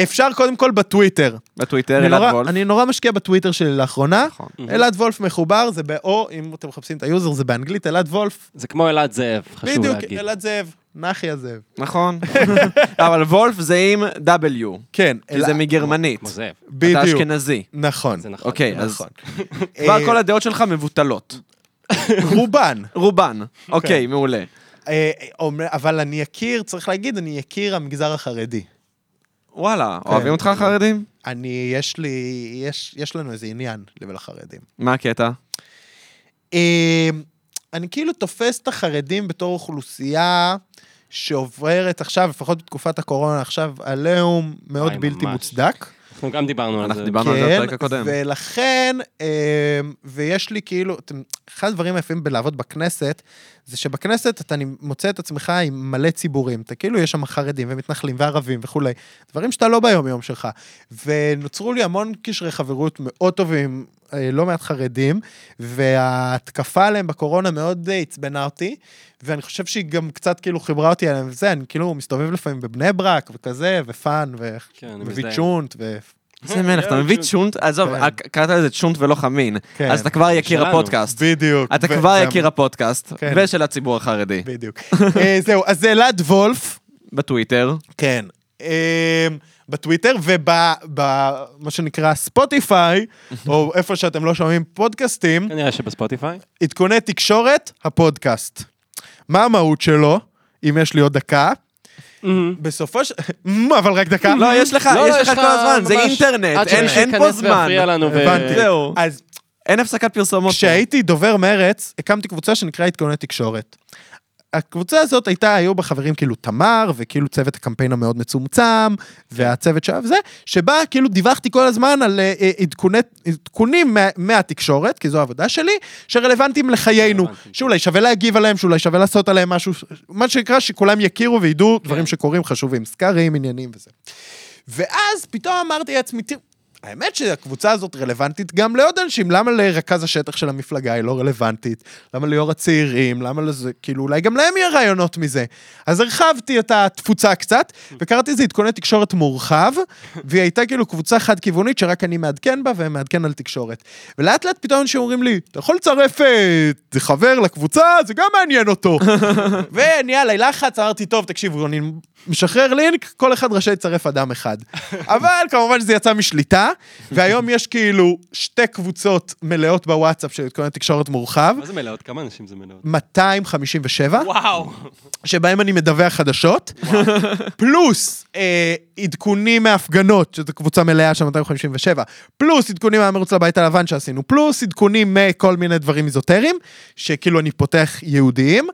אפשר קודם כל בטוויטר. בטוויטר, אני אלעד נורא- וולף. אני נורא משקיע בטוויטר שלי לאחרונה. נכון. אלעד וולף מחובר, זה באו, אם אתם מחפשים את ה user זה באנגלית, אלעד וולף. זה כמו אלעד זאב, חשוב בדיוק, להגיד. אלעד זאב, נחי הזאב. נכון. אבל וולף זה עם W, כן, כי זה מגרמנית. כמו זאב. אתה בדיוק. אשכנזי. נכון. זה נכון. אוקיי, אז נכון. כבר אה, כל הדעות שלך מבוטלות. רובן. רובן. אוקיי, מעולה. אה, אומר- אבל אני אכיר, צריך להגיד, אני אכיר המגזר החרדי. וואלה, כן. אוהבים אותך החרדים? אני, יש לי, יש, יש לנו איזה עניין לחרדים. מה הקטע? אה, אני כאילו תופס את החרדים בתור אוכלוסייה שעוברת עכשיו, לפחות בתקופת הקורונה, עכשיו עליהום מאוד בלתי ממש. מוצדק. אנחנו גם דיברנו על אנחנו זה. דיברנו על זה כן, בפרק הקודם. ולכן, אה, ויש לי כאילו, אחד הדברים היפים בלעבוד בכנסת, זה שבכנסת אתה מוצא את עצמך עם מלא ציבורים. אתה כאילו, יש שם חרדים ומתנחלים וערבים וכולי, דברים שאתה לא ביום-יום שלך. ונוצרו לי המון קשרי חברות מאוד טובים, לא מעט חרדים, וההתקפה עליהם בקורונה מאוד אה, עצבנה אותי, ואני חושב שהיא גם קצת כאילו חיברה אותי עליהם וזה, אני כאילו מסתובב לפעמים בבני ברק וכזה, ופאן, כן, ומביא. צ'ונט, ו... איזה מלך, אתה מביא צ'ונט, עזוב, כן. אה, קראת לזה צ'ונט ולא חמין, כן. אז אתה כבר יקיר שלנו. הפודקאסט. בדיוק. אתה כבר יקיר הפודקאסט, כן. ושל הציבור החרדי. בדיוק. אה, זהו, אז זה אלעד וולף, בטוויטר. כן, אה, בטוויטר ובמה שנקרא ספוטיפיי, או איפה שאתם לא שומעים פודקאסטים, כנראה שבספוטיפיי. עדכוני תקשורת, הפודקאסט. מה המהות שלו, אם יש לי עוד דקה? בסופו של... מ, אבל רק דקה. לא, יש לך, לא, יש יש לך כל הזמן, זה אינטרנט, אין- פה זמן. הבנתי. זהו, אז אין הפסקת פרסומות. כשהייתי דובר מרץ, הקמתי קבוצה שנקרא עדכוני תקשורת. הקבוצה הזאת הייתה, היו בה חברים כאילו תמר, וכאילו צוות הקמפיין המאוד מצומצם, והצוות שלה וזה, שבה כאילו דיווחתי כל הזמן על אה, אה, עדכוני, עדכונים מה, מהתקשורת, כי זו העבודה שלי, שרלוונטיים לחיינו. שאולי שווה להגיב עליהם, שאולי שווה לעשות עליהם משהו, מה שנקרא שכולם יכירו וידעו דברים שקורים חשובים, סקרים, עניינים וזה. ואז פתאום אמרתי לעצמי, תראו, האמת שהקבוצה הזאת רלוונטית גם לעוד אנשים, למה לרכז השטח של המפלגה היא לא רלוונטית? למה ליו"ר הצעירים? למה לזה, כאילו, אולי גם להם יהיה רעיונות מזה. אז הרחבתי את התפוצה קצת, וקראתי לזה עדכוני תקשורת מורחב, והיא הייתה כאילו קבוצה חד-כיוונית שרק אני מעדכן בה ומעדכן על תקשורת. ולאט לאט פתאום אנשים אומרים לי, אתה יכול לצרף אה, חבר לקבוצה, זה גם מעניין אותו. ונהיה לי לחץ, אמרתי, טוב, תקשיבו, אני משחרר לינק, כל אחד רשאי לצרף אדם אחד. אבל כמובן שזה יצא משליטה, והיום יש כאילו שתי קבוצות מלאות בוואטסאפ של עדכוני תקשורת מורחב, מה זה מלאות? כמה אנשים זה מלאות? 257, וואו. שבהם אני מדווח חדשות, פלוס אה, עדכונים מהפגנות, שזו קבוצה מלאה של 257, פלוס עדכונים מהמרוץ לבית הלבן שעשינו, פלוס עדכונים מכל מיני דברים איזוטריים, שכאילו אני פותח יהודיים,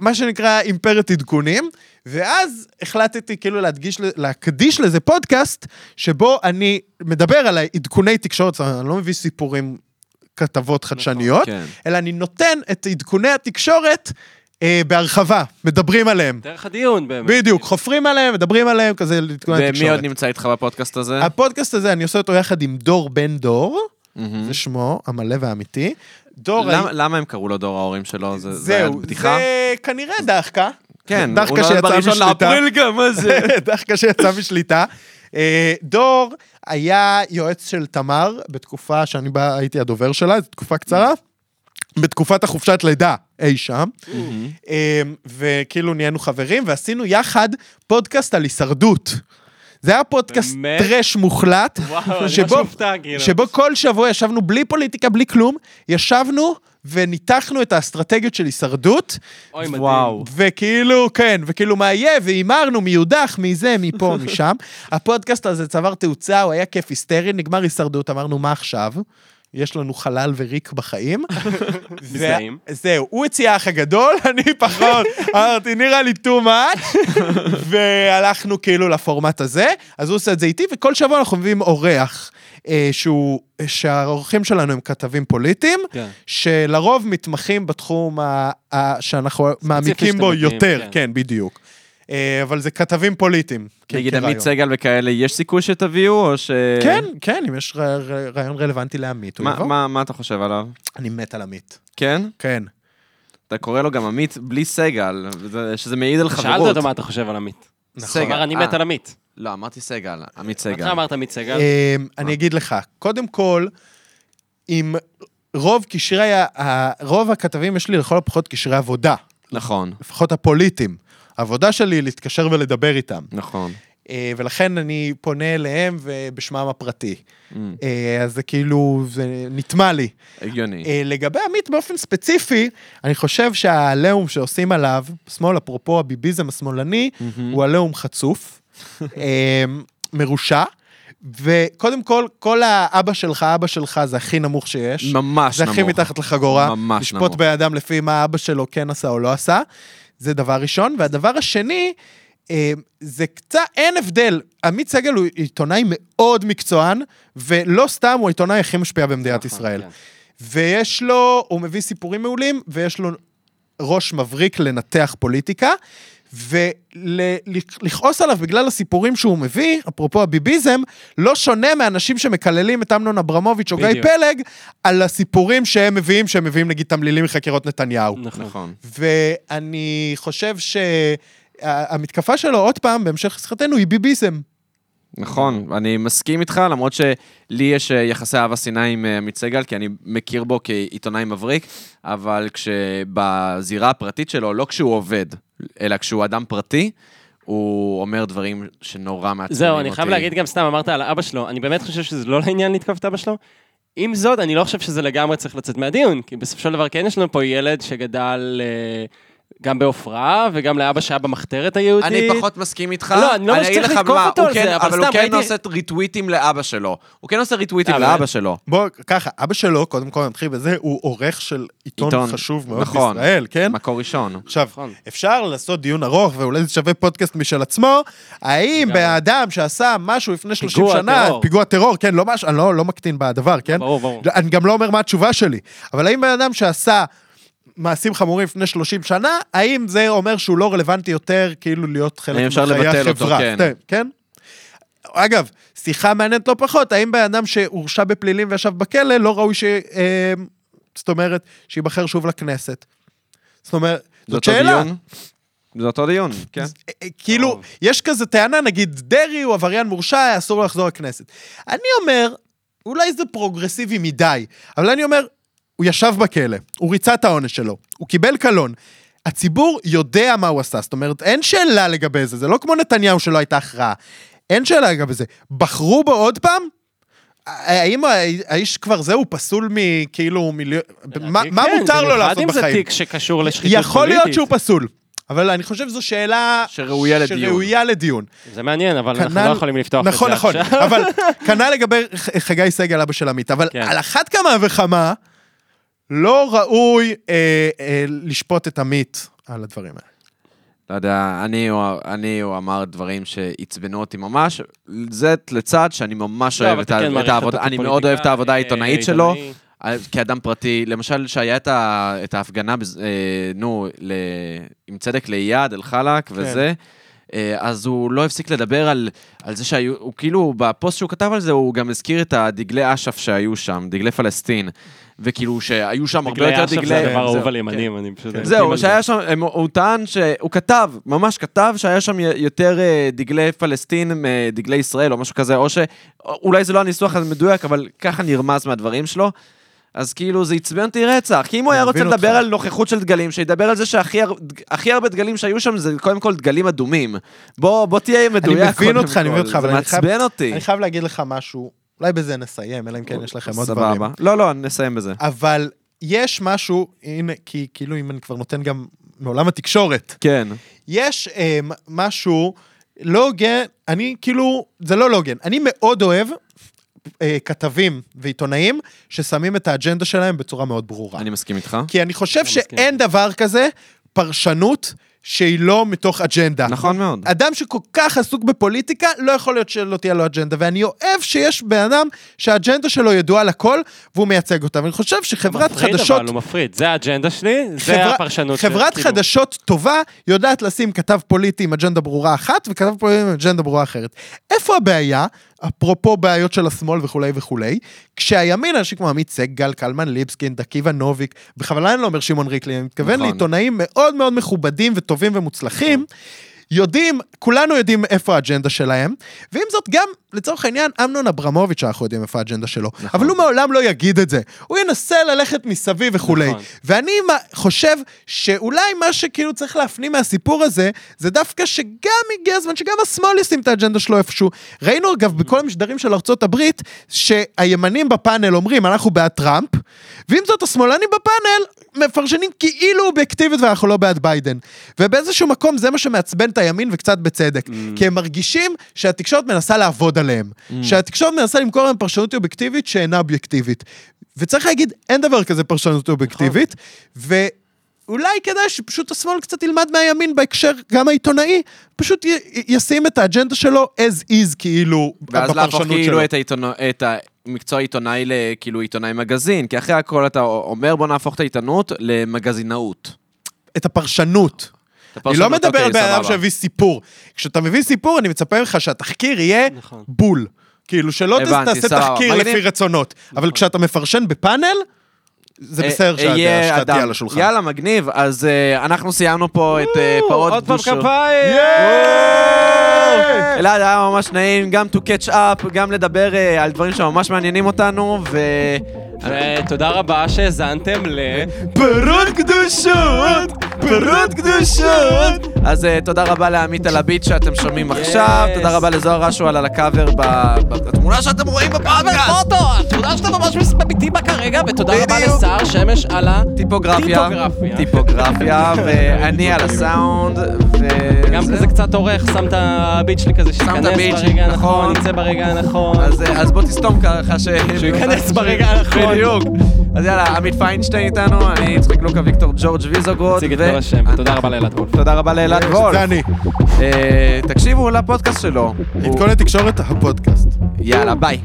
מה שנקרא אימפרית עדכונים, ואז החלטתי כאילו להדגיש, להקדיש לזה פודקאסט, שבו אני מדבר על עדכוני תקשורת, אני לא מביא סיפורים, כתבות חדשניות, כן. אלא אני נותן את עדכוני התקשורת אה, בהרחבה, מדברים עליהם. דרך הדיון באמת. בדיוק, חופרים עליהם, מדברים עליהם, כזה עדכוני ומי התקשורת. עוד נמצא איתך בפודקאסט הזה? הפודקאסט הזה, אני עושה אותו יחד עם דור בן דור, מהמם. זה שמו, המלא והאמיתי. דור, למה- למה הם קראו לו דור ההורים שלו? זה זה היה זהו, בדיחה? זה כנראה דחקה. כן, דחקה הוא נולד שיצא בראשון. לאפריל גם, מה זה? דווקא שיצא משליטה. אה, דור היה יועץ של תמר בתקופה שאני בא, הייתי הדובר שלה, זו תקופה קצרה, בתקופת החופשת לידה אי שם, אה, וכאילו נהיינו חברים, ועשינו יחד פודקאסט על הישרדות. זה היה פודקאסט באמת? טרש מוחלט, וואו, אני ממש שבו, מופתע, כאילו. שבו כל שבוע ישבנו בלי פוליטיקה, בלי כלום, ישבנו וניתחנו את האסטרטגיות של הישרדות, אוי, מדהים. וואו. וכאילו, כן, וכאילו מה יהיה, והימרנו מי יודח, מי זה, מפה, משם. הפודקאסט הזה צבר תאוצה, הוא היה כיף היסטרי, נגמר הישרדות, אמרנו, מה עכשיו? יש לנו חלל וריק בחיים. מזדהים. זהו, הוא הציע האח הגדול, אני פחות. אמרתי, נראה לי too much, והלכנו כאילו לפורמט הזה, אז הוא עושה את זה איתי, וכל שבוע אנחנו מביאים אורח, אה, שהוא, שהאורחים שלנו הם כתבים פוליטיים, כן. שלרוב מתמחים בתחום ה, ה, שאנחנו מעמיקים בו מביאים, יותר, כן. כן, בדיוק. אה, אבל זה כתבים פוליטיים. נגיד. עמית סגל וכאלה, יש סיכוי שתביאו, או ש... כן, כן, אם יש ר- ר- רעיון רלוונטי לעמית, הוא מה- יבוא. מה אתה חושב עליו? אני מת על עמית. כן? כן. אתה קורא לו גם עמית בלי סגל, שזה מעיד על חברות. שאלת אותו מה אתה חושב על עמית. נכון. אמר, אני מת אה. על עמית. לא, אמרתי סגל, עמית אתה סגל. אמרת עמית סגל. אה, אני אגיד לך, קודם כל, עם רוב קשרי, רוב הכתבים יש לי לכל הפחות קשרי עבודה, נכון, לפחות הפוליטיים. העבודה שלי היא להתקשר ולדבר איתם. נכון. אה, ולכן אני פונה אליהם ובשמם הפרטי. Mm, אה, אז זה כאילו, זה נטמע לי. הגיוני. אה, לגבי עמית באופן ספציפי, אני חושב שהעליהום שעושים עליו, שמאל, אפרופו הביביזם השמאלני, הוא עליהום חצוף, מרושע, וקודם כל, כל האבא שלך, אבא שלך זה הכי נמוך שיש. ממש זה נמוך. הכי מתחת לחגורה. ממש לשפוט נמוך. בן אדם לפי מה אבא שלו כן עשה או לא עשה. זה דבר ראשון. והדבר השני, אה, זה קצת, אין הבדל. עמית סגל הוא עיתונאי מאוד מקצוען, ולא סתם הוא העיתונאי הכי משפיע במדינת נכון, ישראל. כן. ויש לו, הוא מביא סיפורים מעולים, ויש לו ראש מבריק לנתח פוליטיקה, ולכעוס עליו בגלל הסיפורים שהוא מביא, אפרופו הביביזם, לא שונה מאנשים שמקללים את אמנון אברמוביץ' או גיא. פלג, על הסיפורים שהם מביאים, שהם מביאים נגיד תמלילים מחקירות נתניהו. נכון. נכון. ואני חושב שהמתקפה שלו, עוד פעם, בהמשך שיחתנו, היא ביביזם. נכון, אני מסכים איתך, למרות שלי יש אה, יחסי אהבה שנאה עם אה, עמית סגל, כי אני מכיר בו כעיתונאי מבריק, אבל כשבזירה הפרטית שלו, לא כשהוא עובד, אלא כשהוא אדם פרטי, הוא אומר דברים שנורא מעצבנים אותי. זהו, אני חייב להגיד גם סתם, אמרת על האבא שלו, אני באמת חושב שזה לא לעניין לתקוף את אבא שלו. עם זאת, אני לא חושב שזה לגמרי צריך לצאת מהדיון, כי בסופו של דבר כן יש לנו פה ילד שגדל אה, גם בעופרה, וגם לאבא שהיה במחתרת היהודית. אני פחות מסכים איתך. לא, אני לא אומר שצריך לך לתקוף אותו על כן- זה, אבל אבל הוא סתם כן ראיתי- עושה ריטוויטים לאבא שלו. הוא כן עושה ריטוויטים אה, לאבא? שלו. בוא, ככה, אבא שלו, קודם כל נתחיל בזה, הוא עורך של עיתון, עיתון, חשוב מאוד נכון. בישראל, כן? מקור ראשון. עכשיו, נכון. אפשר לעשות דיון ארוך, ואולי זה שווה פודקאסט משל עצמו, האם לגמרי. בן אדם שעשה משהו לפני 30 פיגוע שנה, טרור. פיגוע טרור, כן, לא משהו, אני לא, לא מקטין בדבר, כן? ברור, ברור. אני גם לא אומר מה התשובה שלי, אבל האם בן אדם שעשה מעשים חמורים לפני 30 שנה, האם זה אומר שהוא לא רלוונטי יותר, כאילו להיות חלק האם אפשר מחיי לבטל אותו, החברה? כן. כן. כן? אגב, שיחה מעניינת לא פחות, האם בן אדם שהורשע בפלילים וישב בכלא, לא ראוי ש... אה, זאת אומרת, שייבחר שוב לכנסת. זאת אומרת, זאת אותו שאלה. דיון? זה אותו דיון, כן. אה, אה, כאילו, טוב. יש כזה טענה, נגיד, דרעי הוא עבריין מורשע, אסור לו לחזור לכנסת. אני אומר, אולי זה פרוגרסיבי מדי, אבל אני אומר, הוא ישב בכלא, הוא ריצה את העונש שלו, הוא קיבל קלון. הציבור יודע מה הוא עשה, זאת אומרת, אין שאלה לגבי זה, זה לא כמו נתניהו שלא הייתה הכרעה. אין שאלה לגבי זה. בחרו בו עוד פעם? האם האיש כבר זהו פסול מכאילו מיליון... מה מה כן, מותר לו לעשות במיוחד אם בחיים? זה תיק שקשור לשחיתות פוליטית. יכול להיות שהוא פסול, אבל אני חושב שזו שאלה... שראויה לדיון. שראויה לדיון. זה מעניין, אבל אנחנו כנ"ל- לא יכולים לפתוח את זה נכון, נכון, עכשיו. אבל כנ"ל לגבי חגי סגל, אבא של עמית, אבל כן. על אחת כמה וכמה, לא ראוי אה, אה, לשפוט את עמית על הדברים האלה. לא יודע, אני, הוא- אני, הוא אמר דברים שעצבנו אותי ממש. זה לצד שאני ממש לא, אוהב את כן את העבודה, אני מאוד אוהב את העבודה העיתונאית אה, שלו. עיתונאי. כאדם פרטי, למשל, שהיה את, ה, את ההפגנה, בז- אה, נו, ל, עם צדק לאייד, אל-חלאק כן. וזה, אה, אז הוא לא הפסיק לדבר על, על זה שהיו, הוא כאילו, בפוסט שהוא כתב על זה, הוא גם הזכיר את הדגלי אש"ף שהיו שם, דגלי פלסטין. וכאילו שהיו שם הרבה יותר דגלי... דגלי אש"ף זה הדבר האהוב על כן. ימנים, אני פשוט... זהו, שהיה שם, הוא טען שהוא כתב, ממש כתב שהיה שם יותר אה, דגלי פלסטין מדגלי ישראל או משהו כזה, או שאולי זה לא הניסוח המדויק, אבל ככה נרמז מהדברים שלו. אז כאילו זה עצבן אותי רצח, כי אם הוא היה אני רוצה מבין לדבר. על נוכחות של דגלים, שידבר על זה שהכי הר- הכי הרבה דגלים שהיו שם זה קודם כל דגלים אדומים. בוא, תהיה מדויק מבין קודם אותך, אני מבין אותך, אבל זה אני חייב- מעצבן אותי. אני חייב להגיד לך משהו, אולי בזה נסיים, אלא אם כן יש לכם עוד דברים. סבבה. לא, לא, נסיים בזה. אבל יש משהו, הנה, כי כאילו אם אני כבר נותן גם מעולם התקשורת, כן. יש אה, משהו לא הוגן, אני כאילו, זה לא לא הוגן, אני מאוד אוהב אה, כתבים ועיתונאים ששמים את האג'נדה שלהם בצורה מאוד ברורה. אני מסכים איתך. כי אני חושב מסכים. שאין דבר כזה פרשנות שהיא לא מתוך אג'נדה. נכון מאוד. אדם שכל כך עסוק בפוליטיקה, לא יכול להיות שלא תהיה לו אג'נדה. ואני אוהב שיש בן אדם שהאג'נדה שלו ידועה לכל, והוא מייצג אותה. ואני חושב שחברת מפריד, חדשות... אבל הוא מפריד, זה האג'נדה שלי, זה חברה- הפרשנות. של- חברת כאילו- חדשות טובה יודעת לשים כתב פוליטי עם אג'נדה ברורה אחת וכתב פוליטי עם אג'נדה ברורה אחרת. איפה הבעיה, אפרופו בעיות של השמאל וכולי וכולי, כשהימין, אנשים כמו עמית סגל, קלמן ליבסקין, דקיבה נוביק, בכוונה אני לא אומר שמעון ריקלי, אני מתכוון נכון. לעיתונאים מאוד מאוד מכובדים וטובים ומוצלחים. יודעים, כולנו יודעים איפה האג'נדה שלהם, ועם זאת גם, לצורך העניין, אמנון אברמוביץ', אנחנו יודעים איפה האג'נדה שלו, נכון. אבל הוא מעולם לא יגיד את זה. הוא ינסה ללכת מסביב וכולי. נכון. ואני חושב שאולי מה שכאילו צריך להפנים מהסיפור הזה, זה דווקא שגם הגיע הזמן שגם השמאל ישים את האג'נדה שלו איפשהו. ראינו אגב בכל המשדרים של ארצות הברית, שהימנים בפאנל אומרים אנחנו בעד טראמפ, ועם זאת השמאלנים בפאנל מפרשנים כאילו אובייקטיבית ואנחנו לא בעד ביידן. ובאיזשהו מקום זה מה שמעצבן את הימין וקצת בצדק. כי הם מרגישים שהתקשורת מנסה לעבוד עליהם. שהתקשורת מנסה למכור להם פרשנות אובייקטיבית שאינה אובייקטיבית. וצריך להגיד, אין דבר כזה פרשנות אובייקטיבית, ואולי כדאי שפשוט השמאל קצת ילמד מהימין בהקשר גם העיתונאי, פשוט י- ישים את האג'נדה שלו as is כאילו ואז להפוך בפרשנות שלו. כאילו את, העיתונו, את המקצוע העיתונאי לכאילו עיתונאי מגזין, כי אחרי הכל אתה אומר בוא נהפוך את העיתונות למגזינאות. את הפרשנות. אני לא מדבר על בן אדם. שהביא סיפור. כשאתה מביא סיפור, אני מצפה ממך שהתחקיר יהיה נכון. בול. כאילו, שלא הבנתי, תעשה. תחקיר מגניב. לפי רצונות. אבל כשאתה מפרשן בפאנל, זה אה, בסדר שהדעה שלך תהיה. על השולחן. יאללה, מגניב. אז אה, אנחנו סיימנו פה את אה, פרות עוד פעם. כפיים! אלעד, היה ממש נעים גם to catch up, גם לדבר אה, על דברים שממש מעניינים אותנו, ו... ותודה רבה שהאזנתם ל... פירות קדושות! פירות קדושות! אז אה, תודה רבה לעמית על הביט שאתם שומעים עכשיו. תודה רבה לזוהר אשואל על הקאבר בתמונה שאתם רואים בפודקאסט. תודה שאתה ממש מביטים בה כרגע, ותודה רבה בדיוק. לסער שמש על ה... טיפוגרפיה, ואני על הסאונד, ו... גם. כזה קצת עורך, שם את הביט שלי כזה, שם את שייכנס ברגע נכון. הנכון, יצא ברגע הנכון. אז, אז בוא תסתום ככה ש... שהוא ייכנס ברגע הנכון. בדיוק. אז יאללה, עמית פיינשטיין איתנו, אני יצחק לוקה ויקטור ג'ורג' ויזוגרוד. תציג את כל השם, ותודה רבה לאלעד וולף. תודה רבה לאלעד וולף. זה אני. אה, תקשיבו לפודקאסט שלו. עדכון לתקשורת, הפודקאסט. יאללה, ביי.